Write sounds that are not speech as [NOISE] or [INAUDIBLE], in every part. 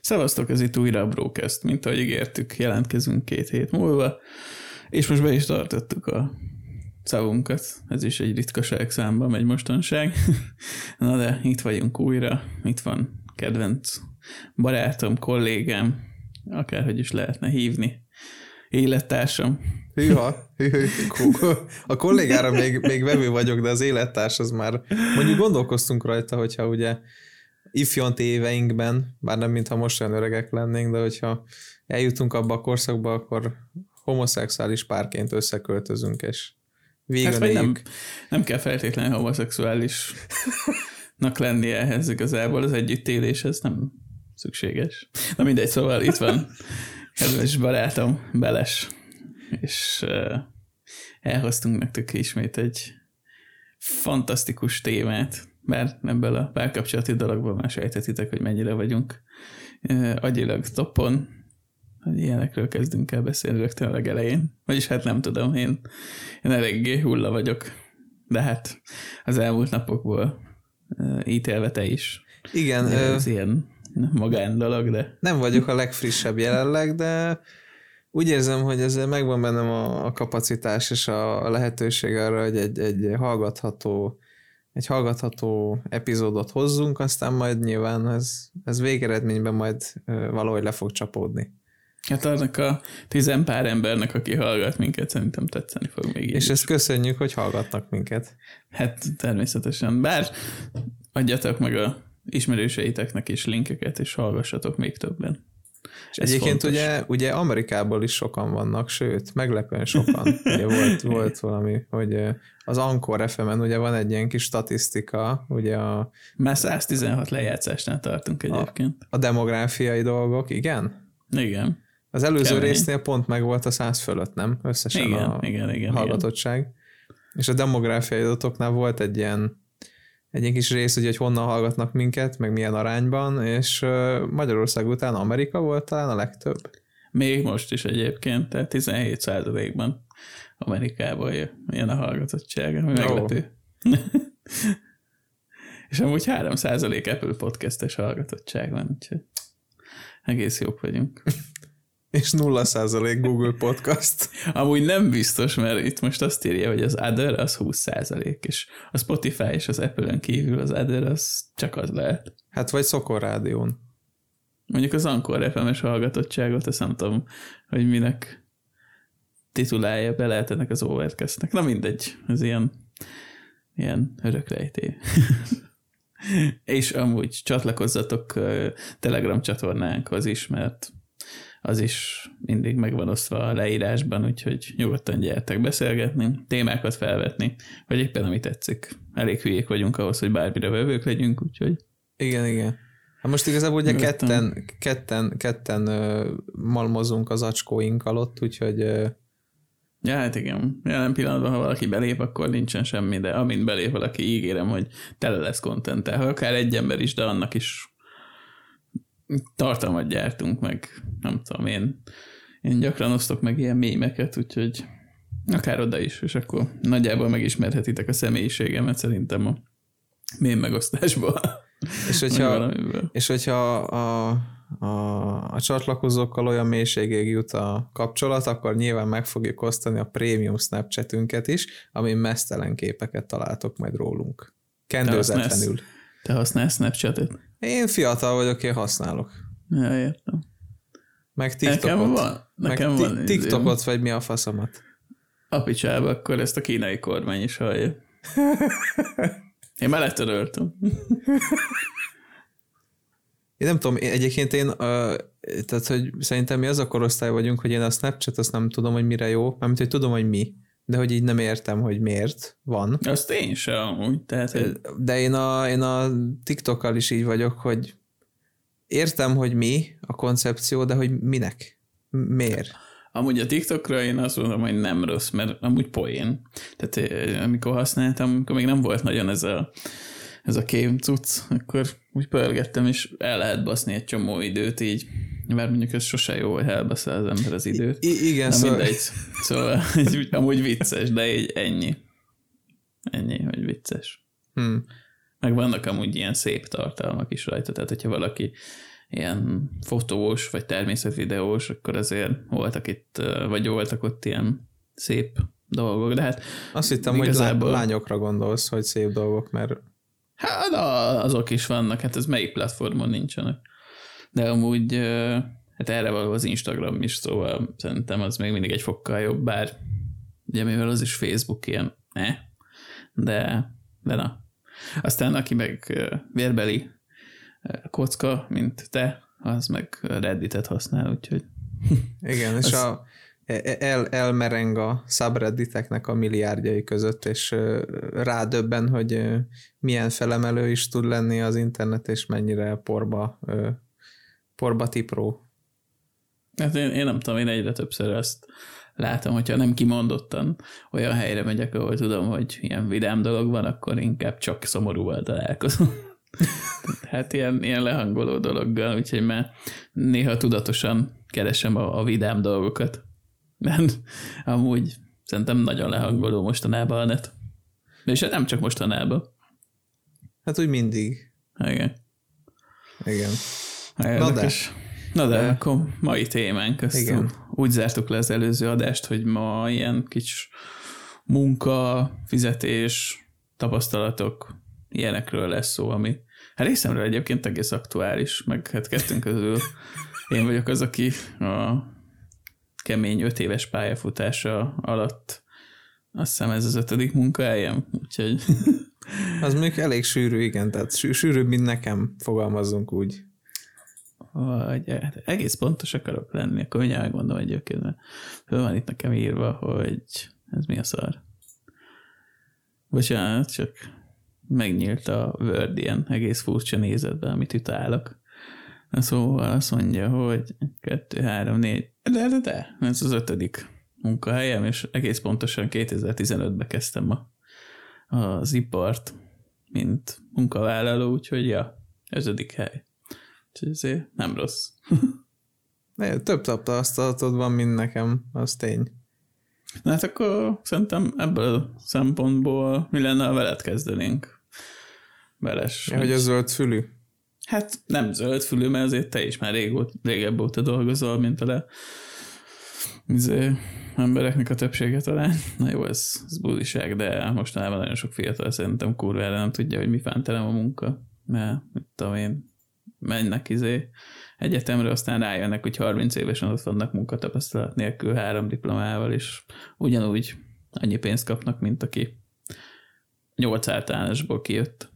Szevasztok, ez itt újra a Brocast, mint ahogy ígértük, jelentkezünk két hét múlva, és most be is tartottuk a szavunkat, ez is egy ritkaság számba megy mostanság. [LAUGHS] Na de itt vagyunk újra, itt van kedvenc barátom, kollégám, akárhogy is lehetne hívni, élettársam. Hűha, [LAUGHS] a kollégára még, még vevő vagyok, de az élettárs az már, mondjuk gondolkoztunk rajta, hogyha ugye ifjont éveinkben, bár nem mintha most olyan öregek lennénk, de hogyha eljutunk abba a korszakba, akkor homoszexuális párként összeköltözünk, és végül hát, nem, nem kell feltétlenül homoszexuálisnak lennie ehhez igazából, az együttéléshez nem szükséges. Na mindegy, szóval itt van. Kedves barátom, Beles, és uh, elhoztunk nektek ismét egy fantasztikus témát, bár ebből a párkapcsolati dologból már sejtetitek, hogy mennyire vagyunk agyilag topon, hogy ilyenekről kezdünk el beszélni rögtön a legelején. Vagyis hát nem tudom, én, én eléggé hulla vagyok, de hát az elmúlt napokból ítélve te is. Igen. Ez ö... ilyen magán dolog, de... Nem vagyok a legfrissebb jelenleg, de úgy érzem, hogy ezzel megvan bennem a, a kapacitás és a lehetőség arra, hogy egy, egy hallgatható egy hallgatható epizódot hozzunk, aztán majd nyilván ez, ez végeredményben majd valahogy le fog csapódni. Hát annak a tizenpár embernek, aki hallgat minket, szerintem tetszeni fog még És ezt köszönjük, hogy hallgatnak minket. Hát természetesen. Bár adjatok meg a ismerőseiteknek is linkeket, és hallgassatok még többen. És egyébként ugye, ugye Amerikából is sokan vannak, sőt, meglepően sokan. ugye volt, volt valami, hogy az Ankor FM-en ugye van egy ilyen kis statisztika, ugye a... Már 116 lejátszásnál tartunk egyébként. A, a demográfiai dolgok, igen? Igen. Az előző Kemény. résznél pont meg volt a 100 fölött, nem? Összesen igen, a igen, igen, hallgatottság. Igen. És a demográfiai adatoknál volt egy ilyen egy ilyen kis rész, ugye, hogy honnan hallgatnak minket, meg milyen arányban, és Magyarország után Amerika volt talán a legtöbb. Még most is egyébként, tehát 17 százalékban Amerikából jön a hallgatottság, ami meglepő. [LAUGHS] és amúgy 3 százalék Apple podcastes hallgatottság van, úgyhogy egész jók vagyunk. És 0% Google Podcast. [LAUGHS] Amúgy nem biztos, mert itt most azt írja, hogy az Other az 20%, és a Spotify és az Apple-en kívül az Other az csak az lehet. Hát vagy Szokor Rádión. Mondjuk az Ankor FM-es hallgatottságot, ezt nem tudom, hogy minek titulálja be lehet ennek az overcast Na mindegy, ez ilyen, ilyen örökrejté. [LAUGHS] és amúgy csatlakozzatok Telegram csatornánkhoz is, mert az is mindig megvan osztva a leírásban, úgyhogy nyugodtan gyertek beszélgetni, témákat felvetni, vagy éppen ami tetszik. Elég hülyék vagyunk ahhoz, hogy bármire vevők legyünk, úgyhogy... Igen, igen. Hát most igazából ugye ketten, ketten, ketten uh, malmozunk az acskóink alatt, úgyhogy... Uh... Ja, hát igen. Jelen pillanatban, ha valaki belép, akkor nincsen semmi, de amint belép valaki, ígérem, hogy tele lesz content Ha akár egy ember is, de annak is tartalmat gyártunk meg, nem tudom, én, én gyakran osztok meg ilyen mémeket, úgyhogy akár oda is, és akkor nagyjából megismerhetitek a személyiségemet szerintem a mém megosztásból. És hogyha, és hogyha a, a, a csatlakozókkal olyan mélységig jut a kapcsolat, akkor nyilván meg fogjuk osztani a prémium Snapchatünket is, amin mesztelen képeket találtok majd rólunk. Kendőzetlenül. Te használsz, te használsz Snapchatet? Én fiatal vagyok, én használok. Ja, értem. Meg TikTokot. Nekem van. Nekem meg van TikTokot, vagy mi a faszomat. A picsába, akkor ezt a kínai kormány is hallja. [LAUGHS] Én már letöröltem. Én nem tudom, egyébként én, uh, tehát hogy szerintem mi az a korosztály vagyunk, hogy én a Snapchat azt nem tudom, hogy mire jó, mármint, hogy tudom, hogy mi de hogy így nem értem, hogy miért van. Azt én sem amúgy. Tehát, hogy... De én a, én a TikTokkal is így vagyok, hogy értem, hogy mi a koncepció, de hogy minek? Miért? Amúgy a TikTokra én azt mondom, hogy nem rossz, mert amúgy poén. Tehát amikor használtam, amikor még nem volt nagyon ez a, ez a kém cucc, akkor úgy pörgettem, és el lehet baszni egy csomó időt így mert mondjuk ez sose jó, hogy elbeszél az ember az időt. I- igen, Na, szóval... mindegy. Szóval [LAUGHS] amúgy vicces, de így ennyi. Ennyi, hogy vicces. Hmm. Meg vannak amúgy ilyen szép tartalmak is rajta, tehát hogyha valaki ilyen fotós, vagy természetvideós, akkor azért voltak itt, vagy voltak ott ilyen szép dolgok, de hát Azt hittem, igazából... hogy lányokra gondolsz, hogy szép dolgok, mert... Hát azok is vannak, hát ez melyik platformon nincsenek. De amúgy hát erre való az Instagram is, szóval szerintem az még mindig egy fokkal jobb, bár ugye mivel az is Facebook ilyen, ne, de, de na. Aztán aki meg vérbeli kocka, mint te, az meg Redditet használ, úgyhogy... [LAUGHS] Igen, és az... a, e, e, el, elmereng a subredditeknek a milliárdjai között, és rádöbben, hogy milyen felemelő is tud lenni az internet, és mennyire porba, porba tipró. Hát én, én nem tudom, én egyre többször ezt látom, hogyha nem kimondottan olyan helyre megyek, ahol tudom, hogy ilyen vidám dolog van, akkor inkább csak szomorúval találkozom. [LAUGHS] hát ilyen, ilyen lehangoló dologgal, úgyhogy már néha tudatosan keresem a, a vidám dolgokat. Mert amúgy szerintem nagyon lehangoló mostanában a net. És nem csak mostanában. Hát úgy mindig. Igen. Igen. Na de. Na de, de akkor mai témánk, ezt Igen. úgy zártuk le az előző adást, hogy ma ilyen kis munka, fizetés, tapasztalatok, ilyenekről lesz szó, ami hát részemről egyébként egész aktuális, meg hát kettőnk közül [LAUGHS] én vagyok az, aki a kemény öt éves pályafutása alatt azt hiszem ez az ötödik munkahelyem, úgyhogy... Az még elég sűrű, igen, tehát sűrűbb, mint nekem, fogalmazzunk úgy. Vagy hát egész pontos akarok lenni, akkor mindjárt megmondom egyébként, mert föl van itt nekem írva, hogy ez mi a szar. Bocsánat, csak megnyílt a Word ilyen egész furcsa nézetben, amit utálok. Szóval azt mondja, hogy kettő, három, négy, de, de, de, ez az ötödik munkahelyem, és egész pontosan 2015-ben kezdtem a, az ipart, mint munkavállaló, úgyhogy ja, ötödik hely. Úgyhogy ezért nem rossz. [LAUGHS] Több tapasztalatod van, mint nekem, az tény. Na hát akkor szerintem ebből a szempontból mi lenne, ha veled kezdenénk? Beles. Ja, hogy a zöld fülű? Hát nem zöld fülű, mert azért te is már régóta, régebb óta dolgozol, mint a le izé, embereknek a többsége talán. Na jó, ez, ez buliság, de mostanában nagyon sok fiatal szerintem kurvára nem tudja, hogy mi fántelem a munka, mert mit tudom én, mennek izé egyetemre, aztán rájönnek, hogy 30 évesen ott vannak munkatapasztalat nélkül három diplomával, és ugyanúgy annyi pénzt kapnak, mint aki nyolc általánosból kijött.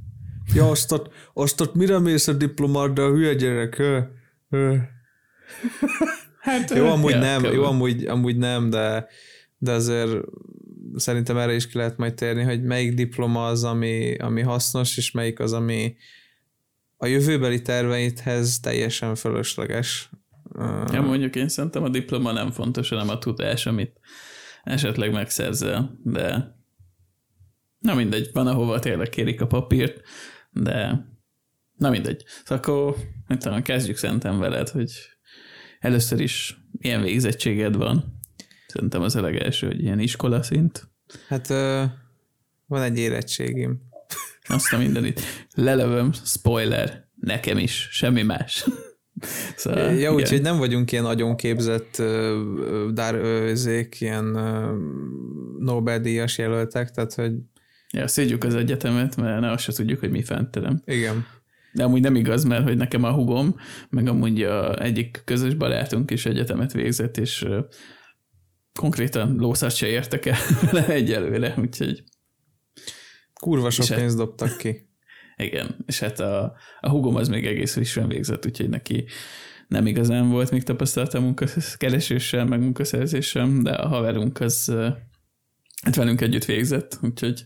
Ja, azt ott, azt ott mire mész a diplomáddal, hülye gyerek? Hö? Hö. Hát, jó, amúgy ja, nem, jó, amúgy, amúgy nem, de, de azért szerintem erre is ki lehet majd térni, hogy melyik diploma az, ami, ami hasznos, és melyik az, ami a jövőbeli terveidhez teljesen fölösleges. Ja, mondjuk én szerintem a diploma nem fontos, hanem a tudás, amit esetleg megszerzel, de na mindegy, van ahova tényleg kérik a papírt, de na mindegy. Szóval akkor nem tudom, kezdjük szerintem veled, hogy először is milyen végzettséged van. Szerintem az a legelső, hogy ilyen iskolaszint. Hát van egy érettségim. Azt a mindenit. Lelövöm, spoiler, nekem is, semmi más. [LAUGHS] Szóval, ja, úgyhogy nem vagyunk ilyen nagyon képzett dárőzék, ilyen Nobel-díjas jelöltek, tehát hogy Ja, szédjük az egyetemet, mert ne azt se tudjuk, hogy mi fentterem. Igen. De amúgy nem igaz, mert hogy nekem a hugom, meg amúgy a egyik közös barátunk is egyetemet végzett, és konkrétan lószát se értek el [LAUGHS] egyelőre, úgyhogy... Kurva sok hát- pénzt dobtak ki. [LAUGHS] Igen, és hát a, a hugom az még egész frissen végzett, úgyhogy neki nem igazán volt még tapasztalata munkakereséssel, meg munkaszerzéssel, de a haverunk az hát velünk együtt végzett, úgyhogy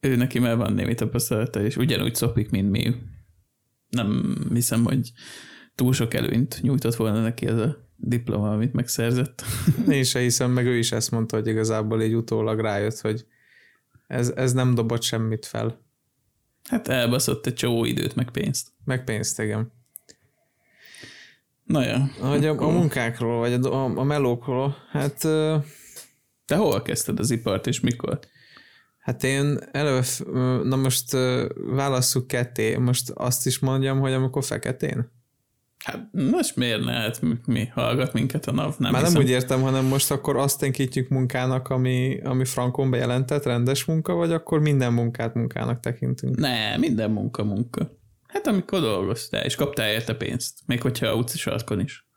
ő neki már van némi tapasztalata, és ugyanúgy szopik, mint mi. Nem hiszem, hogy túl sok előnyt nyújtott volna neki ez a diploma, amit megszerzett. Én se hiszem, meg ő is ezt mondta, hogy igazából így utólag rájött, hogy ez, ez nem dobott semmit fel. Hát elbaszott egy csomó időt, meg pénzt. Meg pénzt, igen. Na ja. Hogy a, a munkákról, vagy a, a melókról, hát... Te hol kezdted az ipart, és mikor? Hát én eleve, na most válasszuk ketté, most azt is mondjam, hogy amikor feketén? Hát most miért ne? Hát mi, hallgat minket a NAV? Nem Már hiszem. nem úgy értem, hanem most akkor azt tekintjük munkának, ami, ami frankon bejelentett, rendes munka, vagy akkor minden munkát munkának tekintünk? Ne, minden munka munka. Hát amikor dolgoztál, és kaptál érte pénzt, még hogyha a utci sarkon is.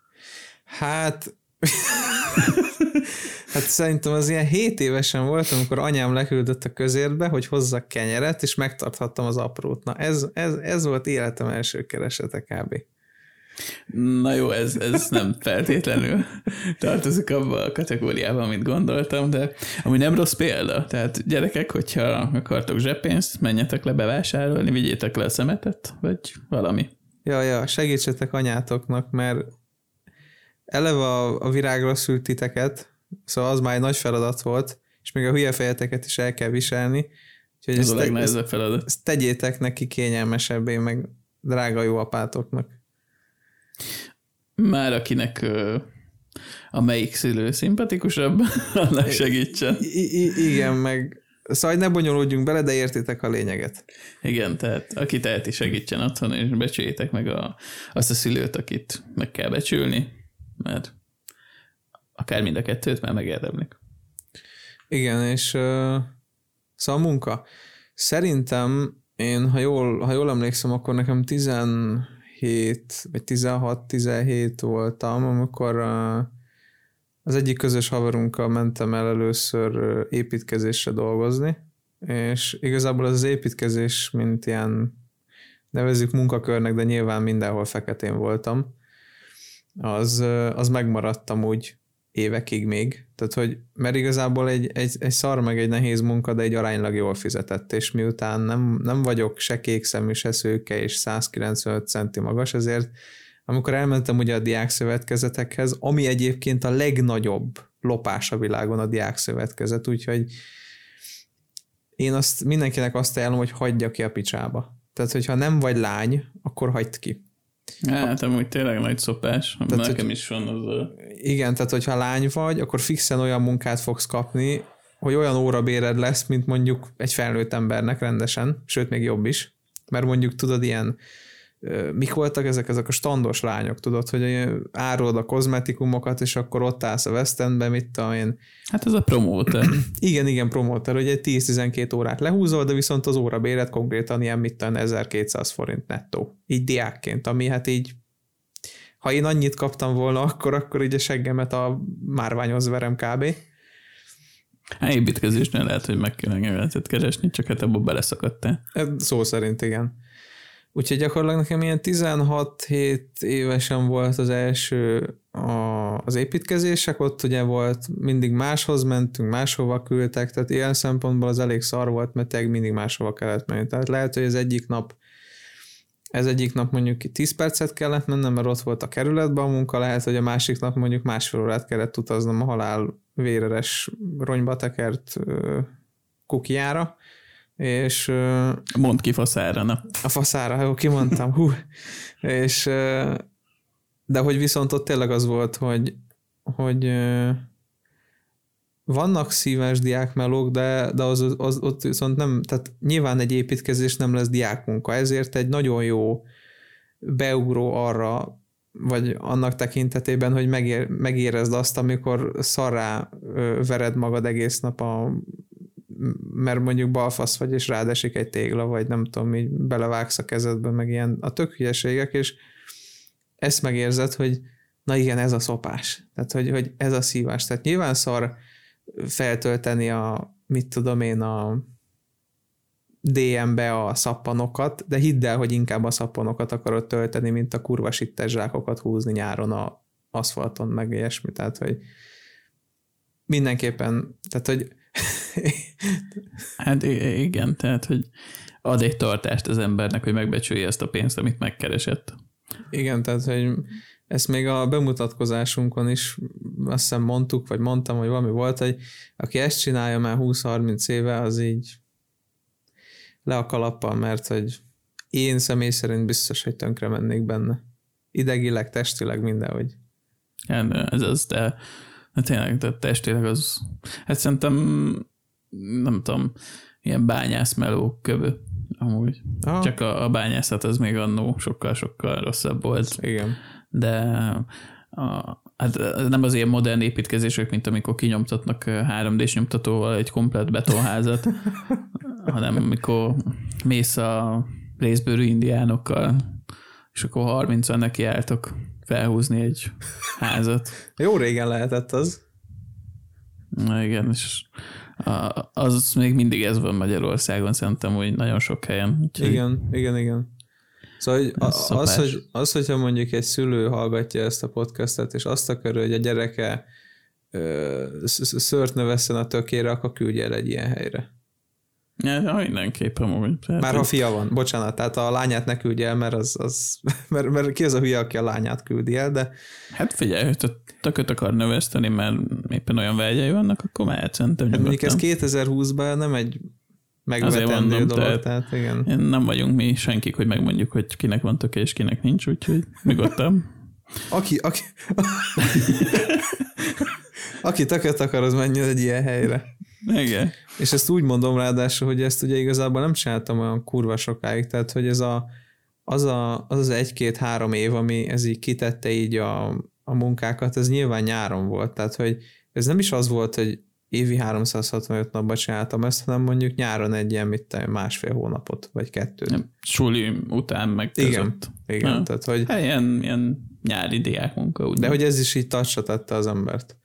Hát... [LAUGHS] hát szerintem az ilyen 7 évesen volt, amikor anyám leküldött a közérbe, hogy hozzak kenyeret, és megtarthattam az aprót. Na ez, ez, ez volt életem első keresete kb. Na jó, ez, ez nem feltétlenül tartozik abba a kategóriába, amit gondoltam, de ami nem rossz példa. Tehát gyerekek, hogyha akartok zseppénzt, menjetek le bevásárolni, vigyétek le a szemetet, vagy valami. Ja, ja, segítsetek anyátoknak, mert eleve a, a virágra szült titeket, szóval az már egy nagy feladat volt, és még a hülye fejeteket is el kell viselni. Úgyhogy Ez a legnehezebb feladat. Ezt tegyétek neki kényelmesebbé, meg drága jó apátoknak. Már akinek a melyik szülő szimpatikusabb, [LAUGHS] annak segítsen. I- I- igen, meg Szóval ne bonyolódjunk bele, de értitek a lényeget. Igen, tehát aki teheti, segítsen otthon, és becsüljétek meg a, azt a szülőt, akit meg kell becsülni, mert akár mind a kettőt már megérdemlik. Igen, és uh, szóval a munka. Szerintem én, ha jól, ha jól emlékszem, akkor nekem 10 17 vagy 16-17 voltam, amikor az egyik közös haverunkkal mentem el először építkezésre dolgozni, és igazából az építkezés, mint ilyen nevezzük munkakörnek, de nyilván mindenhol feketén voltam, az, az megmaradtam úgy évekig még. Tehát, hogy, mert igazából egy, egy, egy szar meg egy nehéz munka, de egy aránylag jól fizetett, és miután nem, nem vagyok se kékszemű, se szőke, és 195 centi magas, ezért amikor elmentem ugye a diákszövetkezetekhez, ami egyébként a legnagyobb lopás a világon a diákszövetkezet, úgyhogy én azt mindenkinek azt ajánlom, hogy hagyja ki a picsába. Tehát, hogyha nem vagy lány, akkor hagyd ki. Hát amúgy tényleg nagy szopás, tehát, nekem is van az a... Igen, tehát hogyha lány vagy, akkor fixen olyan munkát fogsz kapni, hogy olyan órabéred lesz, mint mondjuk egy felnőtt embernek rendesen, sőt még jobb is, mert mondjuk tudod, ilyen mik voltak ezek, ezek a standos lányok, tudod, hogy árulod a kozmetikumokat, és akkor ott állsz a West Endben, mit tudom én. Hát ez a promóter. [CLEARS THROAT] igen, igen, promóter, hogy egy 10-12 órát lehúzol, de viszont az órabéret konkrétan ilyen mit tudom, 1200 forint nettó. Így diákként, ami hát így ha én annyit kaptam volna, akkor, akkor így a seggemet a márványhoz verem kb. Hát építkezésnél lehet, hogy meg kéne keresni, csak hát abból beleszakadtál. Szó szerint igen. Úgyhogy gyakorlatilag nekem ilyen 16-7 évesen volt az első a, az építkezések, ott ugye volt, mindig máshoz mentünk, máshova küldtek, tehát ilyen szempontból az elég szar volt, mert tényleg mindig máshova kellett menni. Tehát lehet, hogy az egyik nap ez egyik nap mondjuk 10 percet kellett mennem, mert ott volt a kerületben a munka, lehet, hogy a másik nap mondjuk másfél órát kellett utaznom a halál véreres ronyba tekert kukiára, és... Mond ki faszára, na. A faszára, jó, kimondtam, hú. és de hogy viszont ott tényleg az volt, hogy, hogy vannak szíves diákmelók, de, de az, az, ott viszont nem, tehát nyilván egy építkezés nem lesz diákmunka, ezért egy nagyon jó beugró arra, vagy annak tekintetében, hogy megér, megérezd azt, amikor szarrá vered magad egész nap a mert mondjuk balfasz vagy, és rád esik egy tégla, vagy nem tudom, így belevágsz a kezedbe, meg ilyen a tök hülyeségek, és ezt megérzed, hogy na igen, ez a szopás. Tehát, hogy, hogy ez a szívás. Tehát nyilván szar feltölteni a, mit tudom én, a DM-be a szappanokat, de hidd el, hogy inkább a szappanokat akarod tölteni, mint a kurva sittes zsákokat húzni nyáron a aszfalton, meg ilyesmi. Tehát, hogy mindenképpen, tehát, hogy hát igen, tehát, hogy ad egy tartást az embernek, hogy megbecsülje ezt a pénzt, amit megkeresett. Igen, tehát, hogy ezt még a bemutatkozásunkon is azt hiszem mondtuk, vagy mondtam, hogy valami volt, hogy aki ezt csinálja már 20-30 éve, az így le a kalappal, mert hogy én személy szerint biztos, hogy tönkre mennék benne. Idegileg, testileg, mindenhogy. Igen, ez az, de Hát tényleg, tehát testileg az, hát szerintem nem tudom, ilyen bányászmeló kövő amúgy. Ah. Csak a, a bányászat az még annó sokkal-sokkal rosszabb volt. Igen. de a, hát nem az ilyen modern építkezések, mint amikor kinyomtatnak 3D-s nyomtatóval egy komplet betonházat, [LAUGHS] hanem amikor mész a részbőrű indiánokkal, és akkor 30-an nekiálltok felhúzni egy házat. Jó régen lehetett az. Na igen, és az még mindig ez van Magyarországon, szerintem, hogy nagyon sok helyen. Úgyhogy... Igen, igen, igen. Szóval hogy az, az, hogy, az, hogyha mondjuk egy szülő hallgatja ezt a podcastet, és azt akarja, hogy a gyereke szört növesszen a tökére, akkor küldje el egy ilyen helyre. Ja, mindenképpen amúgy. Már ha fia van, bocsánat, tehát a lányát ne küldje el, mert, az, az, [LAUGHS] mert, mert ki az a hülye, aki a lányát küldi el, de... Hát figyelj, hogy tököt akar növeszteni, mert éppen olyan vágyai vannak, akkor mehet szerintem hát mondjuk ez 2020-ban nem egy megvetendő mondom, dolog, tehát, tehát igen. Nem vagyunk mi senkik, hogy megmondjuk, hogy kinek van töke és kinek nincs, úgyhogy nyugodtan. [LAUGHS] aki, aki, [LAUGHS] aki tököt akar, az menjen egy ilyen helyre. Igen. És ezt úgy mondom ráadásul, hogy ezt ugye igazából nem csináltam olyan kurva sokáig, tehát hogy ez a, az, a, az az egy-két-három év, ami ez így kitette így a, a munkákat, ez nyilván nyáron volt, tehát hogy ez nem is az volt, hogy évi 365 napban csináltam ezt, hanem mondjuk nyáron egy ilyen, mit másfél hónapot, vagy kettőt. Nem, suli után meg között. Igen, igen ja. tehát hogy... Hát ilyen, ilyen nyári diákmunka. Úgy De hogy ez is így tacsra tette az embert.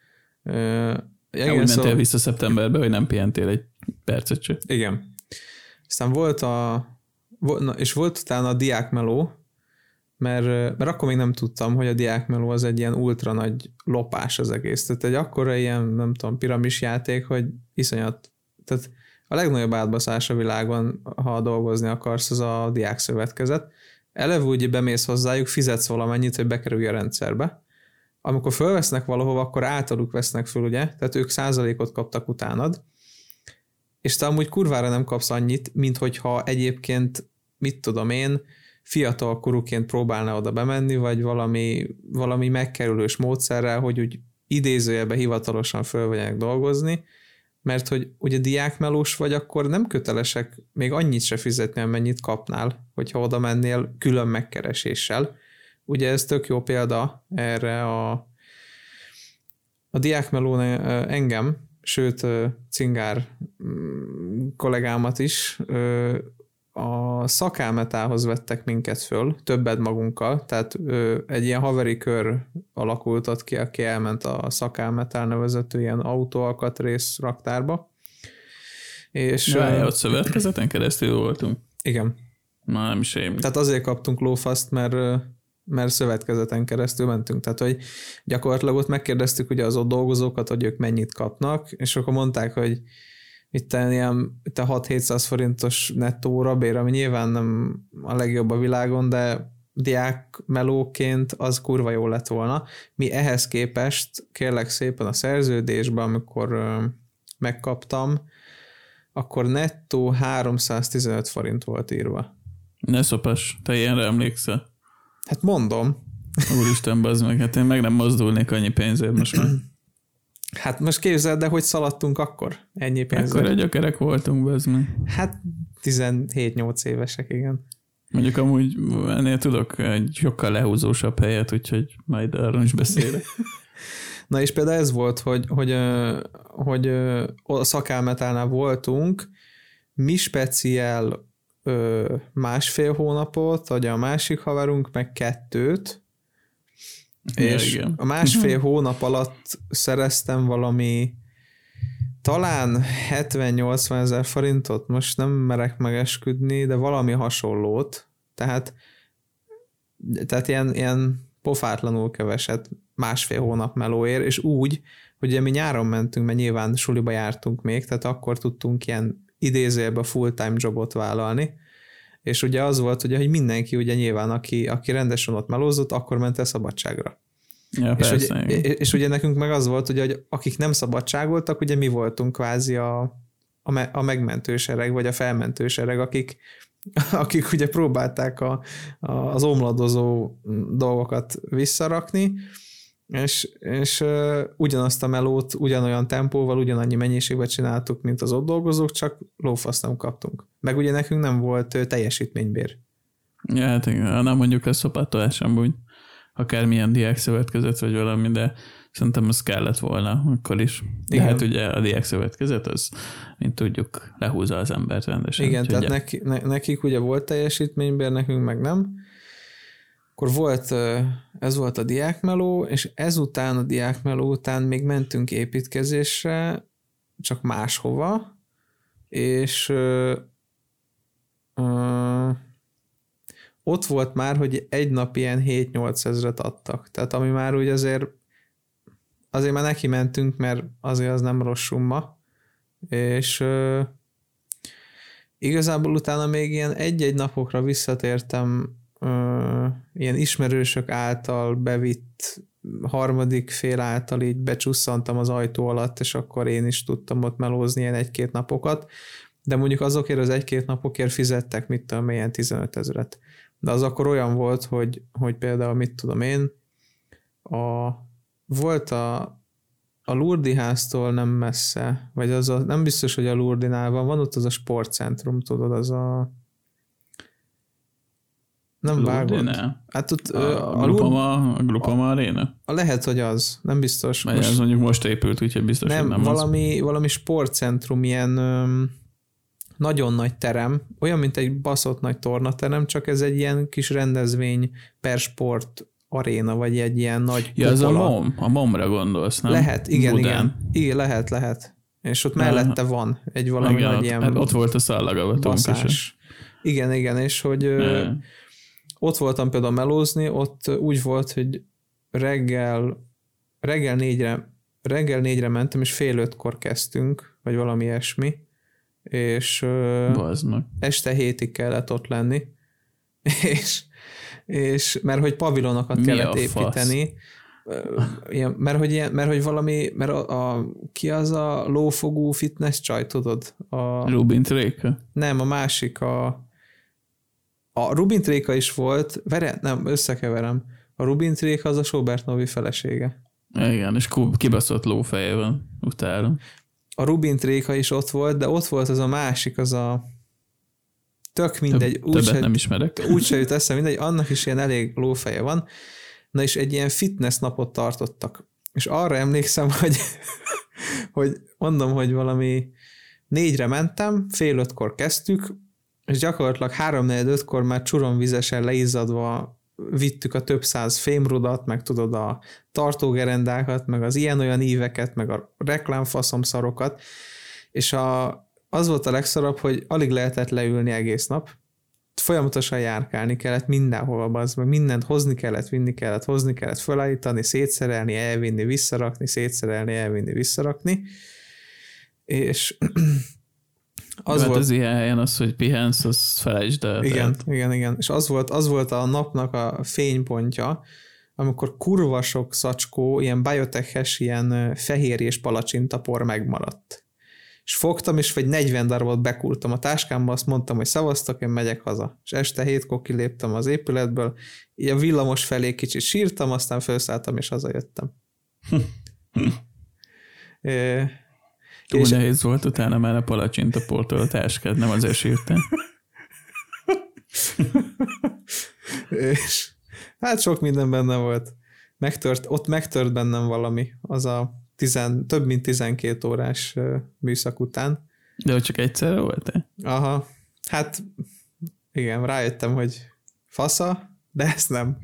Ja, igen, úgy mentél szóval... vissza szeptemberbe, hogy nem pihentél egy percet sem. Igen. Aztán volt a, na, és volt utána a diákmeló, mert, mert akkor még nem tudtam, hogy a diákmeló az egy ilyen ultra nagy lopás az egész. Tehát egy akkora ilyen, nem tudom, piramis játék, hogy iszonyat, tehát a legnagyobb átbaszás a világon, ha dolgozni akarsz, az a diák szövetkezet. Eleve úgy bemész hozzájuk, fizetsz valamennyit, hogy bekerülj a rendszerbe, amikor fölvesznek valahova, akkor általuk vesznek föl, ugye? Tehát ők százalékot kaptak utánad, és te amúgy kurvára nem kapsz annyit, mint hogyha egyébként, mit tudom én, fiatal korúként próbálna oda bemenni, vagy valami, valami megkerülős módszerrel, hogy úgy idézőjelbe hivatalosan fölvegyenek dolgozni, mert hogy ugye diákmelós vagy, akkor nem kötelesek még annyit se fizetni, amennyit kapnál, hogyha oda mennél külön megkereséssel. Ugye ez tök jó példa erre a, a diákmelón engem, sőt Cingár mm, kollégámat is a szakámetához vettek minket föl, többet magunkkal, tehát egy ilyen haveri kör alakult ott ki, aki elment a szakámetál nevezető ilyen autóalkatrész raktárba. És, ja, ott szövetkezeten keresztül voltunk. Igen. Ma nem is én. Tehát azért kaptunk lófaszt, mert mert szövetkezeten keresztül mentünk. Tehát, hogy gyakorlatilag ott megkérdeztük ugye az ott dolgozókat, hogy ők mennyit kapnak, és akkor mondták, hogy itt ilyen itt a 6-700 forintos nettóra bér, ami nyilván nem a legjobb a világon, de diák melóként az kurva jó lett volna. Mi ehhez képest, kérlek szépen a szerződésben, amikor megkaptam, akkor nettó 315 forint volt írva. Ne szopas, te ilyenre emlékszel? Hát mondom. Úristen, bazd meg, hát én meg nem mozdulnék annyi pénzért most már. Hát most képzeld, de hogy szaladtunk akkor? Ennyi pénzért. Akkor egy gyökerek voltunk, bazd meg. Hát 17-8 évesek, igen. Mondjuk amúgy ennél tudok egy sokkal lehúzósabb helyet, úgyhogy majd arról is beszélek. [LAUGHS] Na és például ez volt, hogy, hogy, hogy a szakálmetálnál voltunk, mi speciál másfél hónapot, vagy a másik haverunk meg kettőt, ja, és igen. a másfél uh-huh. hónap alatt szereztem valami talán 70-80 ezer forintot, most nem merek megesküdni, de valami hasonlót, tehát, tehát ilyen, ilyen pofátlanul keveset másfél hónap melóért, és úgy, hogy mi nyáron mentünk, mert nyilván suliba jártunk még, tehát akkor tudtunk ilyen idézőjelben full-time jobot vállalni, és ugye az volt, ugye, hogy mindenki ugye nyilván, aki, aki rendesen ott melózott, akkor ment el szabadságra. Ja, és, persze, ugye, és ugye nekünk meg az volt, ugye, hogy akik nem szabadságoltak, ugye mi voltunk kvázi a, a, me, a megmentősereg, vagy a felmentősereg, akik, [LAUGHS] akik ugye próbálták a, a, az omladozó dolgokat visszarakni, és, és uh, ugyanazt a melót ugyanolyan tempóval, ugyanannyi mennyiségben csináltuk, mint az ott dolgozók, csak lófaszt nem kaptunk. Meg ugye nekünk nem volt uh, teljesítménybér. Ja, hát igen, nem mondjuk a szopatolás amúgy akármilyen diák szövetkezet, vagy valami, de szerintem az kellett volna akkor is. De Igen. hát ugye a diák szövetkezet az, mint tudjuk, lehúzza az embert rendesen. Igen, tehát neki, ne, nekik ugye volt teljesítménybér, nekünk meg nem. Akkor volt, ez volt a diákmeló, és ezután a diákmeló után még mentünk építkezésre, csak máshova, és ö, ö, ott volt már, hogy egy nap ilyen 7-8 ezret adtak. Tehát ami már úgy azért azért már neki mentünk, mert azért az nem rossz summa. És ö, igazából utána még ilyen egy-egy napokra visszatértem ilyen ismerősök által bevitt harmadik fél által így becsusszantam az ajtó alatt, és akkor én is tudtam ott melózni ilyen egy-két napokat, de mondjuk azokért az egy-két napokért fizettek, mit tudom, ilyen 15 ezeret. De az akkor olyan volt, hogy, hogy például mit tudom én, a, volt a, a Lurdi háztól nem messze, vagy az a, nem biztos, hogy a Lurdinál van, van ott az a sportcentrum, tudod, az a nem. Lurdinál? Hát ott A, a, a, Glupama, a Glupama Arena? a lehet, hogy az, nem biztos. Vagy ez mondjuk most épült, úgyhogy biztos, nem, hogy nem az. valami, valami sportcentrum, ilyen öm, nagyon nagy terem, olyan, mint egy baszott nagy tornaterem, csak ez egy ilyen kis rendezvény per sport aréna, vagy egy ilyen nagy Ja, az a. MOM, a MOM-ra gondolsz, nem? Lehet, igen, Budán. igen. Igen, lehet, lehet. És ott mellette van egy valami Igen, nagy ott, ilyen hát ott volt a szallagavatónk is. Igen, igen, és hogy Ja. Ott voltam például melózni, ott úgy volt, hogy reggel, reggel négyre, reggel négyre mentem, és fél ötkor kezdtünk, vagy valami ilyesmi, és meg. este hétig kellett ott lenni, [LAUGHS] és, és mert hogy pavilonokat Mi kellett fasz? építeni, Ö, ilyen, mert, hogy ilyen, mert hogy valami, mert a, a, ki az a lófogú fitness csaj, tudod? A, Rubin Tréka. nem, a másik a a Rubin Tréka is volt, vere, nem, összekeverem. A Rubin Tréka az a Sobert Novi felesége. Igen, és kibaszott lófeje van utána. A Rubin Tréka is ott volt, de ott volt az a másik, az a tök mindegy, Több, úgy se, nem ismerek. úgy se jut eszem, mindegy, annak is ilyen elég lófeje van. Na és egy ilyen fitness napot tartottak. És arra emlékszem, [LAUGHS] hogy, hogy mondom, hogy valami négyre mentem, fél ötkor kezdtük, és gyakorlatilag három ötkor már csuromvizesen leizzadva vittük a több száz fémrudat, meg tudod a tartógerendákat, meg az ilyen-olyan íveket, meg a reklámfaszomszarokat, és a, az volt a legszarabb, hogy alig lehetett leülni egész nap, folyamatosan járkálni kellett mindenhova, az meg. Mindent hozni kellett, vinni kellett, hozni kellett, felállítani, szétszerelni, elvinni, visszarakni, szétszerelni, elvinni, visszarakni, és az volt, az ilyen helyen az, hogy pihensz, az felejtsd el. igen, Tehát, igen, igen, és az volt, az volt a napnak a fénypontja, amikor kurva sok szacskó, ilyen bioteches, ilyen ö, fehérjés palacsintapor megmaradt. És fogtam, és vagy 40 darabot bekultam a táskámba, azt mondtam, hogy szavaztak, én megyek haza. És este hétkor kiléptem az épületből, így a villamos felé kicsit sírtam, aztán felszálltam, és hazajöttem. [LAUGHS] Ö, túl és- nehéz volt utána már a palacsinta portól a táskád, nem azért sírtál. [LAUGHS] és hát sok minden benne volt. Megtört, ott megtört bennem valami, az a tizen, több mint 12 órás műszak után. De hogy csak egyszerre volt-e? Aha, hát igen, rájöttem, hogy fasza, de ezt nem.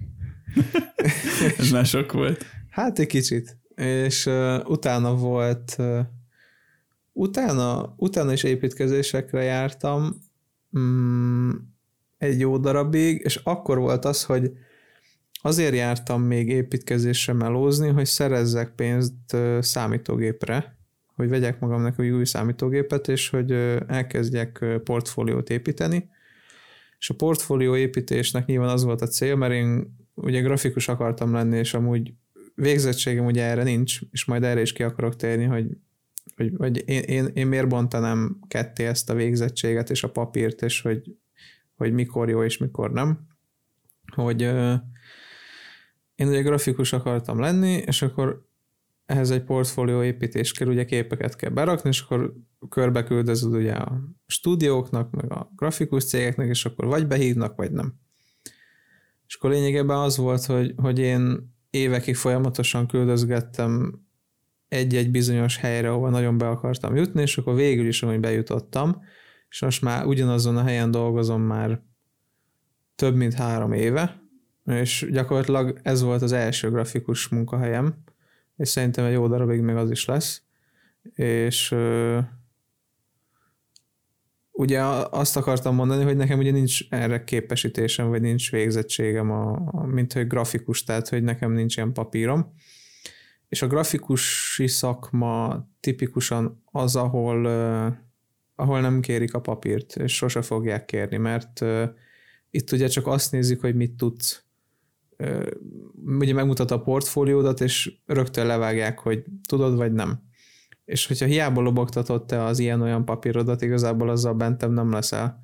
[LAUGHS] Ez már sok volt. Hát egy kicsit. És uh, utána volt, uh, utána, utána is építkezésekre jártam mm, egy jó darabig, és akkor volt az, hogy azért jártam még építkezésre melózni, hogy szerezzek pénzt számítógépre, hogy vegyek magamnak egy új számítógépet, és hogy elkezdjek portfóliót építeni. És a portfólió építésnek nyilván az volt a cél, mert én ugye grafikus akartam lenni, és amúgy végzettségem ugye erre nincs, és majd erre is ki akarok térni, hogy, hogy, hogy én, én, én miért bontanám ketté ezt a végzettséget és a papírt, és hogy, hogy mikor jó és mikor nem. Hogy ö, én ugye grafikus akartam lenni, és akkor ehhez egy portfólió építés kell, ugye képeket kell berakni, és akkor körbe küldözöd ugye a stúdióknak, meg a grafikus cégeknek, és akkor vagy behívnak, vagy nem. És akkor lényegében az volt, hogy, hogy én évekig folyamatosan küldözgettem egy-egy bizonyos helyre, ahova nagyon be akartam jutni, és akkor végül is, hogy bejutottam, és most már ugyanazon a helyen dolgozom már több mint három éve, és gyakorlatilag ez volt az első grafikus munkahelyem, és szerintem egy jó darabig még az is lesz, és ugye azt akartam mondani, hogy nekem ugye nincs erre képesítésem, vagy nincs végzettségem, a, a, mint hogy grafikus, tehát hogy nekem nincs ilyen papírom. És a grafikusi szakma tipikusan az, ahol, ahol nem kérik a papírt, és sose fogják kérni, mert itt ugye csak azt nézik, hogy mit tudsz. Ugye megmutat a portfóliódat, és rögtön levágják, hogy tudod, vagy nem és hogyha hiába lobogtatod te az ilyen-olyan papírodat, igazából azzal bentem nem leszel.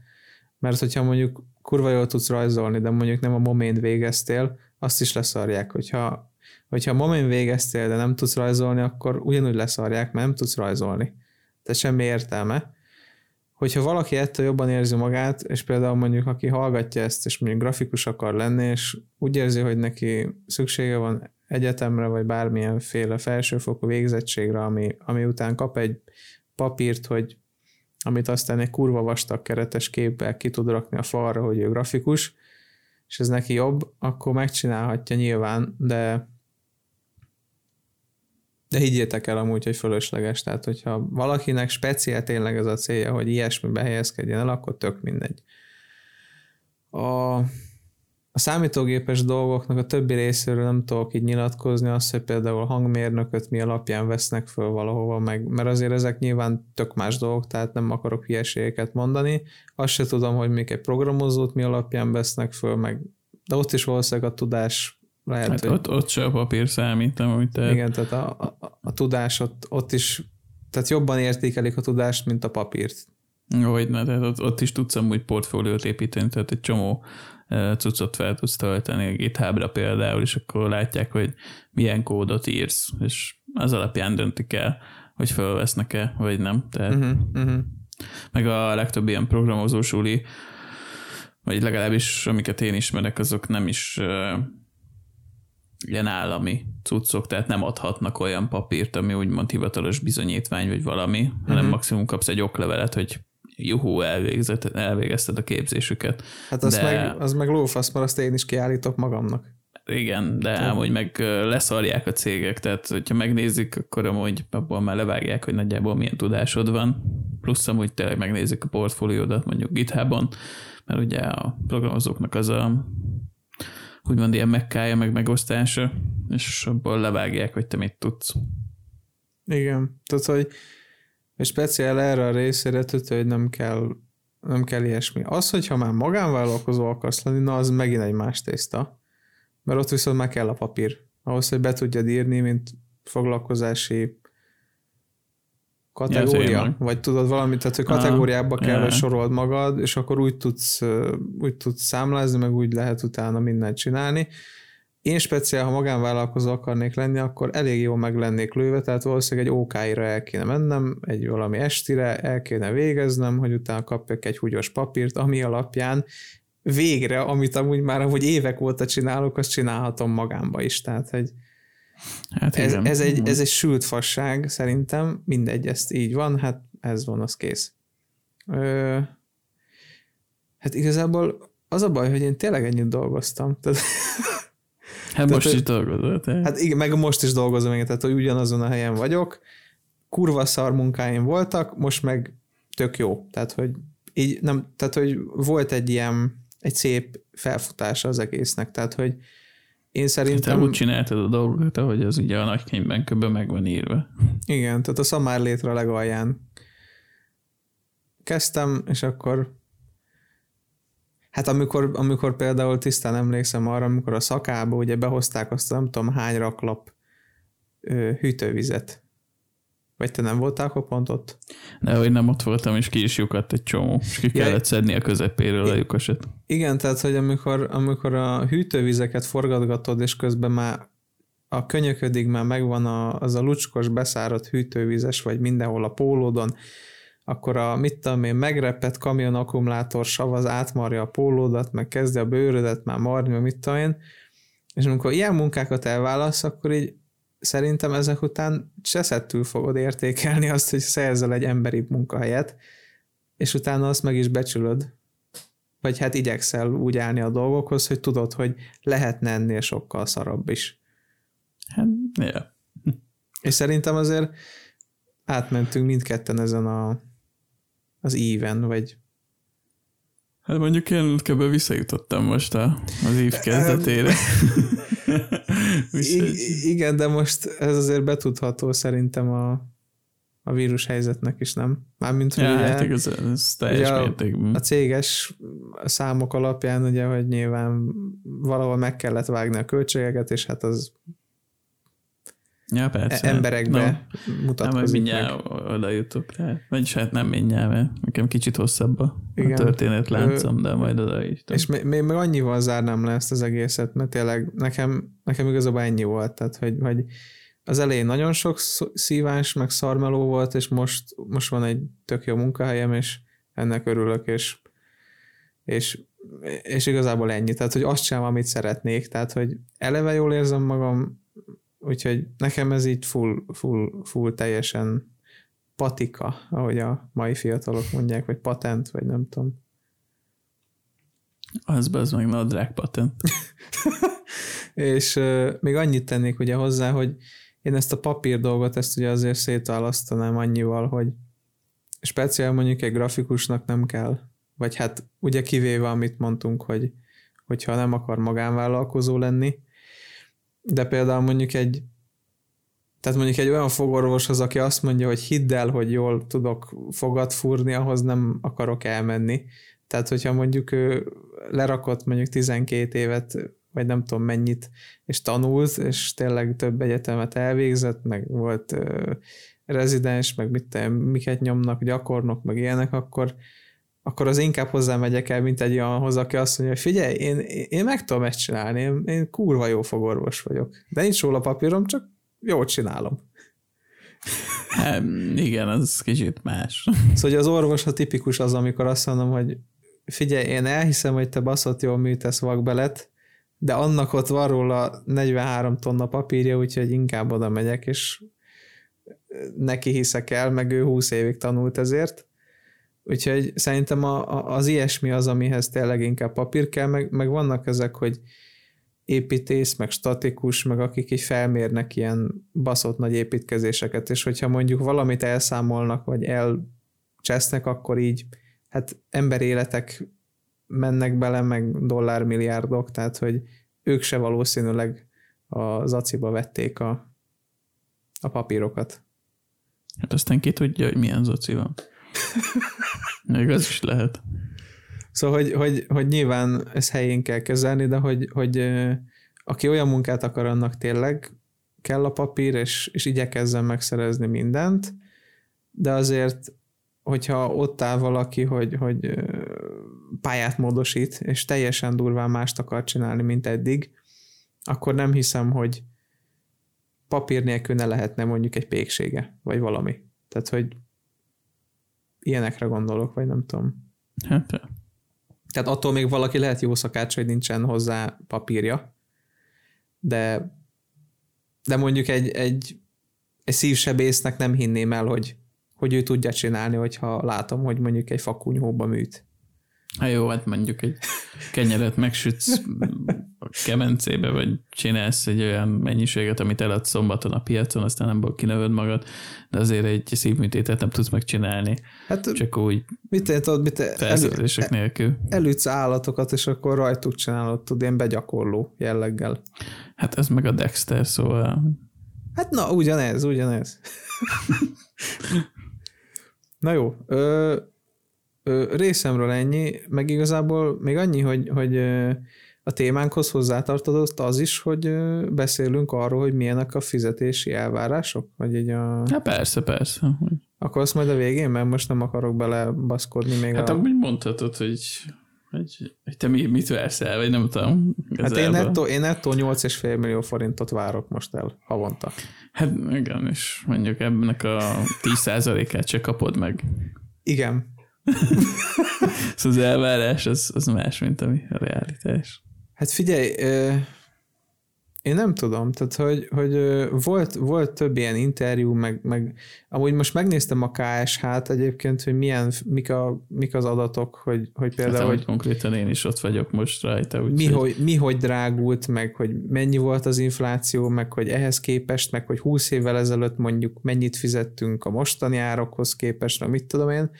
Mert hogyha mondjuk kurva jól tudsz rajzolni, de mondjuk nem a momén végeztél, azt is leszarják. Hogyha, hogyha a momén végeztél, de nem tudsz rajzolni, akkor ugyanúgy leszarják, mert nem tudsz rajzolni. Tehát semmi értelme. Hogyha valaki ettől jobban érzi magát, és például mondjuk aki hallgatja ezt, és mondjuk grafikus akar lenni, és úgy érzi, hogy neki szüksége van egyetemre, vagy bármilyenféle felsőfokú végzettségre, ami, ami után kap egy papírt, hogy amit aztán egy kurva vastag keretes képpel ki tud rakni a falra, hogy ő grafikus, és ez neki jobb, akkor megcsinálhatja nyilván, de de higgyétek el amúgy, hogy fölösleges, tehát hogyha valakinek speciál tényleg ez a célja, hogy ilyesmibe helyezkedjen el, akkor tök mindegy. A a számítógépes dolgoknak a többi részéről nem tudok így nyilatkozni, az, hogy például hangmérnököt mi alapján vesznek föl valahova, meg, mert azért ezek nyilván tök más dolgok, tehát nem akarok hülyeségeket mondani. Azt se tudom, hogy még egy programozót mi alapján vesznek föl, meg, de ott is valószínűleg a tudás lehet, hát hogy... ott, ott se a papír számít, nem, amit te... Igen, tehát a, a, a tudás ott, ott is, tehát jobban értékelik a tudást, mint a papírt. Hogy ne, tehát ott, ott is tudsz amúgy portfóliót építeni, tehát egy csomó cuccot fel tudsz tölteni a GitHubra például, és akkor látják, hogy milyen kódot írsz, és az alapján döntik el, hogy felvesznek-e, vagy nem. Tehát, uh-huh, uh-huh. Meg a legtöbb ilyen programozós uli, vagy legalábbis amiket én ismerek, azok nem is ilyen állami cuccok, tehát nem adhatnak olyan papírt, ami úgymond hivatalos bizonyítvány, vagy valami, uh-huh. hanem maximum kapsz egy oklevelet, hogy juhú, elvégezted a képzésüket. Hát az, de... meg, az meg lófasz, mert azt én is kiállítok magamnak. Igen, de ám, hogy meg leszarják a cégek, tehát hogyha megnézik, akkor amúgy abból már levágják, hogy nagyjából milyen tudásod van, plusz amúgy tényleg megnézik a portfóliódat mondjuk GitHubon, mert ugye a programozóknak az a úgymond ilyen megkája, meg megosztása, és abból levágják, hogy te mit tudsz. Igen, tehát, hogy és speciál erre a részére tudja, hogy nem kell, nem kell ilyesmi. Az, hogyha már magánvállalkozó akarsz lenni, na az megint egy más tészta. Mert ott viszont meg kell a papír. Ahhoz, hogy be tudjad írni, mint foglalkozási kategória, ja, vagy tudod valamit, tehát hogy kategóriába kell, yeah. sorold magad, és akkor úgy tudsz, úgy tudsz számlázni, meg úgy lehet utána mindent csinálni. Én speciál, ha magánvállalkozó akarnék lenni, akkor elég jól meg lennék lőve, tehát valószínűleg egy OK-ra el kéne mennem, egy valami estire el kéne végeznem, hogy utána kapjak egy húgyos papírt, ami alapján végre, amit amúgy már hogy évek óta csinálok, azt csinálhatom magámba is. Tehát, hogy hát ez, ez, egy, ez egy sült fasság szerintem, mindegy, ezt így van, hát ez van, az kész. Ö, hát igazából az a baj, hogy én tényleg ennyit dolgoztam. Tehát [LAUGHS] Hát tehát, most is dolgozol. Te. Hát igen, meg most is dolgozom, igen, tehát hogy ugyanazon a helyen vagyok. Kurva szar munkáim voltak, most meg tök jó. Tehát, hogy így nem, tehát, hogy volt egy ilyen, egy szép felfutása az egésznek, tehát, hogy én szerintem... Te úgy csináltad a dolgokat, ahogy az ugye a nagykönyvben kb. meg van írva. Igen, tehát a szamár létre legalján kezdtem, és akkor Hát amikor, amikor például tisztán emlékszem arra, amikor a szakába ugye behozták azt nem tudom hány raklap ö, hűtővizet. Vagy te nem voltál akkor pont ott? De hogy nem ott voltam, és ki is lyukadt egy csomó, és ki ja, kellett szedni a közepéről a lyukasot. Igen, tehát hogy amikor, amikor a hűtővizeket forgatgatod, és közben már a könyöködig már megvan a, az a lucskos beszáradt hűtővizes, vagy mindenhol a pólódon, akkor a, mit tudom én, megrepett kamion akkumulátor sav az átmarja a pólódat, meg kezdi a bőrödet már marni, meg mit tudom én, és amikor ilyen munkákat elválasz, akkor így szerintem ezek után cseszettül fogod értékelni azt, hogy szerzel egy emberi munkahelyet, és utána azt meg is becsülöd. Vagy hát igyekszel úgy állni a dolgokhoz, hogy tudod, hogy lehetne ennél sokkal szarabb is. Hát, yeah. [LAUGHS] És szerintem azért átmentünk mindketten ezen a, az íven, vagy Hát mondjuk én kb. visszajutottam most a, az év kezdetére. [LAUGHS] [LAUGHS] I- igen, de most ez azért betudható szerintem a, a vírus helyzetnek is, nem? Mármint, hogy ja, ugye, hát igaz, ez teljes ugye mértékben. a, a céges számok alapján ugye, hogy nyilván valahol meg kellett vágni a költségeket, és hát az Ja, persze. emberekbe no, mutatkozik nem, mindjárt meg. oda jutok rá. Vagyis hát nem mindjárt, mert nekem kicsit hosszabb a, Igen. a történetláncom, de majd oda is. És még, még annyival zárnám le ezt az egészet, mert tényleg nekem, nekem igazából ennyi volt, tehát hogy, hogy az elején nagyon sok szívás, meg szarmeló volt, és most, most van egy tök jó munkahelyem, és ennek örülök, és, és, és igazából ennyi. Tehát, hogy azt sem, amit szeretnék. Tehát, hogy eleve jól érzem magam, Úgyhogy nekem ez így full, full, full teljesen patika, ahogy a mai fiatalok mondják, vagy patent, vagy nem tudom. Az be az meg nadrág patent. [LAUGHS] és uh, még annyit tennék ugye hozzá, hogy én ezt a papír dolgot, ezt ugye azért szétválasztanám annyival, hogy speciál mondjuk egy grafikusnak nem kell, vagy hát ugye kivéve, amit mondtunk, hogy hogyha nem akar magánvállalkozó lenni, de például mondjuk egy tehát mondjuk egy olyan fogorvoshoz, aki azt mondja, hogy hidd el, hogy jól tudok fogat fúrni, ahhoz nem akarok elmenni. Tehát, hogyha mondjuk ő lerakott mondjuk 12 évet, vagy nem tudom mennyit, és tanult, és tényleg több egyetemet elvégzett, meg volt uh, rezidens, meg mit te, miket nyomnak, gyakornok, meg ilyenek, akkor, akkor az inkább hozzá megyek el, mint egy olyanhoz, aki azt mondja, hogy figyelj, én, én meg tudom ezt csinálni, én, én kurva jó fogorvos vagyok. De nincs róla papírom, csak jól csinálom. Hát, igen, az kicsit más. Szóval az orvos a tipikus az, amikor azt mondom, hogy figyelj, én elhiszem, hogy te baszott jól műtesz vakbelet, de annak ott van róla 43 tonna papírja, úgyhogy inkább oda megyek, és neki hiszek el, meg ő 20 évig tanult ezért. Úgyhogy szerintem a, a, az ilyesmi az, amihez tényleg inkább papír kell, meg, meg vannak ezek, hogy építész, meg statikus, meg akik így felmérnek ilyen baszott nagy építkezéseket, és hogyha mondjuk valamit elszámolnak, vagy elcsesznek, akkor így hát emberéletek mennek bele, meg dollármilliárdok, tehát hogy ők se valószínűleg az aciba vették a, a papírokat. Hát aztán ki tudja, hogy milyen zoci van. [LAUGHS] Még az is lehet. Szóval, hogy, hogy, hogy nyilván ez helyén kell kezelni, de hogy, hogy aki olyan munkát akar, annak tényleg kell a papír, és, és igyekezzen megszerezni mindent, de azért, hogyha ott áll valaki, hogy, hogy pályát módosít, és teljesen durván mást akar csinálni, mint eddig, akkor nem hiszem, hogy papír nélkül ne lehetne mondjuk egy péksége, vagy valami. Tehát, hogy ilyenekre gondolok, vagy nem tudom. Hát, tehát attól még valaki lehet jó szakács, hogy nincsen hozzá papírja, de, de mondjuk egy, egy, egy szívsebésznek nem hinném el, hogy, hogy ő tudja csinálni, hogyha látom, hogy mondjuk egy fakunyhóba műt. Hát jó, hát mondjuk egy kenyeret megsütsz a kemencébe, vagy csinálsz egy olyan mennyiséget, amit eladsz szombaton a piacon, aztán nem kinövöd magad, de azért egy szívműtétet nem tudsz megcsinálni. Hát, csak úgy mit tudod, mit te, elő, nélkül. Elütsz állatokat, és akkor rajtuk csinálod, tud, ilyen begyakorló jelleggel. Hát ez meg a Dexter, szóval... Hát na, ugyanez, ugyanez. [LAUGHS] na jó, ö, részemről ennyi, meg igazából még annyi, hogy, hogy a témánkhoz hozzátartozott az is, hogy beszélünk arról, hogy milyenek a fizetési elvárások? Vagy így a... Hát persze, persze. Akkor azt majd a végén, mert most nem akarok belebaszkodni még Hát a... amúgy mondhatod, hogy, hogy, hogy te mi, mit vársz el, vagy nem tudom. Hát én nettó, én nettó 8,5 millió forintot várok most el havonta. Hát igen, és mondjuk ebben a 10%-át se kapod meg. Igen. [LAUGHS] szóval az elvárás az, az más, mint ami a realitás. Hát figyelj, én nem tudom, tehát hogy, hogy volt, volt több ilyen interjú, meg, meg amúgy most megnéztem a KSH-t egyébként, hogy milyen, mik, a, mik az adatok, hogy, hogy például, hát, hogy konkrétan én is ott vagyok most rajta. Úgy mi, hogy, mi hogy drágult, meg hogy mennyi volt az infláció, meg hogy ehhez képest, meg hogy 20 évvel ezelőtt mondjuk mennyit fizettünk a mostani árokhoz képest, meg mit tudom én,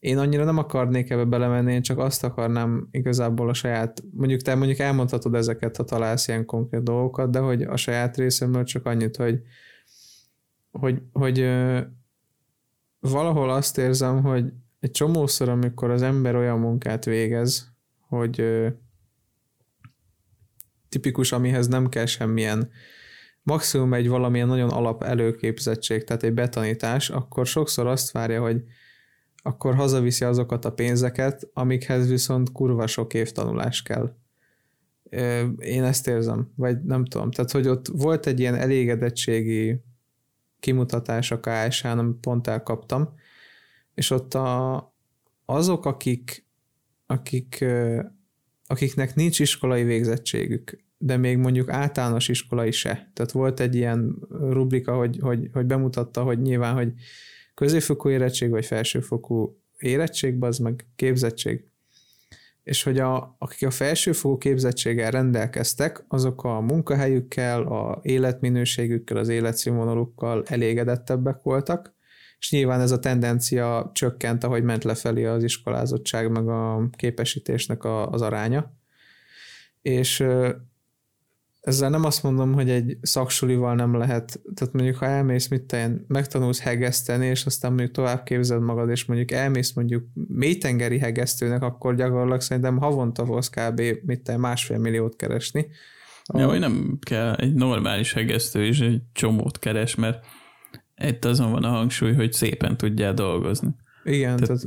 én annyira nem akarnék ebbe belemenni, én csak azt akarnám igazából a saját, mondjuk te mondjuk elmondhatod ezeket, ha találsz ilyen konkrét dolgokat, de hogy a saját részemről csak annyit, hogy, hogy, hogy ö, valahol azt érzem, hogy egy csomószor, amikor az ember olyan munkát végez, hogy ö, tipikus, amihez nem kell semmilyen maximum egy valamilyen nagyon alap előképzettség, tehát egy betanítás, akkor sokszor azt várja, hogy akkor hazaviszi azokat a pénzeket, amikhez viszont kurva sok év tanulás kell. Én ezt érzem, vagy nem tudom. Tehát, hogy ott volt egy ilyen elégedettségi kimutatás a KSH-n, amit pont elkaptam, és ott a, azok, akik, akik, akiknek nincs iskolai végzettségük, de még mondjuk általános iskolai se. Tehát volt egy ilyen rubrika, hogy, hogy, hogy bemutatta, hogy nyilván, hogy középfokú érettség, vagy felsőfokú érettség, az meg képzettség. És hogy a, akik a felsőfokú képzettséggel rendelkeztek, azok a munkahelyükkel, a életminőségükkel, az életszínvonalukkal elégedettebbek voltak, és nyilván ez a tendencia csökkent, ahogy ment lefelé az iskolázottság meg a képesítésnek a, az aránya. És ezzel nem azt mondom, hogy egy szaksulival nem lehet, tehát mondjuk ha elmész, mit te megtanulsz hegeszteni, és aztán mondjuk tovább képzeld magad, és mondjuk elmész mondjuk mélytengeri hegesztőnek, akkor gyakorlatilag szerintem havonta fogsz kb. mit te másfél milliót keresni. Ja, hogy nem kell, egy normális hegesztő is egy csomót keres, mert itt azon van a hangsúly, hogy szépen tudjál dolgozni. Igen, tehát,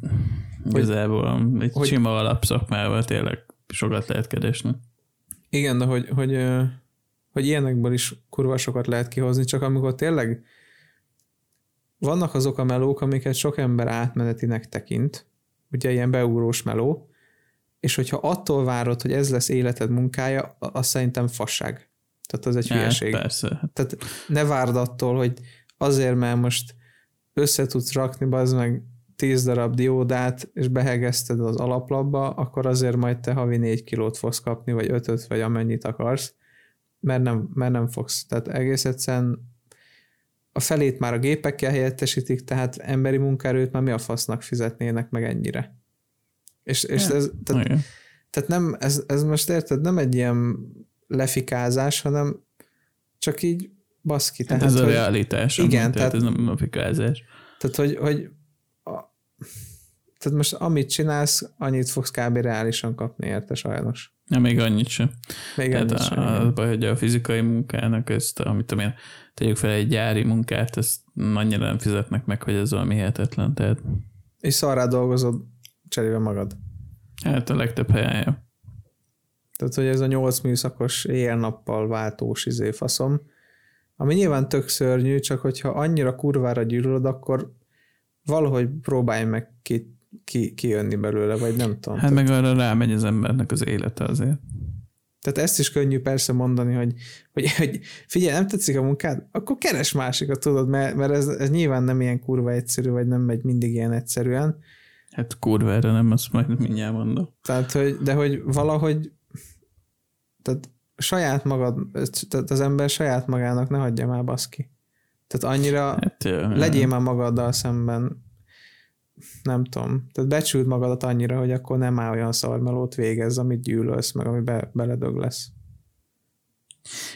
tehát igazából egy hogy, sima alapszakmával tényleg sokat lehet keresni. Igen, de hogy, hogy, hogy ilyenekből is kurva sokat lehet kihozni, csak amikor tényleg vannak azok a melók, amiket sok ember átmenetinek tekint, ugye ilyen beúrós meló, és hogyha attól várod, hogy ez lesz életed munkája, az szerintem fasság. Tehát az egy hát, hülyeség. Persze. Tehát ne várd attól, hogy azért, mert most össze tudsz rakni, az meg 10 darab diódát, és behegezted az alaplapba, akkor azért majd te havi 4 kilót fogsz kapni, vagy 5 vagy amennyit akarsz, mert nem, mert nem fogsz. Tehát egész egyszerűen a felét már a gépekkel helyettesítik, tehát emberi munkaerőt már mi a fasznak fizetnének meg ennyire. És, és ez, tehát, tehát nem, ez, ez most érted, nem egy ilyen lefikázás, hanem csak így baszki. Tehát, ez a realitás. Igen, tehát, tehát, ez nem a fikázás. Tehát, hogy, hogy tehát most amit csinálsz, annyit fogsz kb. reálisan kapni érte sajnos. Ja, még annyit sem. Még hát annyit a, sem. Az baj, hogy a fizikai munkának ezt, amit tudom én, tegyük fel egy gyári munkát, ezt annyira nem fizetnek meg, hogy ez valami hihetetlen. Tehát... És szarrá dolgozod cserébe magad. Hát a legtöbb helyen, Tehát, hogy ez a nyolc műszakos éjjel-nappal váltós izé faszom, ami nyilván tök szörnyű, csak hogyha annyira kurvára gyűlölöd, akkor valahogy próbálj meg ki ki, kijönni belőle, vagy nem tudom. Hát meg arra rámegy az embernek az élete azért. Tehát ezt is könnyű persze mondani, hogy, hogy, hogy figyelj, nem tetszik a munkád, akkor keres másikat, tudod, mert, mert ez, ez nyilván nem ilyen kurva egyszerű, vagy nem megy mindig ilyen egyszerűen. Hát kurva erre nem, azt majd mindjárt mondom. Tehát, hogy, de hogy valahogy tehát saját magad, tehát az ember saját magának ne hagyja már baszki. Tehát annyira hát, legyél már magaddal szemben nem tudom, tehát becsült magadat annyira, hogy akkor nem áll olyan szarmelót végez, amit gyűlölsz, meg ami be, beledög lesz.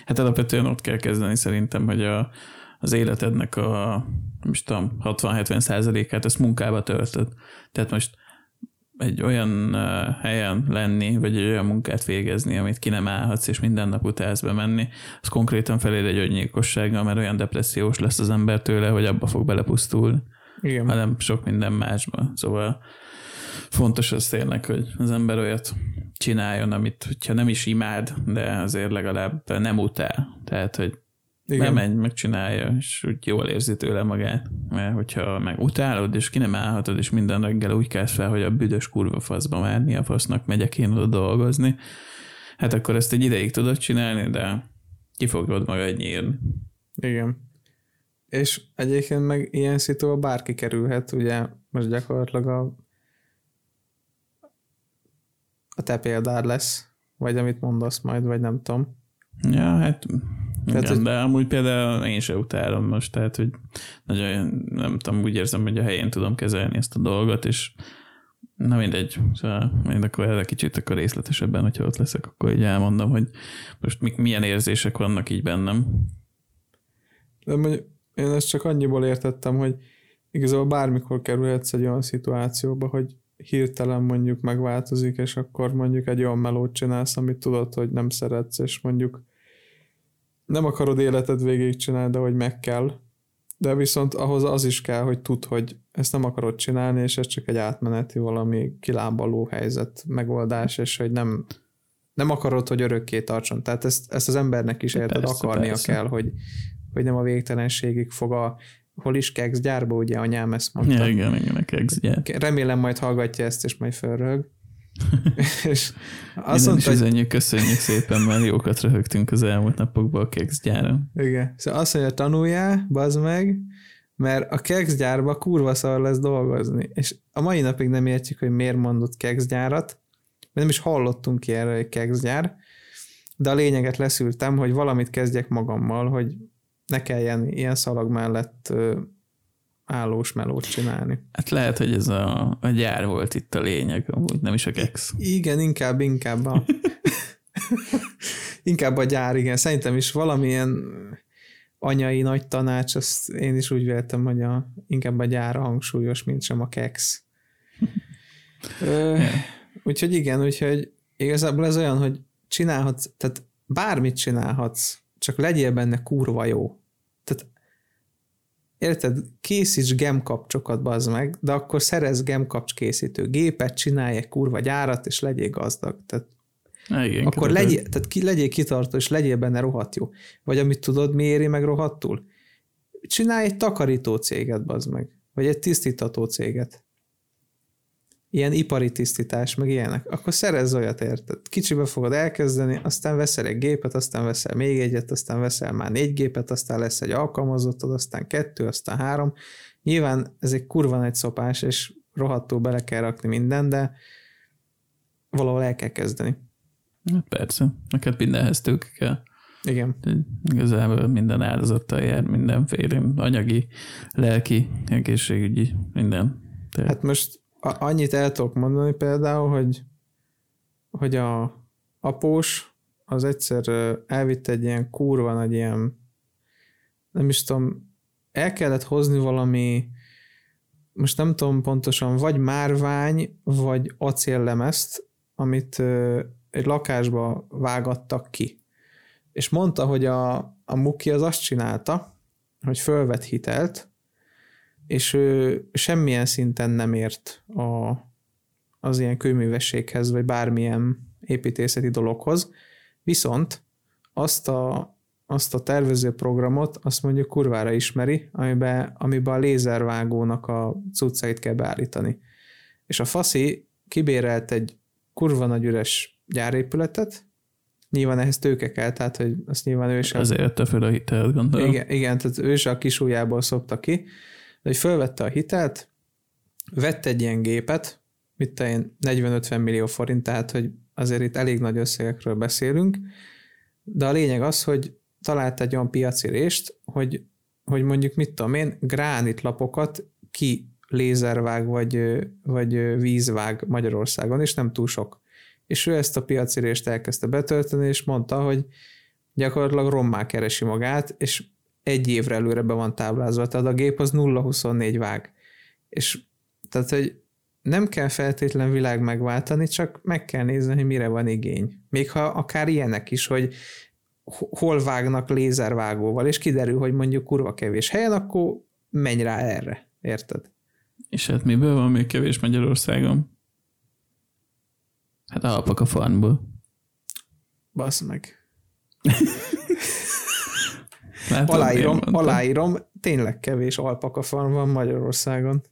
Hát alapvetően ott kell kezdeni szerintem, hogy a, az életednek a, nem is tudom, 60-70 százalékát ezt munkába töltöd. Tehát most egy olyan helyen lenni, vagy egy olyan munkát végezni, amit ki nem állhatsz, és minden nap utálsz bemenni, az konkrétan felér egy öngyilkossággal, mert olyan depressziós lesz az ember tőle, hogy abba fog belepusztulni. Igen. hanem sok minden másban. Szóval fontos az tényleg, hogy az ember olyat csináljon, amit, hogyha nem is imád, de azért legalább nem utál. Tehát, hogy Igen. Bemegy, megcsinálja, és úgy jól érzi tőle magát. Mert hogyha meg utálod, és ki nem állhatod, és minden reggel úgy kezd fel, hogy a büdös kurva faszba már mi a fasznak megyek én oda dolgozni, hát akkor ezt egy ideig tudod csinálni, de ki fogod magad nyírni. Igen. És egyébként meg ilyen szitúval bárki kerülhet, ugye most gyakorlatilag a a te példár lesz, vagy amit mondasz majd, vagy nem tudom. Ja, hát tehát, igen, hogy... de amúgy például én se utálom most, tehát hogy nagyon, nem tudom, úgy érzem, hogy a helyén tudom kezelni ezt a dolgot, és na mindegy, szóval én akkor erre kicsit akkor részletesebben, hogyha ott leszek, akkor így elmondom, hogy most milyen érzések vannak így bennem. De mondjuk én ezt csak annyiból értettem, hogy igazából bármikor kerülhetsz egy olyan szituációba, hogy hirtelen mondjuk megváltozik, és akkor mondjuk egy olyan melót csinálsz, amit tudod, hogy nem szeretsz, és mondjuk nem akarod életed végig csinálni, de hogy meg kell. De viszont ahhoz az is kell, hogy tudd, hogy ezt nem akarod csinálni, és ez csak egy átmeneti valami kilábaló helyzet, megoldás, és hogy nem, nem akarod, hogy örökké tartson. Tehát ezt, ezt az embernek is érted, persze, akarnia persze. kell, hogy, hogy nem a végtelenségig fog a hol is Kex gyárba, ugye anyám ezt mondta. Ja, igen, igen, a Kex gyár. Remélem majd hallgatja ezt, és majd felrög. [LAUGHS] és azt mondta, is hogy... üzenjük, köszönjük szépen, mert jókat röhögtünk az elmúlt napokban a Kex gyáron. Igen. Szóval azt mondja, tanuljál, bazd meg, mert a Kex gyárba kurva szar lesz dolgozni. És a mai napig nem értjük, hogy miért mondott Kex gyárat, mert nem is hallottunk ki erre, hogy Kex gyár, de a lényeget leszűrtem, hogy valamit kezdjek magammal, hogy ne kelljen ilyen szalag mellett állós melót csinálni. Hát lehet, hogy ez a, a gyár volt itt a lényeg, amúgy nem is a kex. Igen, inkább, inkább a, [LAUGHS] inkább a gyár, igen. Szerintem is valamilyen anyai nagy tanács, azt én is úgy véltem, hogy a, inkább a gyár hangsúlyos, mint sem a kex. Ö, úgyhogy igen, úgyhogy igazából ez olyan, hogy csinálhatsz, tehát bármit csinálhatsz, csak legyél benne kurva jó. Tehát érted, készíts gemkapcsokat, bazd meg, de akkor szerez gemkapcs készítő gépet, csinálj egy kurva gyárat, és legyél gazdag. Tehát igen, akkor legyél, tehát ki, legyél kitartó, és legyél benne rohadt jó. Vagy amit tudod, mi éri meg rohadtul? Csinálj egy takarító céget, bazd meg. Vagy egy tisztítató céget ilyen ipari tisztítás, meg ilyenek, akkor szerezz olyat, érted? Kicsibe fogod elkezdeni, aztán veszel egy gépet, aztán veszel még egyet, aztán veszel már négy gépet, aztán lesz egy alkalmazottad, aztán kettő, aztán három. Nyilván ez egy kurva nagy szopás, és rohadtól bele kell rakni minden, de valahol el kell kezdeni. Hát persze, neked mindenhez tőke kell. Igen. Igazából minden áldozattal jár, mindenféle anyagi, lelki, egészségügyi, minden. Tehát... Hát most annyit el tudok mondani például, hogy, hogy a após az egyszer elvitt egy ilyen kurva nagy ilyen, nem is tudom, el kellett hozni valami, most nem tudom pontosan, vagy márvány, vagy acéllemezt, amit egy lakásba vágattak ki. És mondta, hogy a, a Muki az azt csinálta, hogy fölvett hitelt, és ő semmilyen szinten nem ért a, az ilyen kőművességhez, vagy bármilyen építészeti dologhoz, viszont azt a, azt a tervező programot, azt mondjuk kurvára ismeri, amiben, amiben a lézervágónak a cuccait kell beállítani. És a faszi kibérelt egy kurva nagy üres gyárépületet, nyilván ehhez tőke kell, tehát hogy azt nyilván ő is... Azért a föl a hitelt, gondolom. Igen, igen, tehát ő is a kisújából szopta ki, hogy fölvette a hitelt, vett egy ilyen gépet, mit én 40-50 millió forint, tehát hogy azért itt elég nagy összegekről beszélünk, de a lényeg az, hogy talált egy olyan piaci rést, hogy, hogy mondjuk mit tudom én, gránitlapokat ki lézervág vagy, vagy vízvág Magyarországon, és nem túl sok. És ő ezt a piaci rést elkezdte betölteni, és mondta, hogy gyakorlatilag rommá keresi magát, és egy évre előre be van táblázva, tehát a gép az 0-24 vág. És tehát, hogy nem kell feltétlen világ megváltani, csak meg kell nézni, hogy mire van igény. Még ha akár ilyenek is, hogy hol vágnak lézervágóval, és kiderül, hogy mondjuk kurva kevés helyen, akkor menj rá erre. Érted? És hát miből van még kevés Magyarországon? Hát a a farmból. Basz meg. [LAUGHS] Látod, aláírom, aláírom, tényleg kevés alpaka farm van Magyarországon.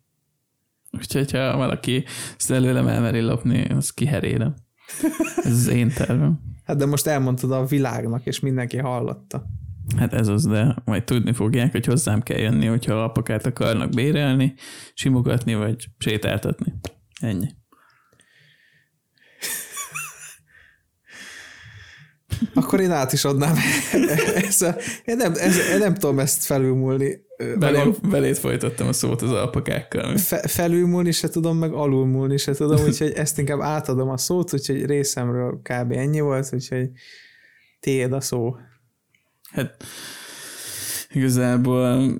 Úgyhogy ha valaki ezt előlem elmeri lopni, az kiherélem. Ez az én tervem. Hát de most elmondtad a világnak, és mindenki hallotta. Hát ez az, de majd tudni fogják, hogy hozzám kell jönni, hogyha alpakát akarnak bérelni, simogatni, vagy sétáltatni. Ennyi. Akkor én át is adnám. ez a, én, nem, ez, én nem tudom ezt felülmúlni. Belé, belét folytattam a szót az alpakákkal. Fe, felülmúlni se tudom, meg alulmúlni se tudom, úgyhogy ezt inkább átadom a szót, úgyhogy részemről kb. ennyi volt, úgyhogy tiéd a szó. Hát igazából,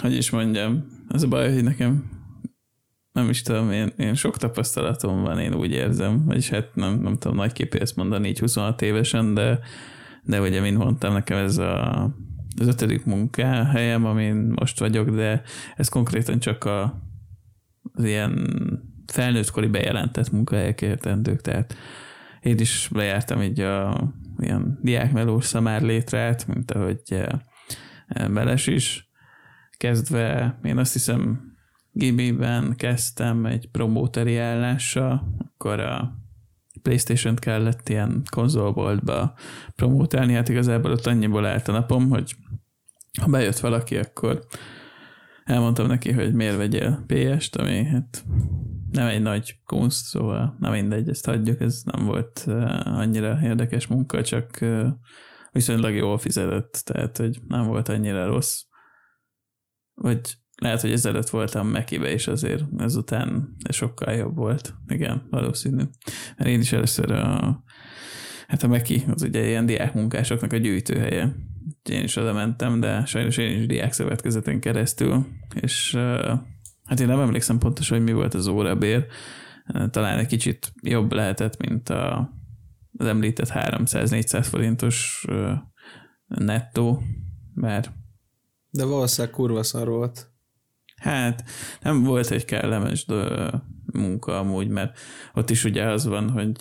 hogy is mondjam, az a baj, hogy nekem nem is tudom, én, én sok tapasztalatom van, én úgy érzem, vagyis hát nem, nem tudom nagyképű ezt mondani így 26 évesen, de, de ugye, mint mondtam, nekem ez a, az ötödik munkahelyem, amin most vagyok, de ez konkrétan csak a, az ilyen felnőttkori bejelentett munkahelyek értendők, tehát én is bejártam így a ilyen diákmelós szamár létrát, mint ahogy Beles is, kezdve én azt hiszem GB-ben kezdtem egy promóteri állással, akkor a Playstation-t kellett ilyen konzolboltba promótálni, hát igazából ott annyiból állt a napom, hogy ha bejött valaki, akkor elmondtam neki, hogy miért vegyél PS-t, ami hát nem egy nagy kunst, szóval nem mindegy, ezt hagyjuk, ez nem volt annyira érdekes munka, csak viszonylag jól fizetett, tehát hogy nem volt annyira rossz. Vagy lehet, hogy ezelőtt voltam Mekibe, és azért ezután ez sokkal jobb volt. Igen, valószínű. Mert én is először a, hát a Meki, az ugye ilyen diákmunkásoknak a gyűjtőhelye. Én is oda mentem, de sajnos én is diák szövetkezeten keresztül, és hát én nem emlékszem pontosan, hogy mi volt az órabér. Talán egy kicsit jobb lehetett, mint a, az említett 300-400 forintos nettó, mert de valószínűleg kurva szar volt. Hát nem volt egy kellemes munka amúgy, mert ott is ugye az van, hogy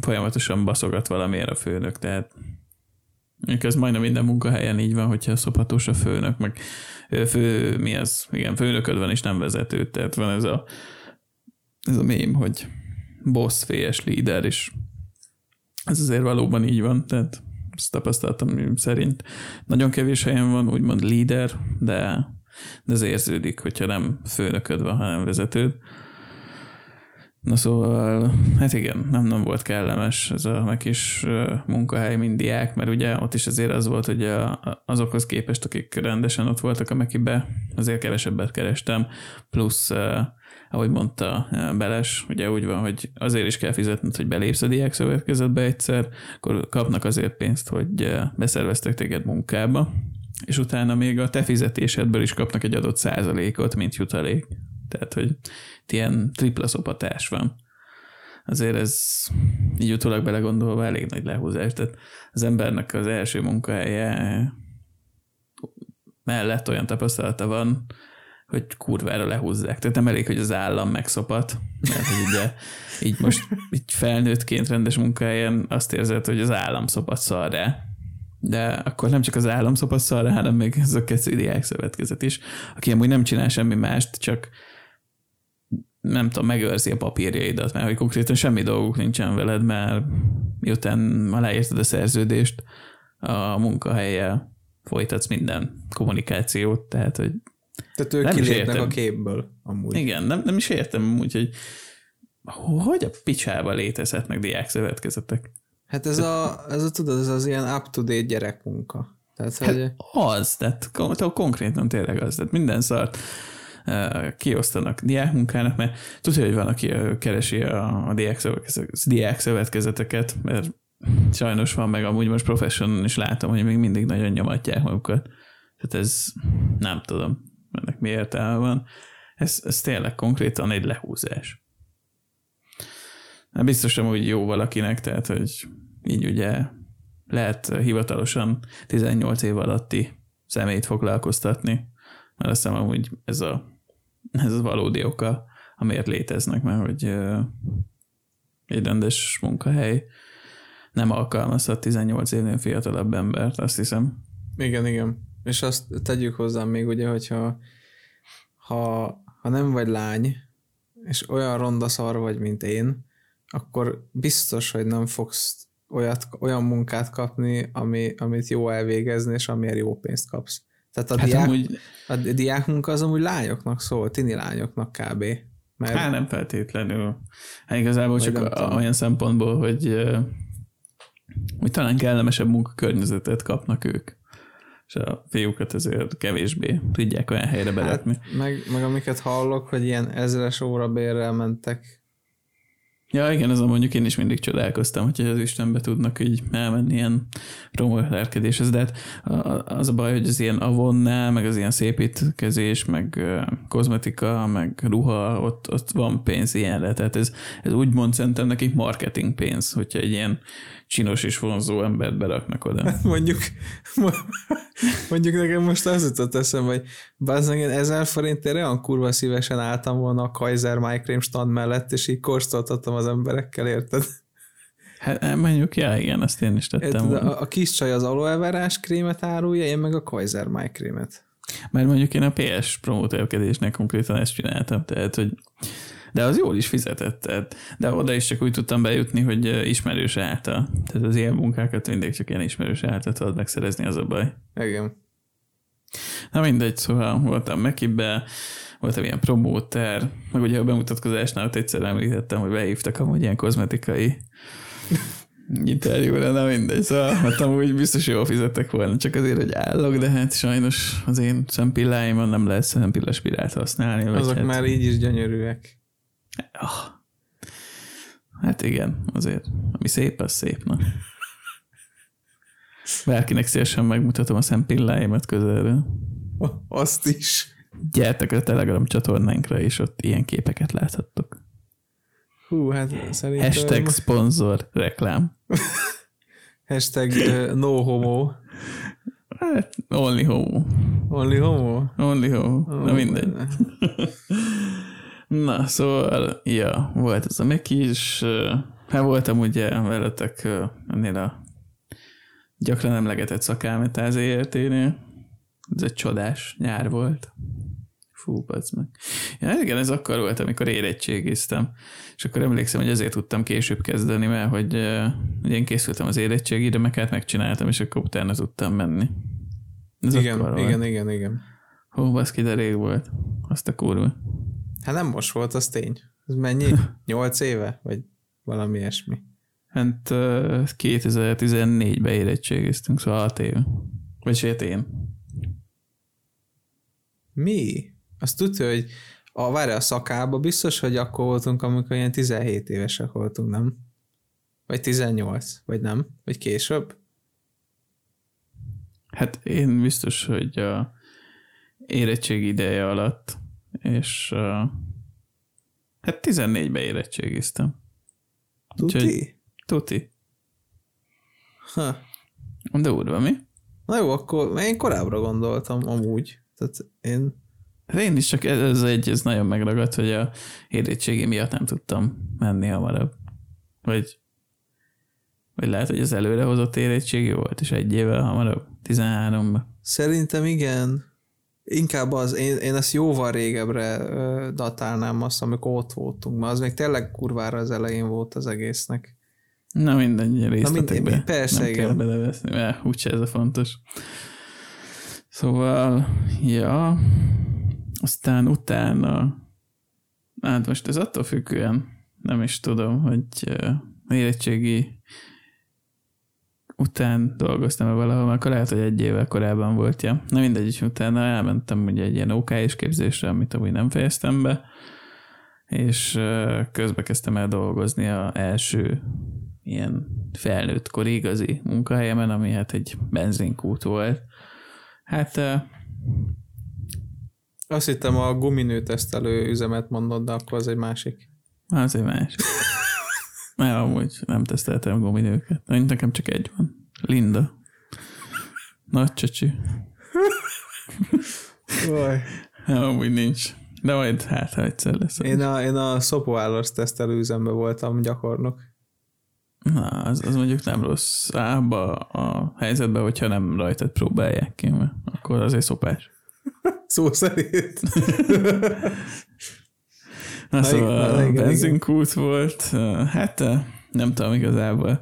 folyamatosan baszogat valamiért a főnök, tehát ez majdnem minden munkahelyen így van, hogyha szophatós a főnök, meg fő, mi az? Igen, főnököd van és nem vezető, tehát van ez a ez a mém, hogy boss, fés, líder, és ez azért valóban így van, tehát ezt tapasztaltam szerint. Nagyon kevés helyen van úgymond líder, de de ez érződik, hogyha nem főnököd van, hanem vezetőd. Na szóval, hát igen, nem, nem volt kellemes ez a meg is munkahely, mint diák, mert ugye ott is azért az volt, hogy a, azokhoz képest, akik rendesen ott voltak a Mekibe, azért kevesebbet kerestem, plusz ahogy mondta Beles, ugye úgy van, hogy azért is kell fizetned, hogy belépsz a diák szövetkezetbe egyszer, akkor kapnak azért pénzt, hogy beszerveztek téged munkába, és utána még a te fizetésedből is kapnak egy adott százalékot, mint jutalék. Tehát, hogy ilyen tripla szopatás van. Azért ez így utólag belegondolva elég nagy lehúzás. Tehát az embernek az első munkahelye mellett olyan tapasztalata van, hogy kurvára lehúzzák. Tehát nem elég, hogy az állam megszopat, mert hogy ugye így most [LAUGHS] így felnőttként rendes munkahelyen azt érzed, hogy az állam szopat szar rá de akkor nem csak az állam szopaszal, hanem még ez a Keci Diák Szövetkezet is, aki amúgy nem csinál semmi mást, csak nem tudom, megőrzi a papírjaidat, mert hogy konkrétan semmi dolguk nincsen veled, mert miután aláírtad a szerződést, a munkahelyel folytatsz minden kommunikációt, tehát hogy tehát ők nem kilépnek a képből amúgy. Igen, nem, nem is értem úgy, hogy hogy a picsába létezhetnek diák szövetkezetek. Hát ez a, ez a tudod, ez az ilyen up-to-date gyerekmunka. Tehát, hát hogy... Az, tehát konkrétan tényleg az, tehát minden szart kiosztanak diákmunkának, mert tudja, hogy van, aki keresi a, a diák, szövetkezeteket, mert sajnos van, meg amúgy most professional is látom, hogy még mindig nagyon nyomatják magukat. Tehát ez nem tudom, ennek mi értelme van. Ez, ez tényleg konkrétan egy lehúzás. Hát biztos hogy jó valakinek, tehát hogy így ugye lehet hivatalosan 18 év alatti személyt foglalkoztatni, mert azt hiszem hogy ez a, ez a valódi oka, amiért léteznek, mert hogy egy rendes munkahely nem alkalmazhat 18 évnél fiatalabb embert, azt hiszem. Igen, igen. És azt tegyük hozzá még ugye, hogyha ha, ha nem vagy lány, és olyan ronda szar vagy, mint én, akkor biztos, hogy nem fogsz olyat, olyan munkát kapni, ami, amit jó elvégezni, és amiért jó pénzt kapsz. Tehát a, hát diák, amúgy... a diák munka az amúgy lányoknak szól, tini lányoknak kb. Mert... Hát nem feltétlenül. Hát igazából csak a, olyan szempontból, hogy, hogy talán kellemesebb munkakörnyezetet kapnak ők és a fiúkat ezért kevésbé tudják olyan helyre beletni. Hát, meg, meg amiket hallok, hogy ilyen ezres óra bérrel mentek Ja, igen, a mondjuk én is mindig csodálkoztam, hogy az Istenbe tudnak így elmenni ilyen promólerkedéshez, de hát az a baj, hogy az ilyen avonnál, meg az ilyen szépítkezés, meg kozmetika, meg ruha, ott, ott van pénz ilyenre, tehát ez, ez úgymond szerintem nekik marketing pénz, hogyha egy ilyen csinos és vonzó embert beraknak oda. Hát [LAUGHS] mondjuk, mondjuk nekem most az jutott eszembe, hogy bazdmeg én ezer forintért olyan kurva szívesen álltam volna a Kaiser MyCream stand mellett, és így korszoltattam az emberekkel, érted? Hát eh, mondjuk, ja, igen, ezt én is tettem érted, a, a kis csaj az aloe verás krémet árulja, én meg a Kaiser MyCream-et. Mert mondjuk én a PS promótérkedésnek konkrétan ezt csináltam, tehát, hogy de az jól is fizetett, tehát, de oda is csak úgy tudtam bejutni, hogy ismerős által. Tehát az ilyen munkákat mindig csak ilyen ismerős által tudod megszerezni, az a baj. Igen. Na mindegy, szóval voltam Mekibe, voltam ilyen promóter, meg ugye a bemutatkozásnál ott egyszer említettem, hogy behívtak amúgy ilyen kozmetikai [LAUGHS] interjúra, na mindegy, szóval hát amúgy biztos jól fizettek volna, csak azért, hogy állok, de hát sajnos az én szempilláimon nem lehet szempillaspirált használni. Azok hát... már így is gyönyörűek. Oh. Hát igen, azért. Ami szép, az szép, na. Bárkinek szívesen megmutatom a szempilláimat közelről. [LAUGHS] Azt is. Gyertek a Telegram csatornánkra, és ott ilyen képeket láthattok. Hú, hát szerintem... Hashtag sponsor reklám. [LAUGHS] Hashtag uh, no homo. Hát, only homo. Only homo? Only homo. Oh, Na mindegy. [LAUGHS] Na, szóval, ja, volt ez a Meki is. Hát voltam ugye veletek ennél a gyakran emlegetett szakámetáz érténél. Ez egy csodás nyár volt. Fú, meg. Ja, igen, ez akkor volt, amikor érettségiztem. És akkor emlékszem, hogy ezért tudtam később kezdeni, mert hogy ugye én készültem az érettségire, meg hát megcsináltam, és akkor utána tudtam menni. Ez igen, igen, igen, igen, igen. Hú, baszki, de rég volt. Azt a kurva. Hát nem most volt, az tény. Ez mennyi? [LAUGHS] Nyolc éve? Vagy valami ilyesmi? Hát 2014-ben érettségiztünk, szóval 6 éve. Vagy sét én. Mi? Azt tudja, hogy a, várj, a szakába biztos, hogy akkor voltunk, amikor ilyen 17 évesek voltunk, nem? Vagy 18, vagy nem? Vagy később? Hát én biztos, hogy a érettség ideje alatt és uh, hát 14-be érettségiztem. Tuti? Úgyhogy, tuti. Ha. De úrva, mi? Na jó, akkor én korábbra gondoltam amúgy. Tehát én... Hát én is csak ez, ez egy, ez nagyon megragadt, hogy a érettségi miatt nem tudtam menni hamarabb. Vagy, vagy lehet, hogy az előrehozott érettségi volt, és egy évvel hamarabb, 13-ban. Szerintem igen. Inkább az, én, én ezt jóval régebbre datálnám azt, amikor ott voltunk, mert az még tényleg kurvára az elején volt az egésznek. Na mindegy, részletekbe. Na persze, nem igen. kell beleveszni, mert úgyse ez a fontos. Szóval, ja, aztán utána, hát most ez attól függően, nem is tudom, hogy érettségi után dolgoztam -e valahol, akkor lehet, hogy egy évvel korábban volt, ja. Na mindegy, és utána elmentem ugye egy ilyen ok képzésre, amit amúgy nem fejeztem be, és közbe kezdtem el dolgozni a első ilyen felnőtt kor igazi munkahelyemen, ami hát egy benzinkút volt. Hát azt hittem a guminő tesztelő üzemet mondod, de akkor az egy másik. Az egy másik. Mert amúgy nem teszteltem guminőket. Nekem csak egy van. Linda. Nagy csacsi. Vaj. amúgy nincs. De majd hát, ha egyszer lesz. Én a, én a szopóállós tesztelő üzemben voltam gyakornok. Na, az, az mondjuk nem rossz. Ába a helyzetben, hogyha nem rajtad próbálják ki, mert akkor azért szopás. [LAUGHS] Szó szerint. [LAUGHS] Na, Na szóval igen, igen, benzinkút volt, hát nem tudom igazából.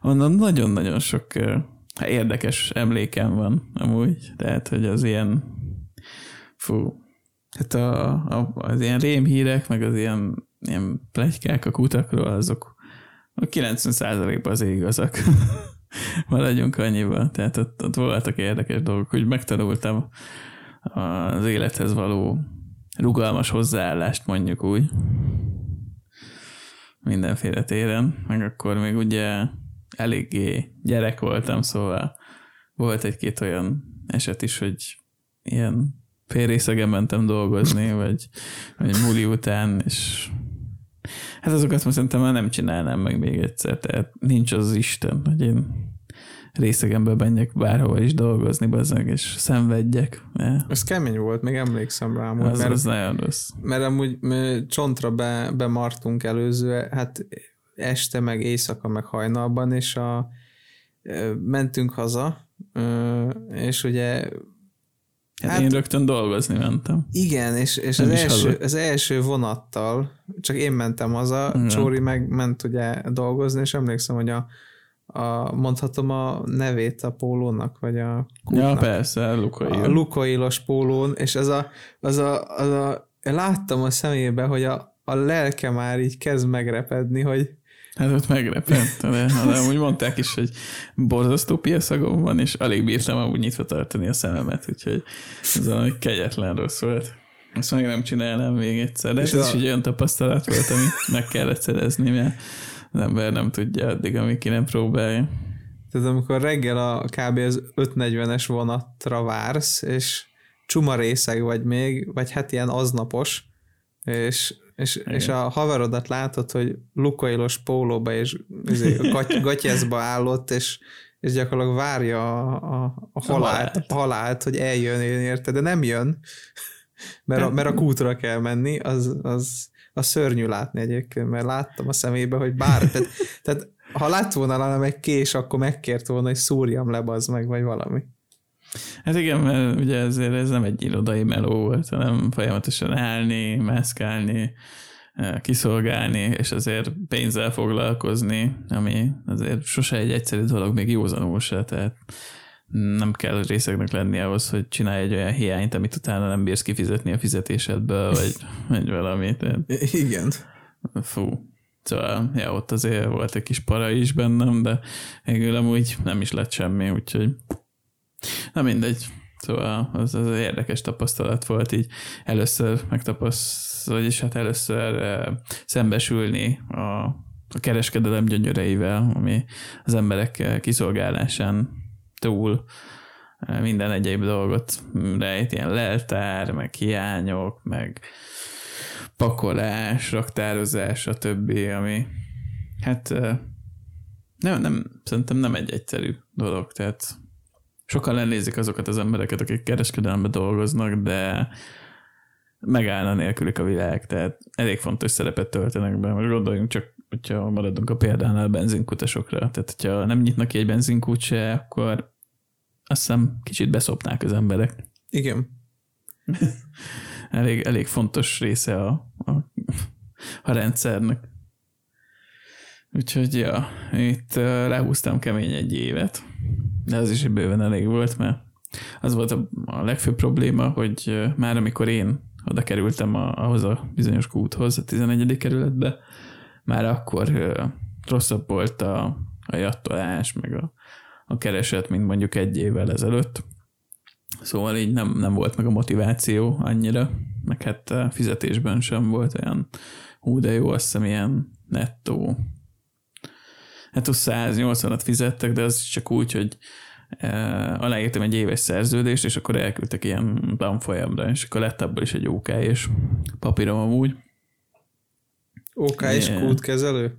Onnan nagyon-nagyon sok hát érdekes emlékem van amúgy, tehát hogy az ilyen fú, hát a, a, az ilyen rémhírek, meg az ilyen, ilyen plegykák a kutakról, azok a 90%-ban az igazak. [LAUGHS] Maradjunk annyiban. Tehát ott, ott voltak érdekes dolgok, hogy megtanultam az élethez való rugalmas hozzáállást mondjuk úgy. Mindenféle téren. Meg akkor még ugye eléggé gyerek voltam, szóval volt egy-két olyan eset is, hogy ilyen fél mentem dolgozni, [LAUGHS] vagy, vagy muli után, és hát azokat most szerintem már nem csinálnám meg még egyszer, tehát nincs az Isten, hogy én részegembe menjek bárhova is dolgozni, bazzag, és szenvedjek. Ja. Ez kemény volt, még emlékszem rá. Amúgy, Az, mert, az nagyon rossz. mert amúgy csontra be, bemartunk előző, hát este, meg éjszaka, meg hajnalban, és a, mentünk haza, és ugye Hát, Hát- én rögtön dolgozni mentem. igen, és, és Nem az, első, haza. az első vonattal, csak én mentem haza, Igen. Csóri meg ment ugye dolgozni, és emlékszem, hogy a, a mondhatom a nevét a pólónak, vagy a Ja, kútnak. persze, Lukai. a lukailos pólón, és az a, az a, az a láttam a szemébe, hogy a, a lelke már így kezd megrepedni, hogy Hát ott megrepent, de, de amúgy mondták is, hogy borzasztó piaszagom van, és alig bírtam amúgy nyitva tartani a szememet, úgyhogy ez valami kegyetlen rossz volt. Ezt meg nem csinálnám még egyszer, de És ez a- is egy olyan tapasztalat volt, ami meg kellett szerezni, mert az ember nem tudja addig, amíg ki nem próbálja. tehát amikor reggel a kb. az 5.40-es vonatra vársz, és csuma részeg vagy még, vagy hát ilyen aznapos, és, és, és a haverodat látod, hogy lukailos pólóba és izé, gaty, gatyászba állott, és, és gyakorlatilag várja a, a, a, halált, a halált, hogy eljön érte, de nem jön, mert a, mert a kútra kell menni, az, az, az szörnyű látni egyébként, mert láttam a szemébe, hogy bár, tehát, tehát ha lett volna nálam egy kés, akkor megkért volna, hogy szúrjam le, bazd meg, vagy valami. Hát igen, mert ugye ezért ez nem egy irodai meló volt, hanem folyamatosan állni, mászkálni, eh, kiszolgálni, és azért pénzzel foglalkozni, ami azért sose egy egyszerű dolog, még józanul se, tehát nem kell részegnek lenni ahhoz, hogy csinálj egy olyan hiányt, amit utána nem bírsz kifizetni a fizetésedből, vagy, vagy valami. Tehát, Igen. fú. Szóval, ja, ott azért volt egy kis para is bennem, de végül amúgy nem is lett semmi, úgyhogy na mindegy. Szóval az, az érdekes tapasztalat volt így először megtapaszt, vagyis hát először eh, szembesülni a, a kereskedelem gyönyöreivel, ami az emberek kiszolgálásán túl minden egyéb dolgot rejt, ilyen leltár, meg hiányok, meg pakolás, raktározás, a többi, ami hát nem, nem, szerintem nem egy egyszerű dolog, tehát sokan lenézik azokat az embereket, akik kereskedelemben dolgoznak, de megállna nélkülük a világ, tehát elég fontos szerepet töltenek be. Most gondoljunk csak, hogyha maradunk a példánál a benzinkutasokra, tehát hogyha nem nyitnak ki egy benzinkút se, akkor azt hiszem kicsit beszopnák az emberek. Igen. [LAUGHS] Elég, elég fontos része a, a, a rendszernek. Úgyhogy ja, itt lehúztam kemény egy évet, de az is bőven elég volt, mert az volt a, a legfőbb probléma, hogy már amikor én oda kerültem a, ahhoz a bizonyos kúthoz, a 11. kerületbe, már akkor rosszabb volt a, a jattolás, meg a, a kereset, mint mondjuk egy évvel ezelőtt. Szóval így nem, nem volt meg a motiváció annyira, meg hát a fizetésben sem volt olyan hú, de jó, azt hiszem ilyen nettó. Hát 180-at fizettek, de az csak úgy, hogy uh, aláírtam egy éves szerződést, és akkor elküldtek ilyen tanfolyamra, és akkor lett abból is egy OK és papírom amúgy. OK és Yeah. kútkezelő?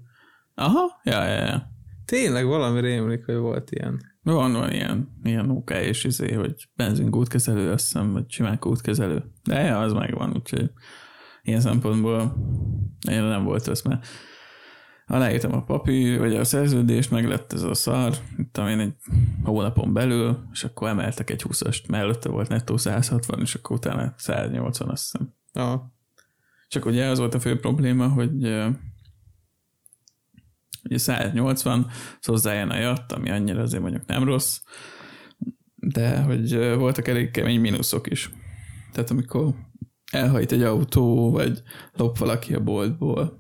Aha, ja, ja, ja. Tényleg valami rémlik, hogy volt ilyen. Van, van ilyen, ilyen OK és izé, hogy benzingútkezelő, azt hiszem, vagy simán kútkezelő. De ja, az megvan, úgyhogy ilyen szempontból én nem volt az, mert aláírtam a papír, vagy a szerződést, meg lett ez a szar, itt én egy hónapon belül, és akkor emeltek egy 20-ast, mellette volt nettó 160, és akkor utána 180, azt hiszem. Aha. Csak ugye az volt a fő probléma, hogy ugye 180, az hozzájön a jatt, ami annyira azért mondjuk nem rossz, de hogy voltak elég kemény mínuszok is. Tehát amikor elhajt egy autó, vagy lop valaki a boltból,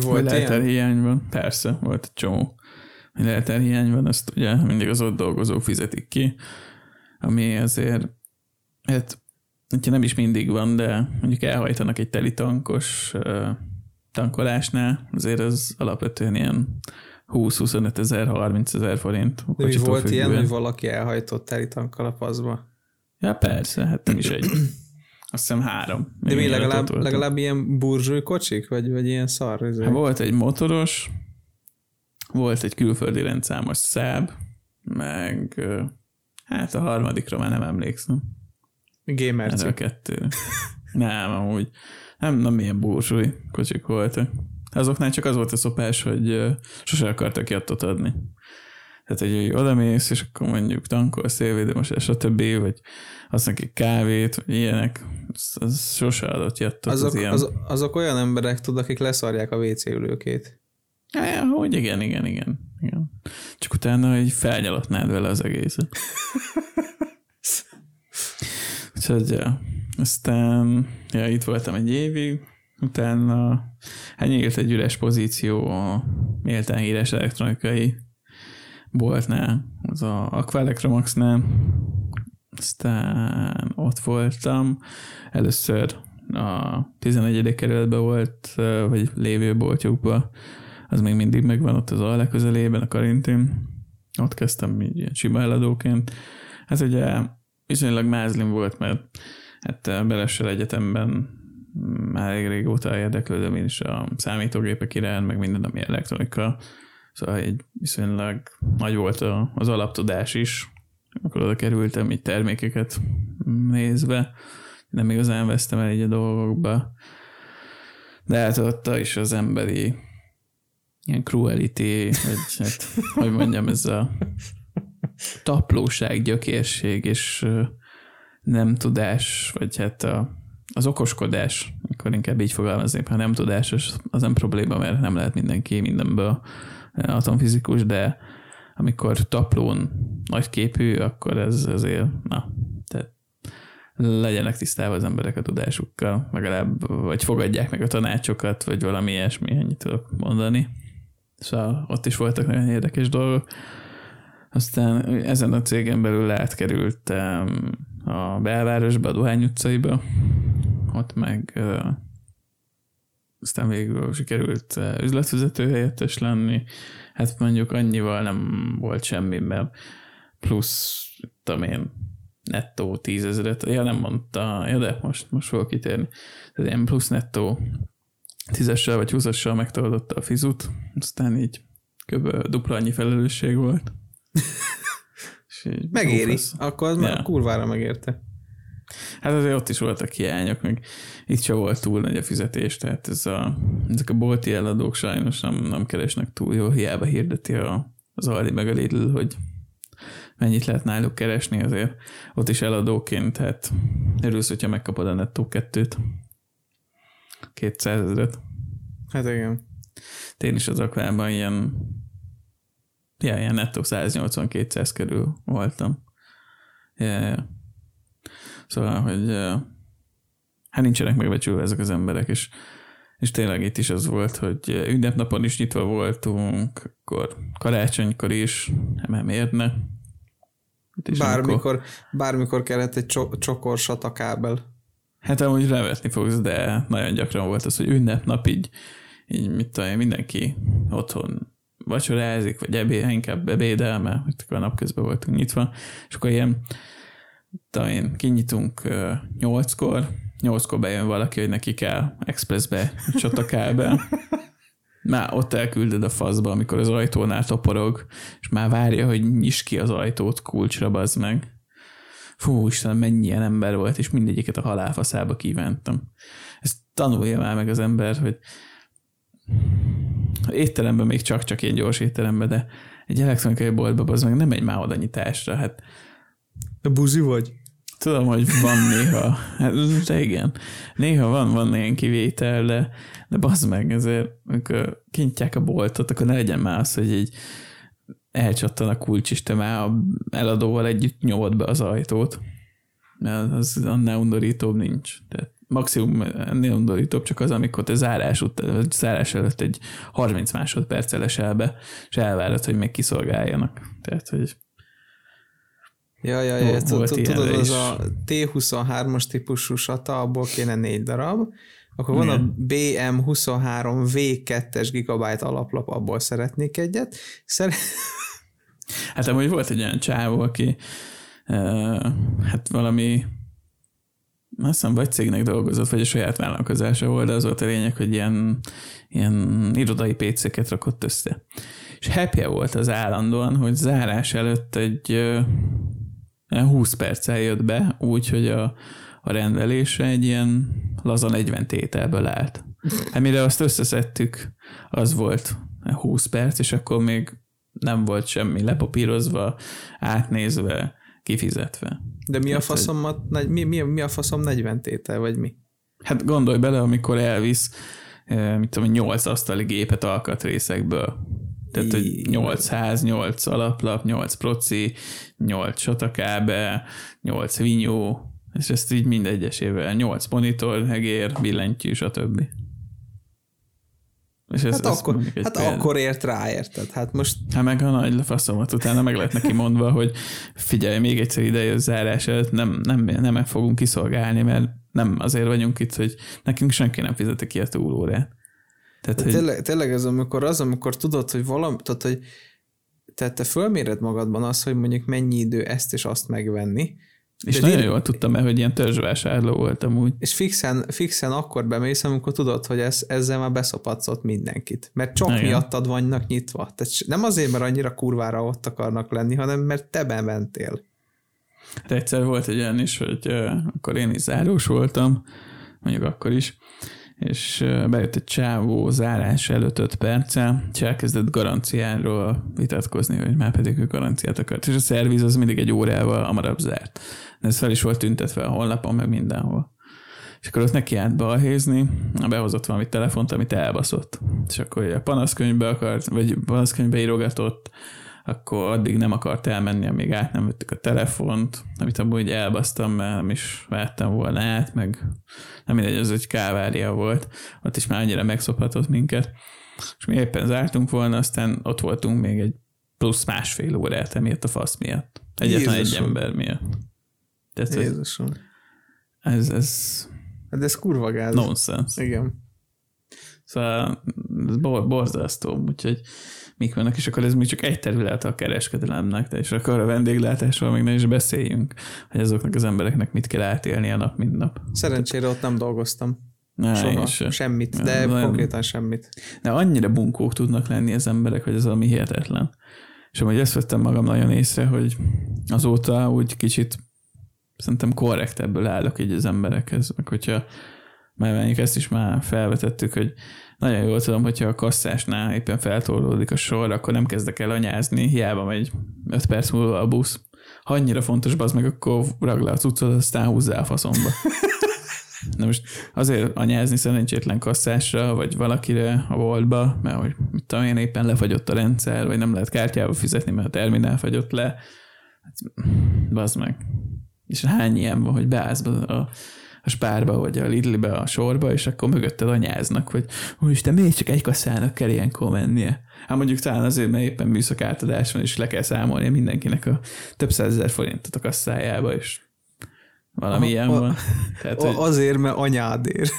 Volt vagy ilyen? hiány van, persze, volt egy csomó. Hogy lelter hiány van, azt ugye mindig az ott dolgozók fizetik ki, ami azért, hát, hogyha nem is mindig van, de mondjuk elhajtanak egy teli tankos tankolásnál, azért az alapvetően ilyen 20-25 ezer, 30 ezer forint. De mi volt ilyen, függően. hogy valaki elhajtott teli tankkal a paszba? Ja, persze, hát nem is egy. Azt hiszem három. De mi legalább, legalább ilyen burzsúj kocsik? Vagy, vagy ilyen szar? izé? Hát volt egy motoros, volt egy külföldi rendszámos száb, meg hát a harmadikra már nem emlékszem. Ez Gamerci. a kettő. nem, amúgy nem, nem ilyen búrsúly kocsik voltak. Azoknál csak az volt a szopás, hogy sose akartak jattot adni. Tehát, hogy hogy odamész, és akkor mondjuk tankolsz, szélvédőmosás, stb., vagy azt neki kávét, vagy ilyenek, az, az sose adott jattot. Azok, az ilyen. az, azok olyan emberek, tud, akik leszarják a WC ülőkét. Ja, hogy igen, igen, igen, igen. Csak utána hogy felnyalatnád vele az egészet. [LAUGHS] Úgyhogy, ja. Aztán, ja, itt voltam egy évig, utána hát nyílt egy üres pozíció a méltán híres elektronikai boltnál, az a Aqualectromaxnál. Aztán ott voltam. Először a 11. kerületben volt, vagy lévő boltjukban, az még mindig megvan ott az Alle közelében, a Karintin. Ott kezdtem így ilyen sima eladóként. Hát ugye viszonylag mázlim volt, mert hát a Belessel Egyetemben már elég régóta érdeklődöm én is a számítógépek iránt, meg minden, ami elektronika. Szóval egy viszonylag nagy volt a, az alaptudás is, akkor oda kerültem így termékeket nézve. Nem igazán vesztem el így a dolgokba. De hát ott is az emberi ilyen cruelty, vagy hát, hogy mondjam, ez a taplóság, gyökérség és nem tudás, vagy hát a, az okoskodás, akkor inkább így fogalmaznék, ha nem tudás, az, az nem probléma, mert nem lehet mindenki mindenből atomfizikus, de amikor taplón nagyképű, akkor ez azért, na, tehát legyenek tisztában az emberek a tudásukkal, legalább, vagy fogadják meg a tanácsokat, vagy valami ilyesmi, ennyit tudok mondani. Szóval ott is voltak nagyon érdekes dolgok. Aztán ezen a cégen belül átkerültem a belvárosba, a Dohány utcaiba, ott meg aztán végül sikerült üzletvezető helyettes lenni. Hát mondjuk annyival nem volt semmiben, plusz, tudom én, nettó tízezeret, ja nem mondta, ja de most, most fogok kitérni. Tehát ilyen plusz nettó tízessel vagy húszassal megtoldotta a fizut, aztán így kb. dupla annyi felelősség volt. Megéri. Akkor az Ja. már kurvára megérte. Hát azért ott is voltak hiányok, meg itt se volt túl nagy a fizetés, tehát ez a, ezek a bolti eladók sajnos nem, nem keresnek túl jól, hiába hirdeti a, az Aldi meg a Lidl, hogy mennyit lehet náluk keresni, azért ott is eladóként, hát örülsz, hogyha megkapod a nettó kettőt, 200 ezeret. Hát igen. Én is az akvában ilyen, ja, ilyen nettó 180-200 körül voltam. Ja, ja. Szóval, hogy hát nincsenek megbecsülve ezek az emberek, és, és tényleg itt is az volt, hogy ünnepnapon is nyitva voltunk, akkor karácsonykor is, már miért ne? Is amikor- Bármikor, bármikor kellett egy cso- csokor satakábel. Hát amúgy revetni fogsz, de nagyon gyakran volt az, hogy ünnepnap így, így mit tudom mindenki otthon vacsorázik, vagy ebéd, inkább ebédel, mert akkor napközben voltunk nyitva, és akkor ilyen, én, kinyitunk nyolckor, nyolckor bejön valaki, hogy neki kell expressbe csatakábel, már ott elküldöd a faszba, amikor az ajtónál toporog, és már várja, hogy nyis ki az ajtót kulcsra, bazd meg. Fú, Istenem, mennyi ilyen ember volt, és mindegyiket a halálfaszába kívántam. Ezt tanulja már meg az ember, hogy étteremben még csak-csak ilyen gyors étteremben, de egy elektronikai boltban az meg nem egy már oda nyitásra, hát De buzi vagy? tudom, hogy van néha, hát, de igen, néha van, van ilyen kivétel, de, de bazd meg, ezért, amikor kinyitják a boltot, akkor ne legyen már az, hogy így elcsattan a kulcs, és te már a eladóval együtt nyomod be az ajtót. Mert az annál undorítóbb nincs. Tehát maximum ennél undorítóbb csak az, amikor te zárás, után, zárás előtt egy 30 másodperccel lesel be, és elvárod, hogy még kiszolgáljanak. Tehát, hogy Ja, ja, ja, tudod, az a T23-as típusú sata, abból kéne négy darab, akkor van a BM23 V2-es gigabyte alaplap, abból szeretnék egyet. Szere- Hát amúgy volt egy olyan csávó, aki uh, hát valami azt hiszem, vagy cégnek dolgozott, vagy a saját vállalkozása volt, de az volt a lényeg, hogy ilyen, ilyen irodai PC-ket rakott össze. És happy volt az állandóan, hogy zárás előtt egy uh, 20 perccel jött be, úgy, hogy a, a rendelésre egy ilyen laza 40 tételből állt. Hát mire azt összeszedtük, az volt 20 perc, és akkor még nem volt semmi lepapírozva, átnézve, kifizetve. De mi a Hát, hogy- faszom, mi, mi, mi a faszom 40 tétel, vagy mi? Hát gondolj bele, amikor elvisz, eh, mit tudom, 8 asztali gépet alkatrészekből. Tehát, hogy Í- 800, 8 alaplap, 8 proci, 8 satakábe, 8 vinyó, és ezt így mindegyesével, 8 monitor, egér, billentyű, stb. És ez, Hát, ez akkor, hát példa. akkor ért rá, érted? Hát most Hát meg a nagy faszomat utána meg lett neki mondva, hogy figyelj, még egyszer ide zárás előtt nem, nem, nem fogunk kiszolgálni, mert nem azért vagyunk itt, hogy nekünk senki nem fizeti ki a túlórát. Tehát, De hogy tényleg, tényleg ez amikor az, amikor tudod, hogy valami, tudod, hogy tehát te fölméred magadban azt, hogy mondjuk mennyi idő ezt és azt megvenni, és de nagyon direkt- jól tudtam el, hogy ilyen törzsvásárló voltam úgy. és fixen, fixen akkor bemész, amikor tudod, hogy ez, ezzel már beszopatsz ott mindenkit. Mert csak Igen. miattad vannak nyitva. Tehát nem azért, mert annyira kurvára ott akarnak lenni, hanem mert te bementél. Hát egyszer volt egy olyan is, hogy uh, akkor én is zárós voltam, mondjuk akkor is, és bejött egy csávó zárás előtt 5 perccel, és elkezdett garanciáról vitatkozni, hogy már pedig ő garanciát akart. És a szerviz az mindig egy órával hamarabb zárt. De ez fel is volt tüntetve a honlapon, meg mindenhol. És akkor ott neki állt balhézni, behozott valami telefont, amit elbaszott. És akkor a panaszkönyvbe akart, vagy panaszkönyvbe írogatott, akkor addig nem akart elmenni, amíg át nem vettük a telefont, amit amúgy elbasztam, mert nem is vettem volna át, meg nem mindegy, az egy kávária volt. Ott is már annyira megszophatott minket. És mi éppen zártunk volna, aztán ott voltunk még egy plusz másfél órát emiatt a fasz miatt. Egyetlen egy ember miatt. Tehát ez, Jézusom. ez, ez Hát de ez kurva gáz. nonsense. Igen. Szóval ez bor- borzasztó, úgyhogy mik vannak, és akkor ez még csak egy terület a kereskedelemnek, de és akkor a vendéglátásról még ne is beszéljünk, hogy azoknak az embereknek mit kell átélni a nap, mint nap. Szerencsére ott nem dolgoztam. Na, Soha. se. Semmit, de nem. konkrétan semmit. De annyira bunkók tudnak lenni az emberek, hogy ez valami hihetetlen. És amúgy ezt vettem magam nagyon észre, hogy azóta úgy kicsit szerintem korrektebből állok így az emberekhez, meg hogyha már mondjuk ezt is már felvetettük, hogy nagyon jól tudom, hogyha a kasszásnál éppen feltorlódik a sor, akkor nem kezdek el anyázni, hiába megy 5 perc múlva a busz. Ha annyira fontos, az meg akkor ragd le a cuccot, aztán húzzál a faszomba. [LAUGHS] Na most azért anyázni szerencsétlen kasszásra, vagy valakire a boltba, mert hogy mit tudom én, éppen lefagyott a rendszer, vagy nem lehet kártyával fizetni, mert a terminál fagyott le. Hát, bazd meg. És hány ilyen van, hogy beállsz be a, a spárba, vagy a Lidlbe a sorba, és akkor mögötted anyáznak, hogy úristen, miért csak egy kasszának kell ilyenkor mennie? Hát mondjuk talán azért, mert éppen műszak átadás van, és le kell számolni mindenkinek a több százezer forintot a kasszájába, és valami Aha, ilyen a- van. [LAUGHS] Tehát, A- hogy, Azért, mert anyádért.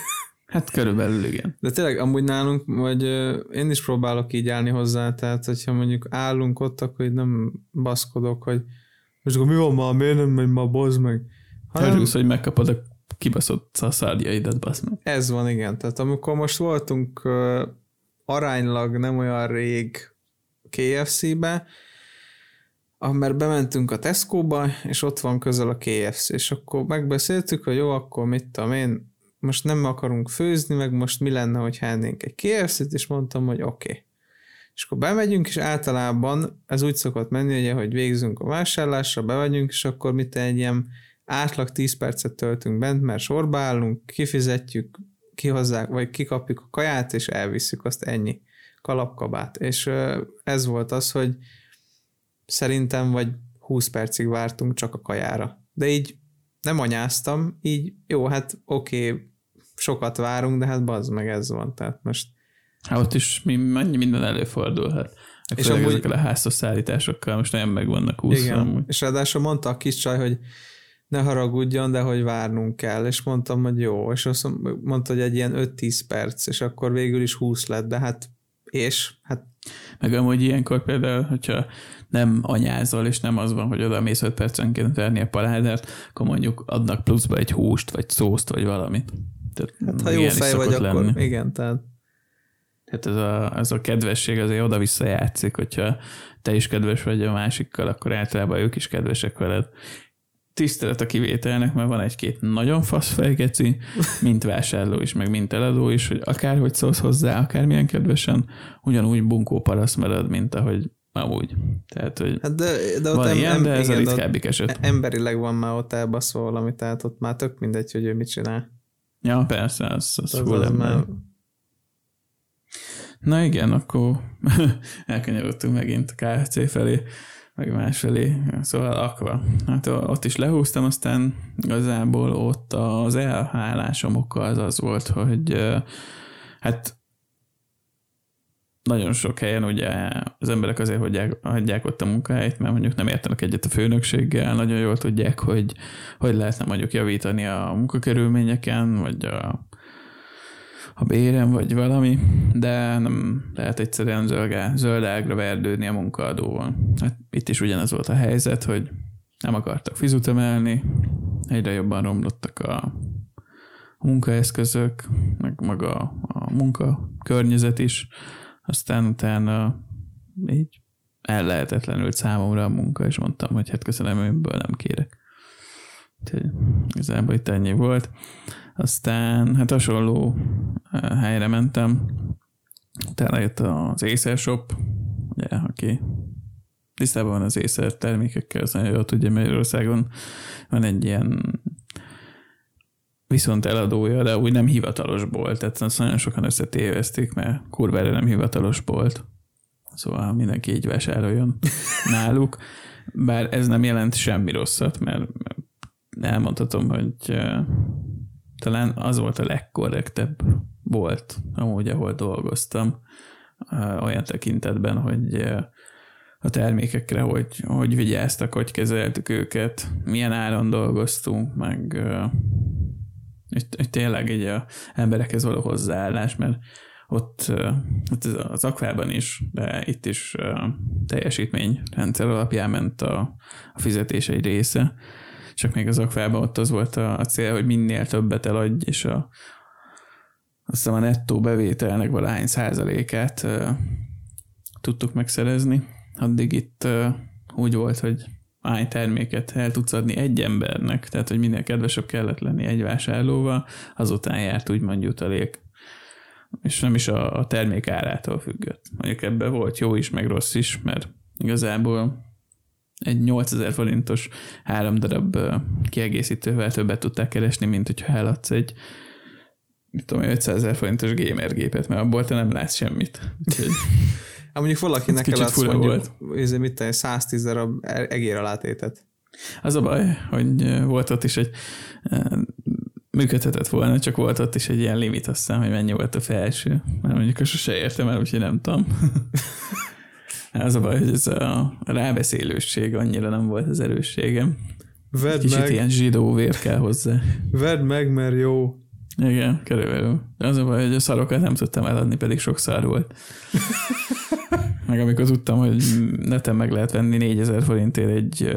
hát körülbelül igen. De tényleg amúgy nálunk, vagy én is próbálok így állni hozzá, tehát hogyha mondjuk állunk ott, akkor így nem baszkodok, hogy most akkor mi van már, miért nem megy már, bozd meg. Hanem Örülsz, hogy megkapod a kibaszott szaszárjaidat, basz meg. ez van, igen. Tehát amikor most voltunk ö, aránylag nem olyan rég KFC-be, mert bementünk a Tesco-ba, és ott van közel a KFC, és akkor megbeszéltük, hogy jó, akkor mit tudom én, most nem akarunk főzni, meg most mi lenne, hogy ennénk egy KFC-t, és mondtam, hogy oké. Okay. És akkor bemegyünk, és általában ez úgy szokott menni, ugye, hogy végzünk a vásárlásra, bemegyünk, és akkor mit egy ilyen átlag 10 percet töltünk bent, mert sorba állunk, kifizetjük, kihozzák, vagy kikapjuk a kaját, és elviszük azt ennyi kalapkabát. És ez volt az, hogy szerintem vagy 20 percig vártunk csak a kajára. De így nem anyáztam, így jó, hát oké, okay, sokat várunk, de hát bazd meg ez van, tehát most... Hát ott is mi, mennyi minden előfordulhat. És amúgy... ezekkel a háztos szállításokkal most nagyon meg vannak úszva. Igen, amúgy. és ráadásul mondta a kis csaj, hogy ne haragudjon, de hogy várnunk kell, és mondtam, hogy jó, és azt mondta, hogy egy ilyen 5-10 perc, és akkor végül is 20 lett, de hát és hát meg amúgy ilyenkor például, hogyha nem anyázol, és nem az van, hogy oda mész 5 percenként verni a paládát, akkor mondjuk adnak pluszba egy húst, vagy szószt, vagy valamit. Tehát hát ha jó fej vagy, lenni. akkor igen, tehát tehát ez a, ez a kedvesség azért oda-vissza játszik, hogyha te is kedves vagy a másikkal, akkor általában ők is kedvesek veled tisztelet a kivételnek, mert van egy-két nagyon fasz fejgeci, mint vásárló is, meg mint eladó is, hogy akárhogy szólsz hozzá, akármilyen kedvesen, ugyanúgy bunkó paraszt marad, mint ahogy amúgy. Tehát, hogy hát de, de ott van em, ilyen, de ez igen, a ritkábbik eset. Emberileg van már ott elbaszva valami, tehát ott már tök mindegy, hogy ő mit csinál. Ja, persze, az, az, az, az már... Na igen, akkor [LAUGHS] elkanyarodtunk megint a KFC felé meg másfelé, szóval akva. Hát ott is lehúztam, aztán igazából ott az elhálásom oka az az volt, hogy hát nagyon sok helyen ugye az emberek azért hagyják, hagyják ott a munkahelyet, mert mondjuk nem értenek egyet a főnökséggel, nagyon jól tudják, hogy hogy lehetne mondjuk javítani a munkakörülményeken, vagy a a bérem, vagy valami, de nem lehet egyszerűen zöld, zöld ágra verdődni a munkaadóval. Hát itt is ugyanez volt a helyzet, hogy nem akartak fizut emelni, egyre jobban romlottak a munkaeszközök, meg maga a munka környezet is, aztán utána így el lehetetlenült számomra a munka, és mondtam, hogy hát köszönöm, ebből nem kérek. Úgyhogy igazából itt ennyi volt. Aztán hát hasonló helyre mentem, utána jött az Acer Shop, ugye, aki tisztában van az Acer termékekkel, az nagyon jól tudja, Magyarországon van egy ilyen viszont eladója, de úgy nem hivatalos bolt, tehát azt nagyon sokan összetévezték, mert kurvára nem hivatalos bolt. Szóval mindenki így vásároljon [LAUGHS] náluk. Bár ez nem jelent semmi rosszat, mert elmondhatom, hogy talán az volt a legkorrektebb volt, amúgy, ahol dolgoztam, olyan tekintetben, hogy a termékekre, hogy, hogy vigyáztak, hogy kezeltük őket, milyen áron dolgoztunk, meg hogy, hogy tényleg egy a emberekhez való hozzáállás, mert ott, ott az akvában is, de itt is teljesítményrendszer alapján ment a, a fizetés egy része, csak még az akvában ott az volt a, a cél, hogy minél többet eladj, és a, azt a nettó bevételnek valahány százalékát uh, tudtuk megszerezni. Addig itt uh, úgy volt, hogy hány terméket el tudsz adni egy embernek, tehát hogy minél kedvesebb kellett lenni egy vásárlóval, azután járt úgymond jutalék. És nem is a, a termék árától függött. Mondjuk ebben volt jó is, meg rossz is, mert igazából egy 8000 forintos három darab kiegészítővel többet tudták keresni, mint hogyha eladsz egy mit tudom, 500 ezer forintos gamer gépet, mert abból te nem látsz semmit. Úgyhogy... [LAUGHS] Hát mondjuk valakinek eladsz mondjuk, volt. Ez mit tenni, 110 darab egér alátétet. Az a baj, hogy volt ott is egy működhetett volna, csak volt ott is egy ilyen limit, aztán, hogy mennyi volt a felső. Mert mondjuk azt sose értem el, úgyhogy nem tudom. [LAUGHS] Az a baj, hogy ez a rábeszélőség annyira nem volt az erősségem. Vedd Kicsit meg. ilyen zsidó vér kell hozzá. Vedd meg, mert jó. Igen, körülbelül. Az a baj, hogy a szarokat nem tudtam eladni, pedig sok szar volt. [LAUGHS] meg amikor tudtam, hogy neten meg lehet venni 4000 forintért egy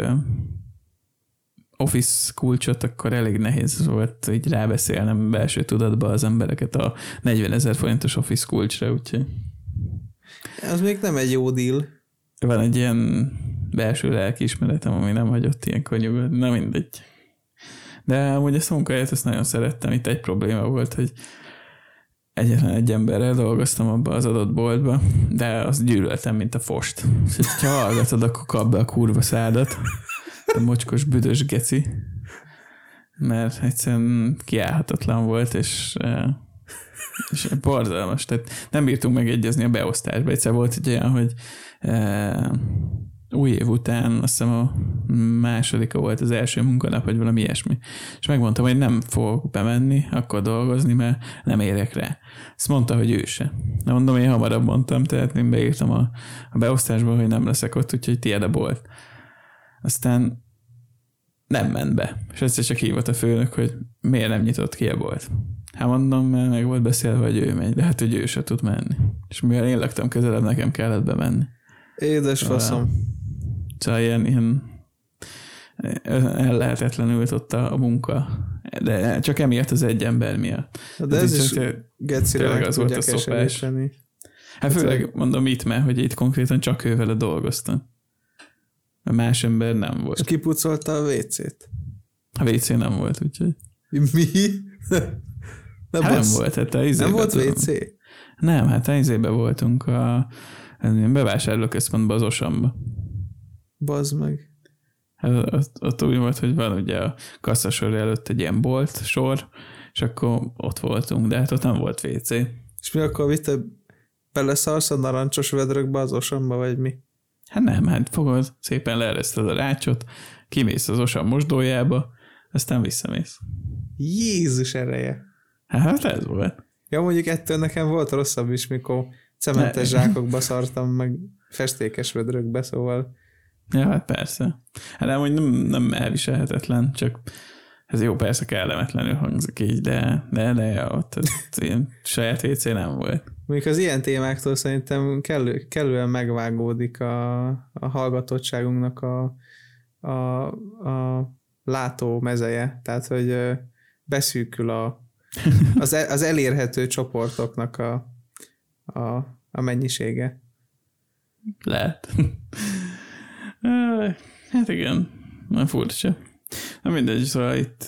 office kulcsot, akkor elég nehéz volt így rábeszélnem belső tudatba az embereket a 40 ezer forintos office kulcsra, úgyhogy az még nem egy jó deal. Van egy ilyen belső lelkiismeretem, ami nem hagyott ilyen nyugodni. Na mindegy. De amúgy ezt a munkahelyet ezt nagyon szerettem. Itt egy probléma volt, hogy egyetlen egy emberrel dolgoztam abba az adott boltba, de azt gyűlöltem, mint a fost. És ha hallgatod, akkor kap be a kurva szádat. A mocskos, büdös geci. Mert egyszerűen kiállhatatlan volt, és, és borzalmas. Tehát nem bírtunk megegyezni a beosztásba. Egyszer volt egy olyan, hogy új év után, azt hiszem a másodika volt az első munkanap, vagy valami ilyesmi. És megmondtam, hogy nem fogok bemenni, akkor dolgozni, mert nem érek rá. Azt mondta, hogy ő se. De mondom, én hamarabb mondtam, tehát én beírtam a, a beosztásba, hogy nem leszek ott, úgyhogy tiéd a bolt. Aztán nem ment be. És egyszer csak hívott a főnök, hogy miért nem nyitott ki a bolt. Hát mondom, mert meg volt beszélve, hogy ő megy, de hát, hogy ő se tud menni. És mivel én laktam közelebb, nekem kellett bemenni. Édes faszom. Szóval ilyen, ilyen ellehetetlenült ott a, a munka. De csak emiatt az egy ember miatt. De ez is gecire az volt a szopás. Hát főleg mondom itt, mert hogy itt konkrétan csak ő vele dolgoztam. A más ember nem volt. És kipucolta a WC-t? A WC nem volt, úgyhogy. Mi? Nem, hát nem volt, hát a Nem volt WC? Nem, hát a izébe voltunk a, a bevásárlóközpontban az Osamba. Bazd meg. Hát ott, ott úgy volt, hogy van ugye a kasszasor előtt egy ilyen bolt sor, és akkor ott voltunk, de hát ott nem volt WC. És mi akkor vitte beleszarsz a narancsos vedrökbe az osamba, vagy mi? Hát nem, hát fogod, szépen leereszted a rácsot, kimész az osam mosdójába, aztán visszamész. Jézus ereje. Hát ez volt. Ja, mondjuk ettől nekem volt rosszabb is, mikor cementes zsákokba szartam, meg festékes vödrökbe, szóval Ja, hát persze. Hát nem, hogy nem, nem elviselhetetlen, csak ez jó, persze kellemetlenül hangzik így, de, de, de ott, ott ilyen saját WC nem volt. Mondjuk az ilyen témáktól szerintem kellő, kellően megvágódik a, a hallgatottságunknak a, a, a látó mezeje, tehát hogy beszűkül a, [LAUGHS] az, el, az elérhető csoportoknak a, a, a mennyisége. Lehet. [LAUGHS] Hát igen, nem furcsa. Na mindegy, szóval itt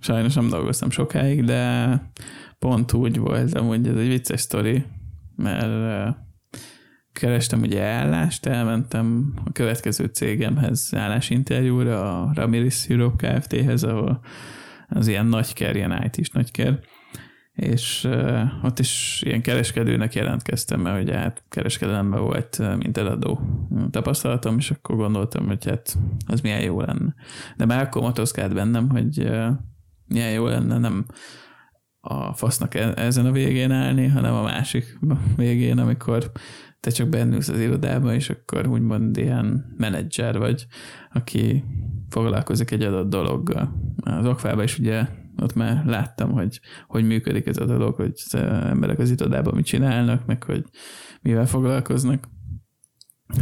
sajnos nem dolgoztam sokáig, de pont úgy volt, amúgy ez egy vicces sztori, mert kerestem ugye állást, elmentem a következő cégemhez állásinterjúra, a Ramirez Europe Kft-hez, ahol az ilyen nagyker, ilyen IT-s nagyker, és uh, ott is ilyen kereskedőnek jelentkeztem, mert ugye hát kereskedelemben volt mint eladó tapasztalatom, és akkor gondoltam, hogy hát az milyen jó lenne. De már akkor motoszkált bennem, hogy uh, milyen jó lenne nem a fasznak e- ezen a végén állni, hanem a másik végén, amikor te csak bennülsz az irodába, és akkor úgymond ilyen menedzser vagy, aki foglalkozik egy adott dologgal. Az okfában is ugye ott már láttam, hogy hogy működik ez a dolog, hogy az emberek az irodában mit csinálnak, meg hogy mivel foglalkoznak.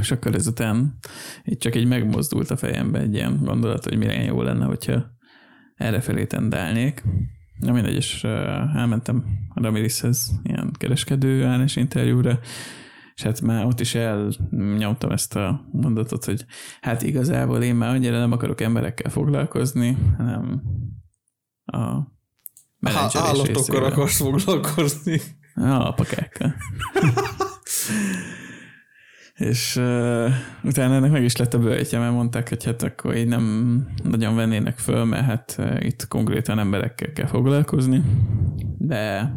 És akkor ezután így csak így megmozdult a fejembe egy ilyen gondolat, hogy milyen jó lenne, hogyha errefelé tendálnék. Na mindegy, és elmentem a Ramirishez ilyen kereskedő állás interjúra, és hát már ott is elnyomtam ezt a mondatot, hogy hát igazából én már annyira nem akarok emberekkel foglalkozni, hanem a menedzserés Állatokkal akarsz foglalkozni. A apakákkal. és uh, utána ennek meg is lett a bőjtje, mert mondták, hogy hát akkor így nem nagyon vennének föl, mert hát uh, itt konkrétan emberekkel kell foglalkozni, de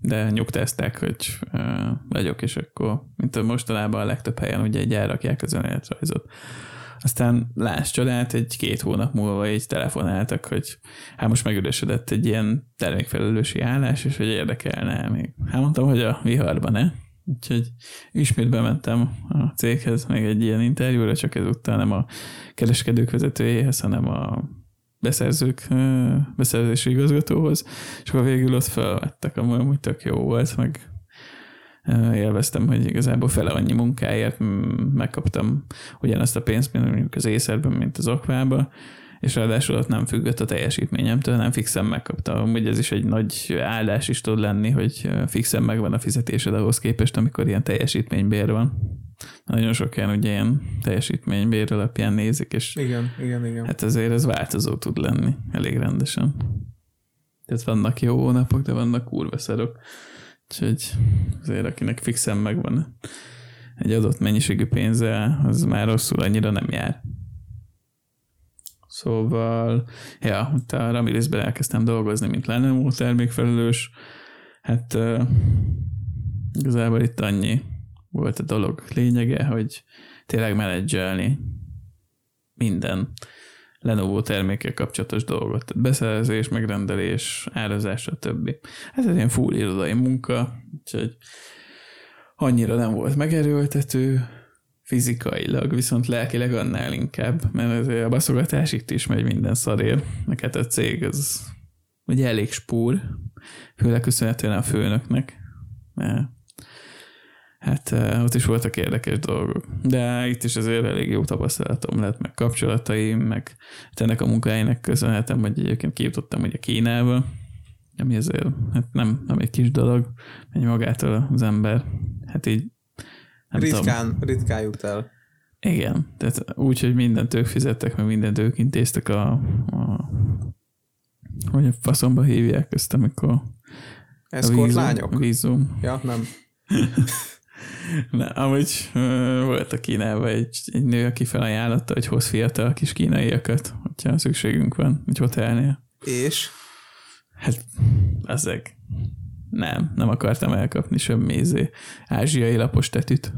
de nyugtázták, hogy vagyok, és akkor, mint mostanában a legtöbb helyen ugye egy elrakják az önéletrajzot. Aztán láss csodát, egy két hónap múlva így telefonáltak, hogy hát most megüresedett egy ilyen termékfelelősi állás, és hogy érdekelne még. Hát mondtam, hogy a viharban ne. Úgyhogy ismét bementem a céghez, meg egy ilyen interjúra, csak ezúttal nem a kereskedők vezetőjéhez, hanem a beszerzők, beszerzési igazgatóhoz, és akkor végül ott felvettek, amúgy tök jó volt, meg élveztem, hogy igazából fele annyi munkáért megkaptam ugyanazt a pénzt, mint mondjuk az észerben, mint az okvába, és ráadásul ott nem függött a teljesítményemtől, nem fixen megkaptam. Amúgy ez is egy nagy áldás is tud lenni, hogy fixen megvan a fizetésed ahhoz képest, amikor ilyen teljesítménybér van. Nagyon sok ilyen ugye ilyen teljesítménybér alapján nézik, és igen, igen, igen. hát azért ez változó tud lenni elég rendesen. Tehát vannak jó hónapok, de vannak kurva szarok. Úgyhogy azért akinek fixen megvan egy adott mennyiségű pénze, az már rosszul annyira nem jár. Szóval, ja, ott a Ramirisben elkezdtem dolgozni, mint Lenovo termékfelelős. Hát uh, igazából itt annyi volt a dolog lényege, hogy tényleg menedzselni minden Lenovo termékkel kapcsolatos dolgot. Tehát beszerzés, megrendelés, árazás, stb. Hát ez ilyen full irodai munka, úgyhogy annyira nem volt megerőltető, fizikailag, viszont lelkileg annál inkább, mert a baszogatás itt is megy minden szarér. Neked a cég az ugye elég spúr, főleg köszönhetően a főnöknek, mert hát uh, ott is voltak érdekes dolgok. De itt is azért elég jó tapasztalatom lett, meg kapcsolataim, meg hát ennek a munkájának köszönhetem, hogy egyébként kijutottam ugye Kínába, ami azért hát nem, nem egy kis dolog, megy magától az ember, hát így nem ritkán, tudom. ritkán jut el. Igen, tehát úgy, hogy mindent ők fizettek, meg mindent ők intéztek a, a hogy a faszomba hívják ezt, amikor Ez lányok? Vízum. Ja, nem. [LAUGHS] Na, amúgy volt a Kínában egy, egy nő, aki felajánlotta, hogy hoz fiatal kis kínaiakat, hogyha szükségünk van egy hotelnél. És? Hát, ezek. Nem, nem akartam elkapni semmi izé, ázsiai lapos tetűt.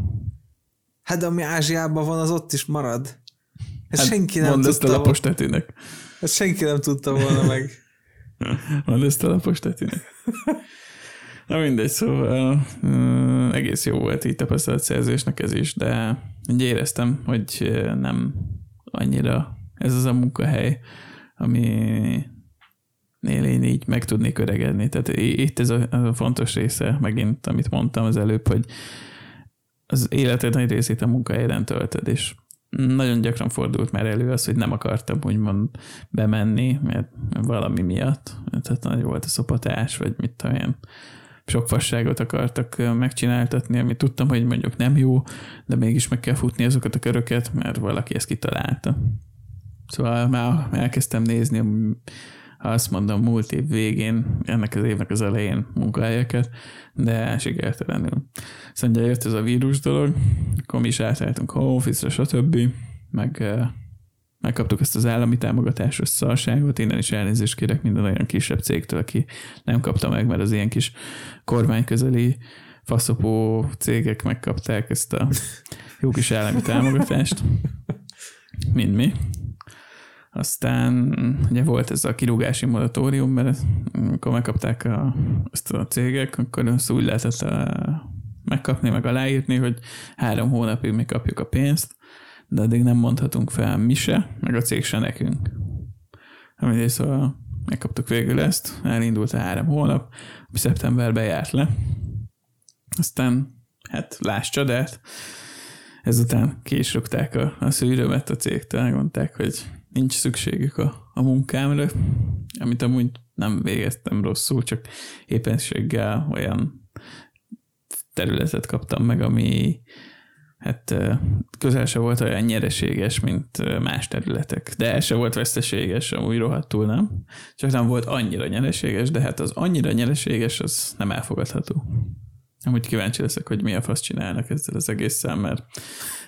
Hát de ami Ázsiában van, az ott is marad. Ez hát senki nem mondd tudta. ezt a lapos tetűnek. Ezt senki nem tudta volna meg. [LAUGHS] mondd ezt a lapos tetűnek. Na mindegy, szóval uh, egész jó volt így szerzésnek ez is, de úgy éreztem, hogy nem annyira ez az a munkahely, ami nél én így meg tudnék öregedni. Tehát itt ez a, ez a fontos része, megint, amit mondtam az előbb, hogy az életed nagy részét a munkahelyen töltöd, és nagyon gyakran fordult már elő az, hogy nem akartam úgymond bemenni, mert valami miatt, tehát nagy volt a szopatás, vagy mit tudom én, sok fasságot akartak megcsináltatni, amit tudtam, hogy mondjuk nem jó, de mégis meg kell futni azokat a köröket, mert valaki ezt kitalálta. Szóval már elkezdtem nézni azt mondom, múlt év végén, ennek az évnek az elején munkahelyeket, de sikertelenül. Szóval jött ez a vírus dolog, akkor mi is átálltunk home office stb., meg megkaptuk ezt az állami támogatásos szarságot, innen is elnézést kérek minden olyan kisebb cégtől, aki nem kapta meg, mert az ilyen kis kormányközeli faszopó cégek megkapták ezt a jó kis állami támogatást, mint mi. Aztán ugye volt ez a kirúgási moratórium, mert amikor megkapták a, ezt a cégek, akkor azt úgy lehetett a, megkapni, meg aláírni, hogy három hónapig mi kapjuk a pénzt, de addig nem mondhatunk fel mi se, meg a cég se nekünk. Amint szóval megkaptuk végül ezt, elindult a három hónap, szeptemberben járt le. Aztán, hát láss csodát, ezután késrugták a, a szűrőmet a cégtől, mondták, hogy nincs szükségük a, a munkámra, amit amúgy nem végeztem rosszul, csak éppenséggel olyan területet kaptam meg, ami hát közel se volt olyan nyereséges, mint más területek. De ez se volt veszteséges, amúgy rohadtul nem. Csak nem volt annyira nyereséges, de hát az annyira nyereséges, az nem elfogadható. Amúgy kíváncsi leszek, hogy mi a fasz csinálnak ezzel az egésszel, mert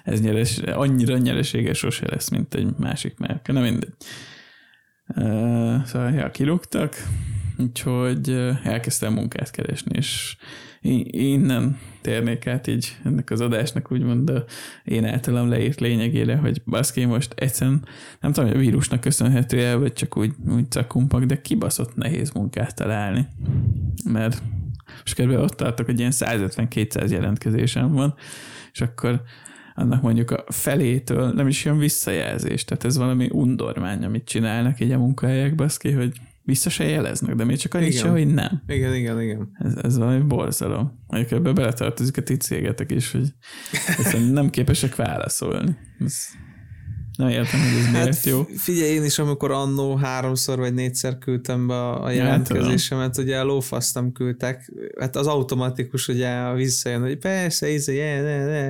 ez nyeres, annyira nyereséges sose lesz, mint egy másik márka. Nem mindegy. Uh, szóval, ja, kiluktak, úgyhogy elkezdtem munkát keresni, és innen térnék át így ennek az adásnak úgymond a én általam leírt lényegére, hogy baszki most egyszerűen nem tudom, hogy a vírusnak köszönhető el, vagy csak úgy, úgy cakumpak, de kibaszott nehéz munkát találni. Mert és kb. ott tartok, hogy ilyen 150-200 jelentkezésem van, és akkor annak mondjuk a felétől nem is jön visszajelzés. Tehát ez valami undormány, amit csinálnak így a munkahelyek, baszki, hogy vissza se jeleznek, de még csak annyit se, hogy nem. Igen, igen, igen. Ez, ez valami borzalom. Mondjuk ebbe beletartozik a ti cégetek is, hogy [LAUGHS] nem képesek válaszolni. Ez nem értem, hogy ez hát miért jó. Figyelj, én is, amikor annó háromszor vagy négyszer küldtem be a jelentkezésemet, ugye a lófaszt nem küldtek, hát az automatikus ugye visszajön, hogy persze, íze,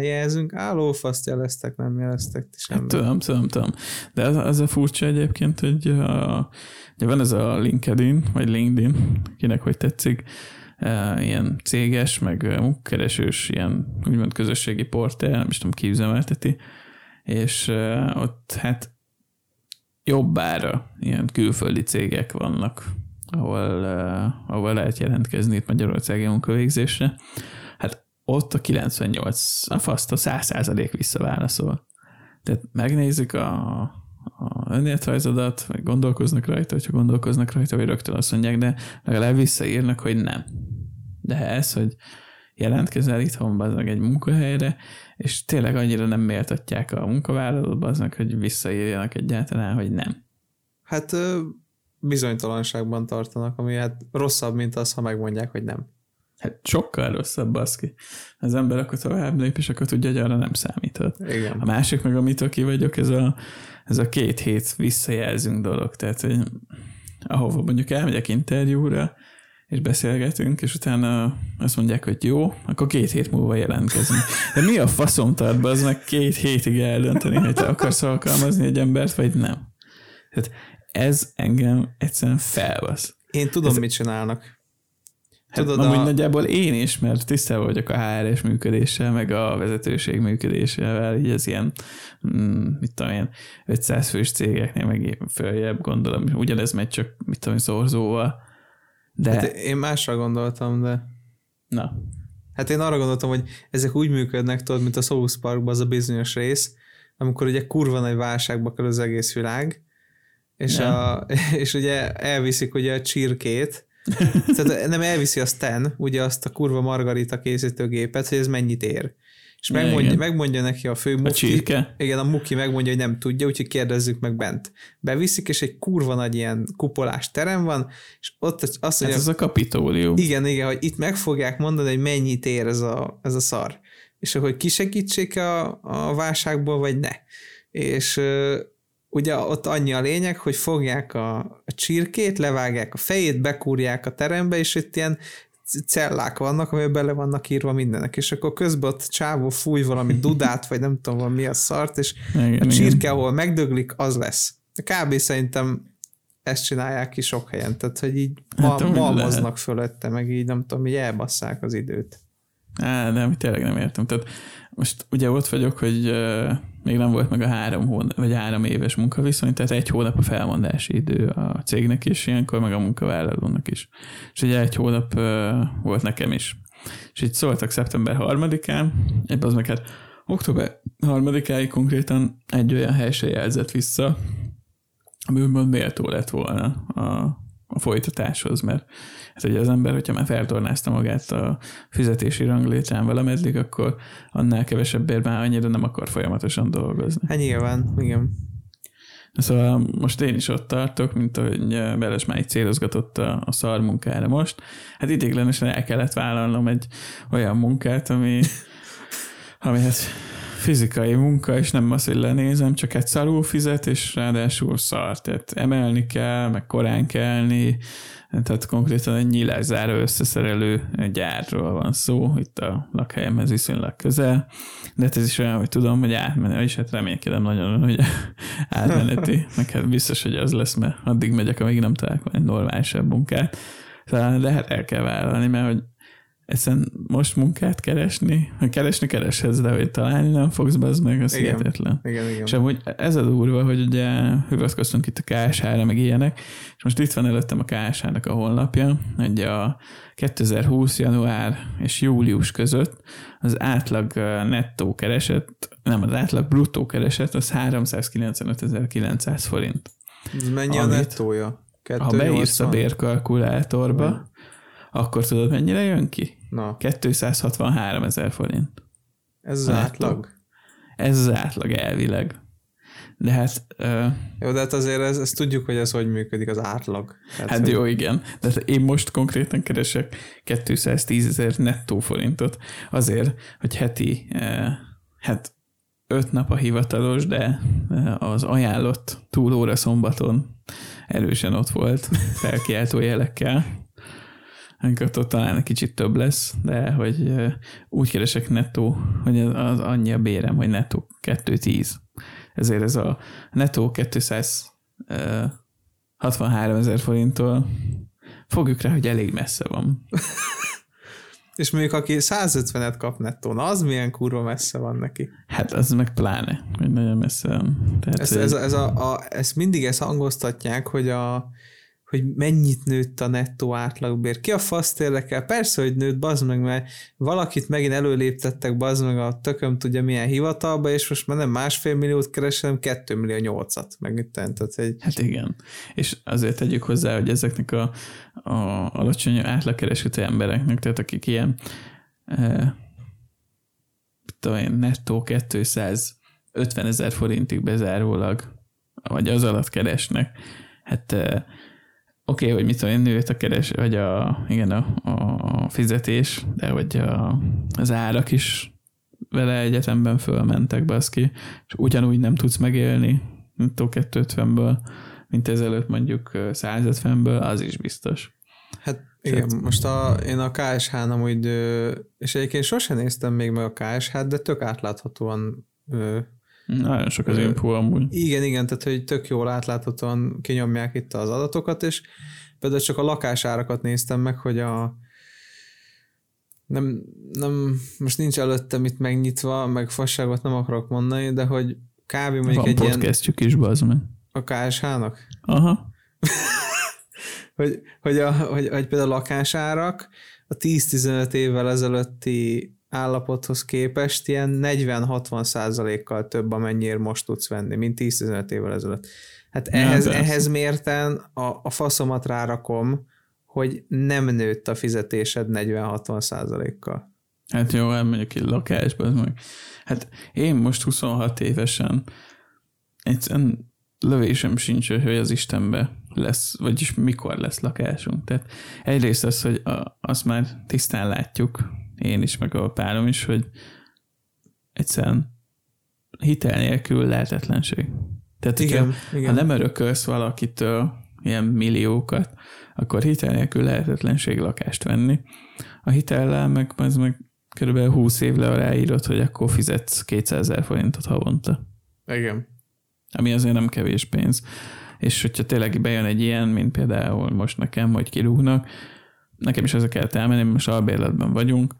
jelzünk, á, lófaszt jeleztek, nem jeleztek semmi. Hát, tudom, tudom, tudom. De az, az a furcsa egyébként, hogy a, ugye van ez a LinkedIn, vagy LinkedIn, kinek hogy tetszik, ilyen céges, meg munkakeresős, ilyen úgymond közösségi portál, nem is tudom ki üzemelteti, és ott hát jobbára ilyen külföldi cégek vannak, ahol, ahol lehet jelentkezni itt Magyarországi munkavégzésre. Hát ott a 98, a faszt a 100 százalék visszaválaszol. Tehát megnézik a, a önéletrajzodat, vagy gondolkoznak rajta, hogyha gondolkoznak rajta, vagy rögtön azt mondják, de legalább visszaírnak, hogy nem. De ez, hogy jelentkezel itthon baznak egy munkahelyre, és tényleg annyira nem méltatják a munkavállalót baznak, hogy visszaírjanak egyáltalán, hogy nem. Hát bizonytalanságban tartanak, ami hát rosszabb, mint az, ha megmondják, hogy nem. Hát sokkal rosszabb, baszki. Az ember akkor tovább lép, és akkor tudja, hogy arra nem számíthat. Igen. A másik meg, amit ki vagyok, ez a, ez a két hét visszajelzünk dolog. Tehát, hogy ahova mondjuk elmegyek interjúra, és beszélgetünk, és utána azt mondják, hogy jó, akkor két hét múlva jelentkezünk. De mi a faszom tart, az meg két hétig eldönteni, hogy te akarsz alkalmazni egy embert, vagy nem? Tehát ez engem egyszerűen felvasz. Én tudom, ez, mit csinálnak. Hát Tudod, amúgy a... nagyjából én is, mert tisztában vagyok a HRS működéssel, meg a vezetőség működésével, így az ilyen, mm, mit tudom én, 500 fős cégeknél meg följebb gondolom, ugyanez megy csak, mit tudom, szorzóval. De... Hát én másra gondoltam, de... Na. Hát én arra gondoltam, hogy ezek úgy működnek, tudod, mint a South Parkban az a bizonyos rész, amikor ugye kurva nagy válságba kerül az egész világ, és, a, [LAUGHS] és ugye elviszik ugye a csirkét, [LAUGHS] tehát nem elviszi a Stan, ugye azt a kurva margarita készítőgépet, hogy ez mennyit ér. És megmondja, igen. megmondja neki a fő muki. A? Igen, a muki megmondja, hogy nem tudja, úgyhogy kérdezzük meg bent. Beviszik, és egy kurva nagy ilyen kupolás terem van, és ott azt mondja... Ez az a kapitólium. Igen, igen, hogy itt meg fogják mondani, hogy mennyit ér ez a, ez a szar. És hogy kisegítsék a, a válságból, vagy ne. És ugye ott annyi a lényeg, hogy fogják a, a csirkét, levágják a fejét, bekúrják a terembe, és itt ilyen cellák vannak, amiben bele vannak írva mindenek, és akkor közben ott csávó fúj valami [LAUGHS] dudát, vagy nem tudom, mi a szart, és igen, a csirke, igen. ahol megdöglik, az lesz. Kb. szerintem ezt csinálják ki sok helyen, tehát hogy így hát, ma, malmoznak fölötte, meg így nem tudom, így elbasszák az időt. Á, nem, tényleg nem értem. Tehát most ugye ott vagyok, hogy még nem volt meg a három hónap, vagy három éves munkaviszony, tehát egy hónap a felmondási idő a cégnek is, ilyenkor meg a munkavállalónak is. És ugye egy hónap volt nekem is. És így szóltak szeptember 3-án, ebben az meg hát október 3-áig konkrétan egy olyan helyse jelzett vissza, ami úgymond méltó lett volna a, a folytatáshoz, mert hát ugye az ember, hogyha már feltornázta magát a fizetési ranglétrán valameddig, akkor annál kevesebb már annyira nem akar folyamatosan dolgozni. Hát nyilván, igen. Szóval most én is ott tartok, mint ahogy Beles már célozgatott a, a szar munkára most. Hát idéglenesen el kellett vállalnom egy olyan munkát, ami, ami hát fizikai munka, és nem az, hogy lenézem, csak egy szarul fizet, és ráadásul szar. Tehát emelni kell, meg korán kelni, tehát konkrétan egy nyílászáró összeszerelő gyárról van szó, itt a lakhelyemhez viszonylag közel, de hát ez is olyan, hogy tudom, hogy átmenő, és hát reménykedem nagyon, hogy [LAUGHS] átmeneti, meg hát biztos, hogy az lesz, mert addig megyek, amíg nem találok egy normálisabb munkát. De hát el kell vállalni, mert hogy ezen most munkát keresni, ha keresni kereshetsz, de hogy találni nem fogsz, az meg, az igen, hihetetlen. Igen, igen. És amúgy ez a durva, hogy ugye hivatkoztunk itt a KSH-ra, meg ilyenek, és most itt van előttem a KSH-nak a honlapja, hogy a 2020. január és július között az átlag nettó kereset, nem, az átlag bruttó kereset, az 395.900 forint. Ez mennyi Amit, a nettója? Ha beírsz a bérkalkulátorba, akkor tudod, mennyire jön ki? Na. 263 ezer forint. Ez az átlag? átlag? Ez az átlag elvileg. De hát... Uh, jó, de hát azért ez, ezt tudjuk, hogy ez hogy működik, az átlag. Hát, hát jó, igen. De hát én most konkrétan keresek 210 ezer nettó forintot azért, hogy heti, uh, hát öt nap a hivatalos, de az ajánlott túlóra szombaton erősen ott volt felkiáltó jelekkel ott talán egy kicsit több lesz, de hogy úgy keresek nettó, hogy az annyi a bérem, hogy nettó 210. Ezért ez a nettó 263 ezer forinttól fogjuk rá, hogy elég messze van. [LAUGHS] És mondjuk aki 150-et kap nettó, na az milyen kurva messze van neki. Hát az meg pláne, hogy nagyon messze van. Tehát, Ez, ez, ez a, a, ezt mindig ezt hangoztatják, hogy a hogy mennyit nőtt a nettó átlagbér. Ki a faszt érdekel? Persze, hogy nőtt, bazd meg, mert valakit megint előléptettek, bazd meg a tököm tudja milyen hivatalba, és most már nem másfél milliót keresem, kettő millió nyolcat. Meg? Tehát egy, Hát igen. És azért tegyük hozzá, hogy ezeknek a, a alacsony átlagkereskedő embereknek, tehát akik ilyen e, tudom én, nettó 250 ezer forintig bezárólag, vagy az alatt keresnek, hát e, oké, okay, hogy mit tudom én, nőtt a keres, vagy a, igen, a, a fizetés, de hogy a, az árak is vele egyetemben fölmentek, baszki, és ugyanúgy nem tudsz megélni, mint 250-ből, mint ezelőtt mondjuk 150-ből, az is biztos. hát igen, most a, én a KSH-n amúgy, és egyébként sosem néztem még meg a KSH-t, de tök átláthatóan Nagyon sok az info amúgy. Igen, igen, tehát hogy tök jól átláthatóan kinyomják itt az adatokat, és például csak a lakásárakat néztem meg, hogy a nem, nem, most nincs előttem itt megnyitva, meg fasságot nem akarok mondani, de hogy kb. mondjuk Van egy ilyen podcastjük is, bazd meg. a KSH-nak, Aha. [LAUGHS] hogy, hogy, a, hogy, hogy például a lakásárak a 10-15 évvel ezelőtti állapothoz képest ilyen 40-60 százalékkal több, amennyire most tudsz venni, mint 10-15 évvel ezelőtt. Hát Ja, ehhez, persze. ehhez mérten a, a faszomat rárakom, hogy nem nőtt a fizetésed 40-60 százalékkal. Hát jó, hát mondjuk egy lakásban, az meg. Hát én most 26 évesen egyszerűen lövésem sincs, hogy az Istenbe lesz, vagyis mikor lesz lakásunk. Tehát egyrészt az, hogy a, azt már tisztán látjuk, én is, meg a párom is, hogy egyszerűen hitel nélkül lehetetlenség. Tehát, hogyha- Igen, Ha igen. nem örökölsz valakitől ilyen milliókat, akkor hitel nélkül lehetetlenség lakást venni. A hitellel meg, az meg körülbelül 20 évre ráírod, hogy akkor fizetsz 200 ezer forintot havonta. igen. Ami azért nem kevés pénz. És hogyha tényleg bejön egy ilyen, mint például most nekem, hogy kirúgnak, nekem is ezzel kell elmenni, most albérletben vagyunk,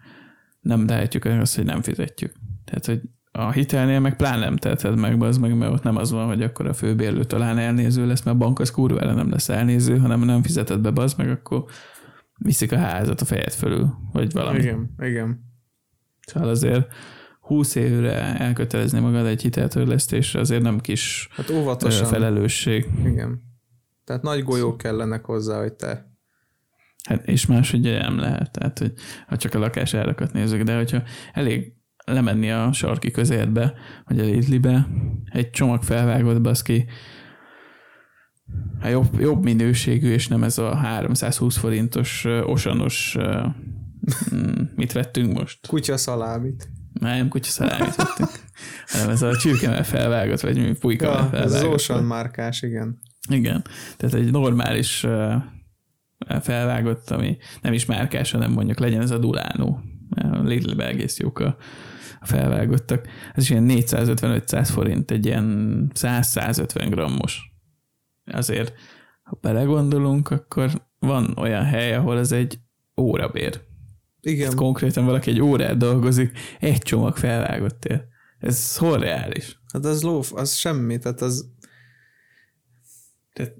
nem tehetjük azt, hogy nem fizetjük. Tehát, hogy a hitelnél meg pláne nem teheted meg, az meg, mert ott nem az van, hogy akkor a főbérlő talán elnéző lesz, mert a bank az kurvára nem lesz elnéző, hanem nem fizeted be, az meg, akkor viszik a házat a fejed fölül, vagy valami. Igen, igen. Szóval azért 20 évre elkötelezni magad egy hiteltörlesztésre azért nem kis Hát óvatosan. felelősség. Igen. Tehát nagy golyók kellenek hozzá, hogy te Hát, és más ugye nem lehet, tehát hogy ha csak a lakásárakat nézzük, de hogyha elég lemenni a sarki közértbe, vagy a Lidlibe, egy csomag felvágott baszki, hát jobb, jobb minőségű, és nem ez a 320 forintos osanos mm, mit vettünk most? kutya szalámit. Nem, kutya szalámit vettünk, hanem ez a csirkemel felvágott, vagy mi pulyka Ja, ez az felvágott. Ocean márkás, igen. Igen, tehát egy normális felvágott, ami nem is márkás, hanem mondjuk legyen ez a Dulánó. Lidl-be egész jók a, a felvágottak. Ez is ilyen 450-500 forint, egy ilyen 100-150 grammos. Azért, ha belegondolunk, akkor van olyan hely, ahol ez egy órabér. Igen, Tehát konkrétan valaki egy órát dolgozik, egy csomag felvágott ér. Ez hol reális? hát az lóf, az semmi, tehát az, Tehát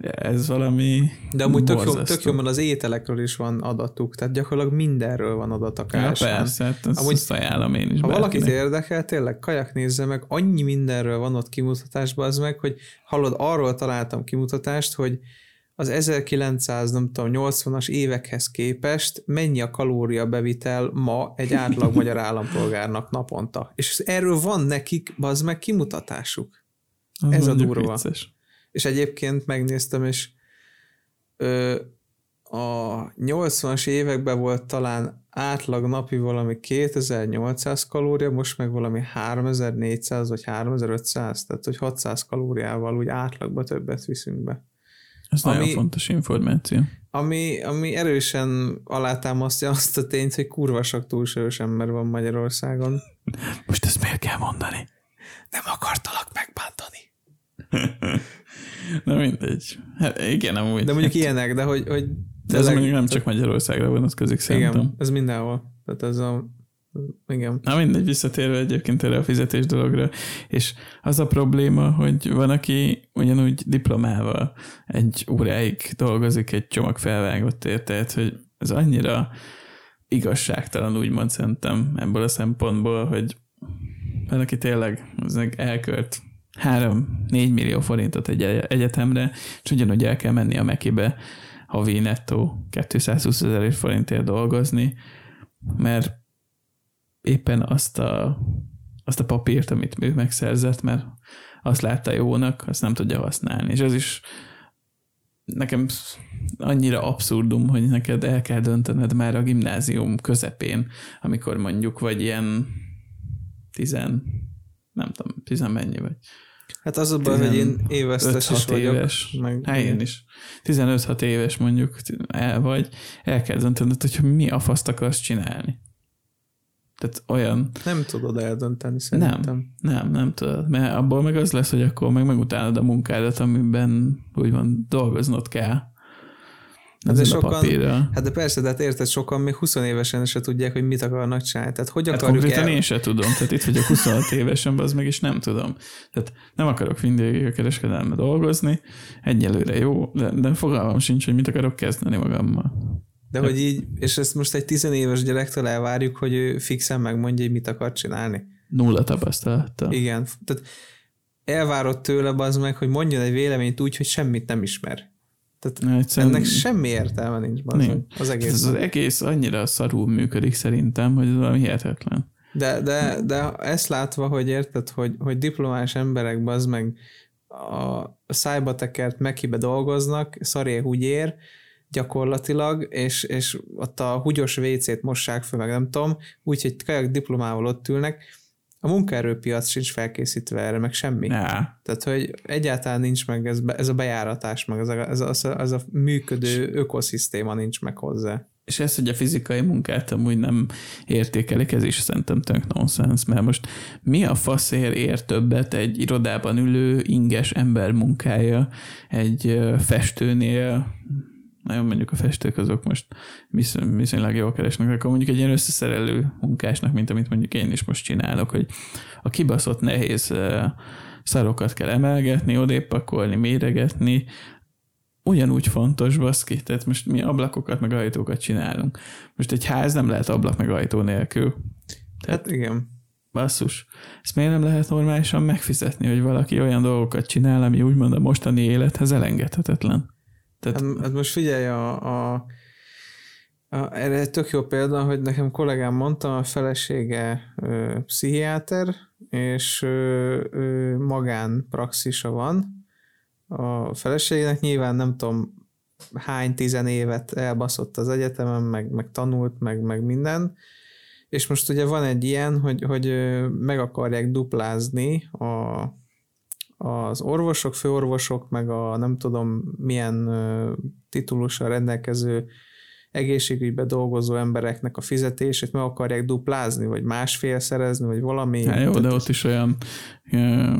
ez valami de amúgy tök jó, tök jó, mert az ételekről is van adatuk, tehát gyakorlatilag mindenről van adat a Ja, persze, hát azt, Amúgy, azt ajánlom én is Ha valakit bárkinek. érdekel, tényleg kajak nézze meg, annyi mindenről van ott kimutatásban az meg, hogy hallod, arról találtam kimutatást, hogy az 1900, nem tudom, 80-as évekhez képest mennyi a kalóriabevitel ma egy átlag [LAUGHS] magyar állampolgárnak naponta. És erről van nekik, az meg kimutatásuk. Az ez a durva. vicces. És egyébként megnéztem, és ö, a 80-as években volt talán átlag napi valami 2800 kalória, most meg valami 3400 vagy 3500, tehát hogy 600 kalóriával úgy átlagban többet viszünk be. Ez Ami- nagyon fontos információ. Ami, ami erősen alátámasztja azt a tényt, hogy kurva sok túlsúlyos ember van Magyarországon. Most ezt miért kell mondani? Nem akartalak megbántani. [LAUGHS] Na mindegy. Hát igen, amúgy. De mondjuk hát, ilyenek, de hogy, hogy De ez Tényleg- mondjuk nem csak Magyarországra vonatkozik szerintem. Igen, ez mindenhol. Tehát ez a... Igen. Na mindegy, visszatérve egyébként erre a fizetés dologra, és az a probléma, hogy van, aki ugyanúgy diplomával egy óráig dolgozik egy csomag felvágott ért, tehát hogy ez annyira igazságtalan úgymond szerintem ebből a szempontból, hogy van, aki tényleg az meg elkölt 3-4 millió forintot egy egyetemre, és ugyanúgy el kell menni a Mekibe havi nettó 220 ezer forintért dolgozni, mert éppen azt a, azt a papírt, amit ő megszerzett, mert azt látta jónak, azt nem tudja használni. És ez is nekem annyira abszurdum, hogy neked el kell döntened már a gimnázium közepén, amikor mondjuk vagy ilyen tizen, nem tudom, tizen mennyi vagy. Hát az a baj, hogy én évesztes is 5-6 vagyok. éves. Meg, Hát én is. 15-6 éves mondjuk el vagy, el kell döntened, hogy mi a faszt akarsz csinálni. Tehát olyan, Nem tudod eldönteni szerintem. nem, nem tudod, mert abból meg az lesz, hogy akkor meg megutálod a munkádat, amiben úgymond dolgoznod kell. Hát de sokan-. Hát de persze, de hát érted, sokan még 20 évesen se tudják, hogy mit akarnak csinálni. Tehát hogy Hát konkrétan el... én se tudom, tehát itt vagyok 26 évesen, az meg is nem tudom. Tehát nem akarok mindig a kereskedelme dolgozni, egyelőre jó, de, de fogalmam sincs, hogy mit akarok kezdeni magammal. De hogy így, és ezt most egy tizenéves gyerektől elvárjuk, hogy ő fixen megmondja, hogy mit akar csinálni. Nulla tapasztalata. Igen. Tehát elvárod tőle az meg, hogy mondjon egy véleményt úgy, hogy semmit nem ismer. Tehát Egyszerűen, ennek semmi értelme nincs bazd meg, az ez egész. az egész annyira szarul működik szerintem, hogy ez valami hihetetlen. De, de, de ezt látva, hogy érted, hogy, hogy diplomás emberek az meg a szájba tekert mekibe dolgoznak, szaré húgyér, gyakorlatilag, és, és ott a húgyos WC-t mossák fel, meg nem tudom, úgyhogy kajak diplomával ott ülnek, a munkaerőpiac sincs felkészítve erre, meg semmi. Á, Tehát, hogy egyáltalán nincs meg ez, ez a bejáratás, meg ez a, ez, a, ez, a, ez a működő ökoszisztéma nincs meg hozzá. és ez, hogy a fizikai munkát amúgy nem értékelik, ez is szerintem tök nonsens, mert most mi a faszér ér többet egy irodában ülő inges ember munkája egy festőnél, nagyon mondjuk a festők azok most visz- viszonylag jól keresnek, akkor mondjuk egy ilyen összeszerelő munkásnak, mint amit mondjuk én is most csinálok, hogy a kibaszott nehéz szarokat kell emelgetni, odébb pakolni, méregetni, ugyanúgy fontos, baszki, tehát most mi ablakokat meg ajtókat csinálunk. Most egy ház nem lehet ablak meg ajtó nélkül. Tehát Hát igen. basszus, ezt miért nem lehet normálisan megfizetni, hogy valaki olyan dolgokat csinál, ami úgymond a mostani élethez elengedhetetlen. Tehát Hát, hát most figyelj, a, a, a, erre egy tök jó példa, hogy nekem kollégám mondta, a felesége ö, pszichiáter, és ö, ö, magánpraxisa van. A feleségének nyilván nem tudom hány tizenévet elbaszott az egyetemen, meg, meg tanult, meg, meg minden, és most ugye van egy ilyen, hogy, hogy meg akarják duplázni a, az orvosok, főorvosok, meg a nem tudom milyen titulussal rendelkező egészségügyben dolgozó embereknek a fizetését meg akarják duplázni, vagy másfél szerezni, vagy valami. hát jó, de ott is olyan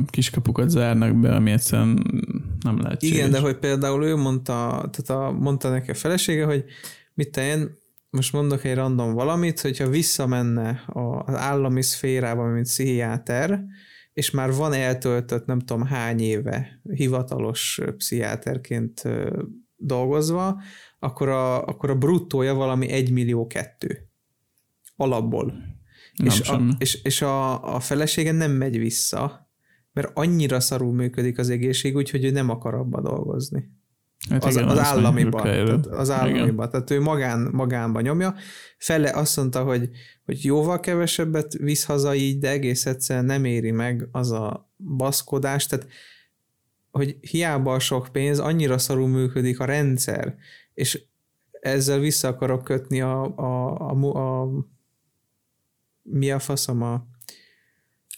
kiskapukat zárnak be, ami egyszerűen nem lehet Igen, de hogy például ő mondta, tehát a, mondta neki a felesége, hogy mit te én most mondok egy random valamit, hogyha visszamenne az állami szférába, mint pszichiáter, és már van eltöltött nem tudom hány éve hivatalos pszichiáterként dolgozva, akkor a, akkor a bruttója valami 1 millió kettő alapból. Nem és, a, és, és a, a felesége nem megy vissza, mert annyira szarul működik az egészségügy, hogy ő nem akar abba dolgozni. Hát Az, igen, az azt államiba. Tehát az államiba. Tehát ő magán, magánba nyomja. Fele azt mondta, hogy, hogy jóval kevesebbet visz haza így, de egész egyszerűen nem éri meg az a baszkodás. Tehát hogy hiába a sok pénz, annyira szarul működik a rendszer, és ezzel vissza akarok kötni a, a, a, mu- a mi a faszom a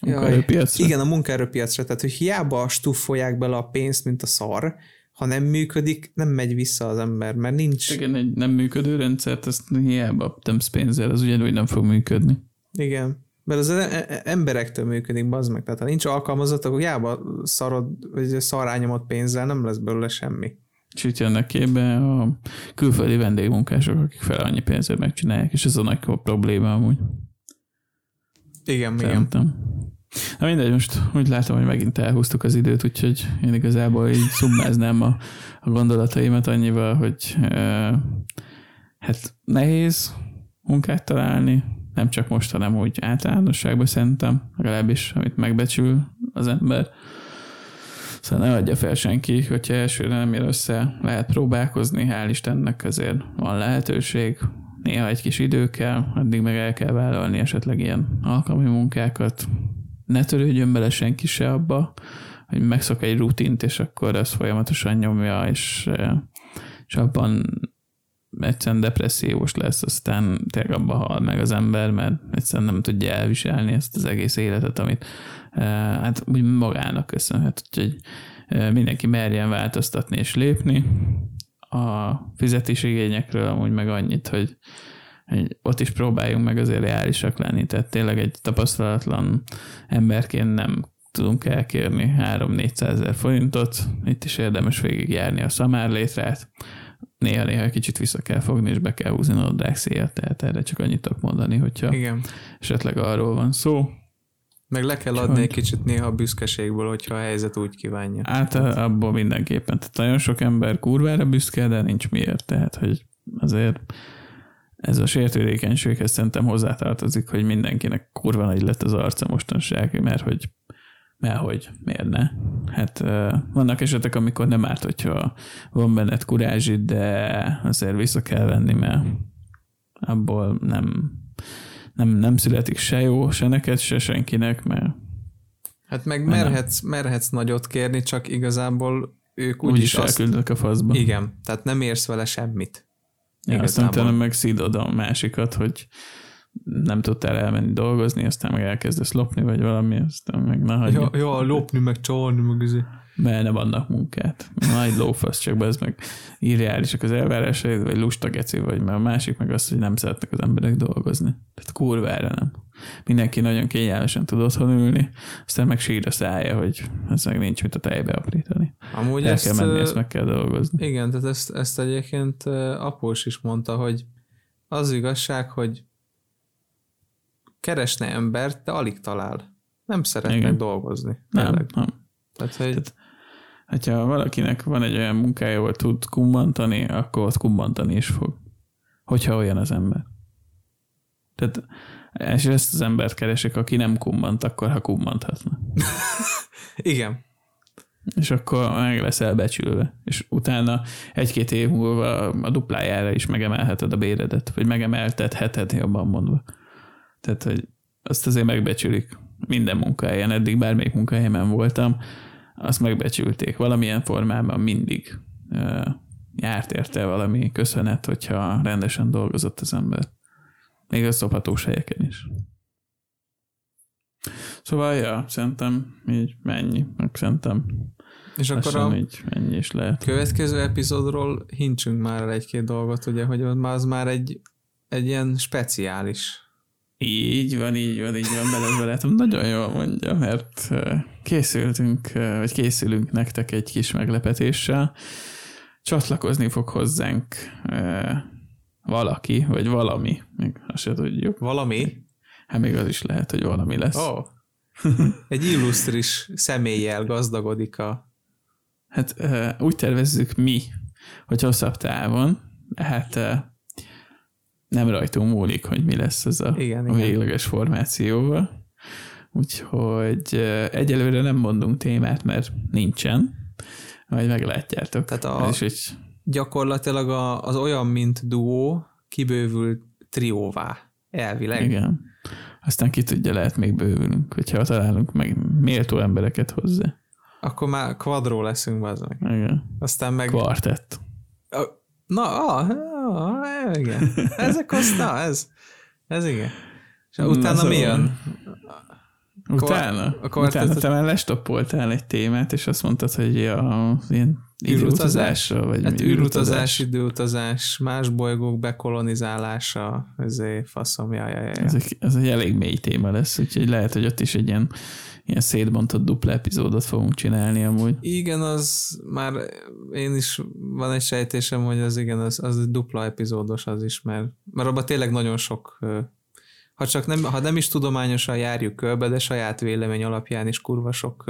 Munkaerőpiacra. igen, a munkaerőpiacra, tehát hogy hiába stuffolják bele a pénzt, mint a szar, ha nem működik, nem megy vissza az ember, mert nincs, Igen, egy nem működő rendszert, ezt hiába tömsz pénzzel, az ugyanúgy nem fog működni. igen, mert az e- e- emberektől működik, bazd meg, tehát ha nincs alkalmazott, akkor hiába szarod, vagy szarányomott pénzzel nem lesz belőle semmi. És itt jönnek képbe a külföldi vendégmunkások, akik fel annyi pénzért megcsinálják, és ez a nagy probléma amúgy. Igen, Szerintem. igen. Na mindegy, most úgy látom, hogy megint elhúztuk az időt, úgyhogy én igazából így szummáznám a, a gondolataimat annyival, hogy e, hát nehéz munkát találni, nem csak most, hanem úgy általánosságban szerintem, legalábbis amit megbecsül az ember. Szóval ne adja fel senki, hogyha elsőre nem ér össze, lehet próbálkozni, hál' Istennek azért van lehetőség, néha egy kis idő kell, addig meg el kell vállalni esetleg ilyen alkalmi munkákat. Ne törődjön bele senki se abba, hogy megszok egy rutint, és akkor ez folyamatosan nyomja, és, és abban egyszerűen depressziós lesz, aztán tényleg abba hal meg az ember, mert egyszerűen nem tudja elviselni ezt az egész életet, amit hát úgy magának köszönhet, úgyhogy mindenki merjen változtatni és lépni. A fizetési igényekről amúgy meg annyit, hogy, hogy ott is próbáljunk meg azért reálisak lenni, tehát tényleg egy tapasztalatlan emberként nem tudunk elkérni 3-400 ezer forintot, itt is érdemes végigjárni a szamárlétrát, néha-néha kicsit vissza kell fogni, és be kell húzni a nadrág széjat, tehát erre csak annyit tudok mondani, hogyha Igen. esetleg arról van szó. Meg le kell adni hogy... egy kicsit néha a büszkeségből, hogyha a helyzet úgy kívánja. Hát abból mindenképpen. Tehát nagyon sok ember kurvára büszke, de nincs miért. Tehát, hogy azért ez a sértődékenységhez szerintem hozzátartozik, hogy mindenkinek kurva nagy lett az arca mostanság, mert hogy mert hogy miért ne? Hát vannak esetek, amikor nem árt, hogyha van benned kurázsid, de azért vissza kell venni, mert abból nem, nem, nem születik se jó, se neked, se senkinek, mert Hát meg merhetsz, merhetsz nagyot kérni, csak igazából ők úgyis úgy azt... elküldnek a faszba. Igen, tehát nem érsz vele semmit. Ja, aztán utána meg szídod a másikat, hogy nem tudtál elmenni dolgozni, aztán meg elkezdesz lopni, vagy valami, aztán meg na hagyja. Ja, ja lopni, meg csalni, meg ezért mert nem adnak munkát. Nagy lófasz, csak ez meg irreálisak az elvárásaid, vagy lusta geci, vagy mert a másik meg az, hogy nem szeretnek az emberek dolgozni. Tehát kurvára nem. Mindenki nagyon kényelmesen tud otthon ülni, aztán meg sír a szája, hogy ez meg nincs mit a tejbe aprítani. Amúgy El ezt, kell menni, ezt meg kell dolgozni. Igen, tehát ezt, ezt egyébként Após is mondta, hogy az igazság, hogy keresne embert, de alig talál. Nem szeretnek Igen. dolgozni. Nem, nem. Tehát, hogy... Tehát, hogyha valakinek van egy olyan munkája, ahol tud kummantani, akkor ott kummantani is fog. Hogyha olyan az ember. Tehát, és ezt az embert keresik, aki nem kummant, akkor ha kummanthatna. [LAUGHS] Igen. És akkor meg leszel becsülve. És utána egy-két év múlva a duplájára is megemelheted a béredet, vagy megemeltetheted, jobban mondva. Tehát, hogy azt azért megbecsülik minden munkahelyen, eddig bármelyik munkahelyemen voltam, azt megbecsülték. Valamilyen formában mindig járt érte valami köszönet, hogyha rendesen dolgozott az ember. Még a szophatós helyeken is. Szóval, ja, szerintem így mennyi, meg szerintem és akkor a így ennyi is lehet. következő epizódról hincsünk már egy-két dolgot, ugye, hogy az már egy, egy ilyen speciális így van, így van, így van, belezbeletem. Nagyon jól mondja, mert készültünk, vagy készülünk nektek egy kis meglepetéssel. Csatlakozni fog hozzánk valaki, vagy valami, még azt se tudjuk. Valami? Hát még az is lehet, hogy valami lesz. Oh. Egy illusztris személlyel gazdagodik a... Hát úgy tervezzük mi, hogy hosszabb távon, hát nem rajtunk múlik, hogy mi lesz ez a, igen, a végleges igen. formációval. Úgyhogy egyelőre nem mondunk témát, mert nincsen. Majd meglátjátok. Tehát a, ez egy... gyakorlatilag a, az olyan, mint duó, kibővül trióvá, elvileg. Igen. Aztán ki tudja, lehet még bővülünk, hogyha találunk meg méltó embereket hozzá. Akkor már kvadró leszünk, az meg. Igen. Aztán meg... Kvartett. Na, ah, ah, igen. Ezek az, na, ez, ez igen. És utána mi jön? Utána? Akkor utána te már lestoppoltál egy témát, és azt mondtad, hogy a ilyen időutazásra, vagy hát űrutazás, időutazás, más bolygók bekolonizálása, ezért faszom, jaj, jaj, jaj. Ez, egy, ez egy elég mély téma lesz, úgyhogy lehet, hogy ott is egy ilyen ilyen szétbontott dupla epizódot fogunk csinálni amúgy. Igen, az már én is van egy sejtésem, hogy az igen, az, az dupla epizódos az is, mert, mert abban tényleg nagyon sok ha csak nem, ha nem is tudományosan járjuk körbe, de saját vélemény alapján is kurva sok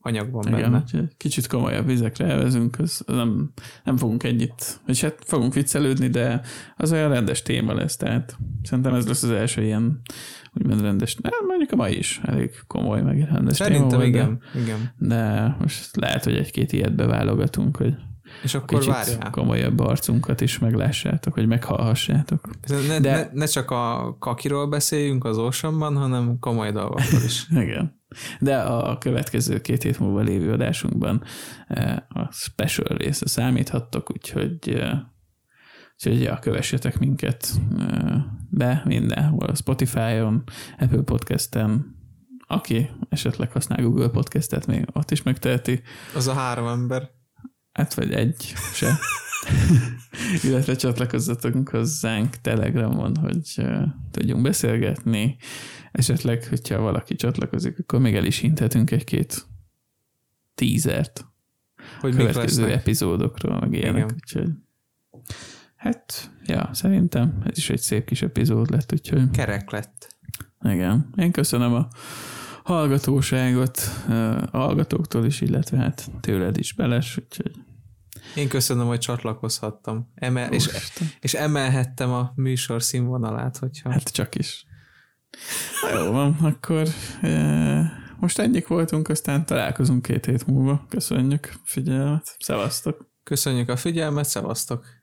anyag van Igen, benne. kicsit komolyabb vizekre elvezünk, az nem, nem fogunk ennyit, vagy hát fogunk viccelődni, de az olyan rendes téma lesz, tehát szerintem ez lesz az első ilyen úgymond rendes, nem, mondjuk a mai is elég komoly, meg rendes Szerintem téma igen, de, igen. de most lehet, hogy egy-két ilyet beválogatunk, hogy És akkor kicsit várjál. komolyabb arcunkat is meglássátok, hogy meghallhassátok. Ne, De- ne, ne csak a kakiról beszéljünk az Oceanban, hanem komoly dolgokról is. [LAUGHS] Igen. De a következő két hét múlva lévő adásunkban eh, a special része számíthattok, úgyhogy, eh, úgyhogy ja, kövessetek minket be mindenhol, Spotify-on, Apple Podcast-en, aki esetleg használ Google Podcast-et, még ott is megteheti, Az a három ember. hát vagy egy se. [LAUGHS] Illetve csatlakozzatok hozzánk Telegramon, hogy tudjunk beszélgetni. Esetleg, hogyha valaki csatlakozik, akkor még el is hinthetünk egy-két tízert Hogy következő epizódokról, meg ilyenek. Igen. Úgyhogy, hát, ja, szerintem ez is egy szép kis epizód lett, úgyhogy Kerek lett. igen. Én köszönöm a hallgatóságot, a hallgatóktól is, illetve hát tőled is beles, úgyhogy Én köszönöm, hogy csatlakozhattam. Emel, és, és emelhettem a műsor színvonalát, hogyha... Hát csak is. Jó van, akkor most ennyik voltunk, aztán találkozunk két hét múlva. Köszönjük a figyelmet. Szevasztok! Köszönjük a figyelmet, szevasztok!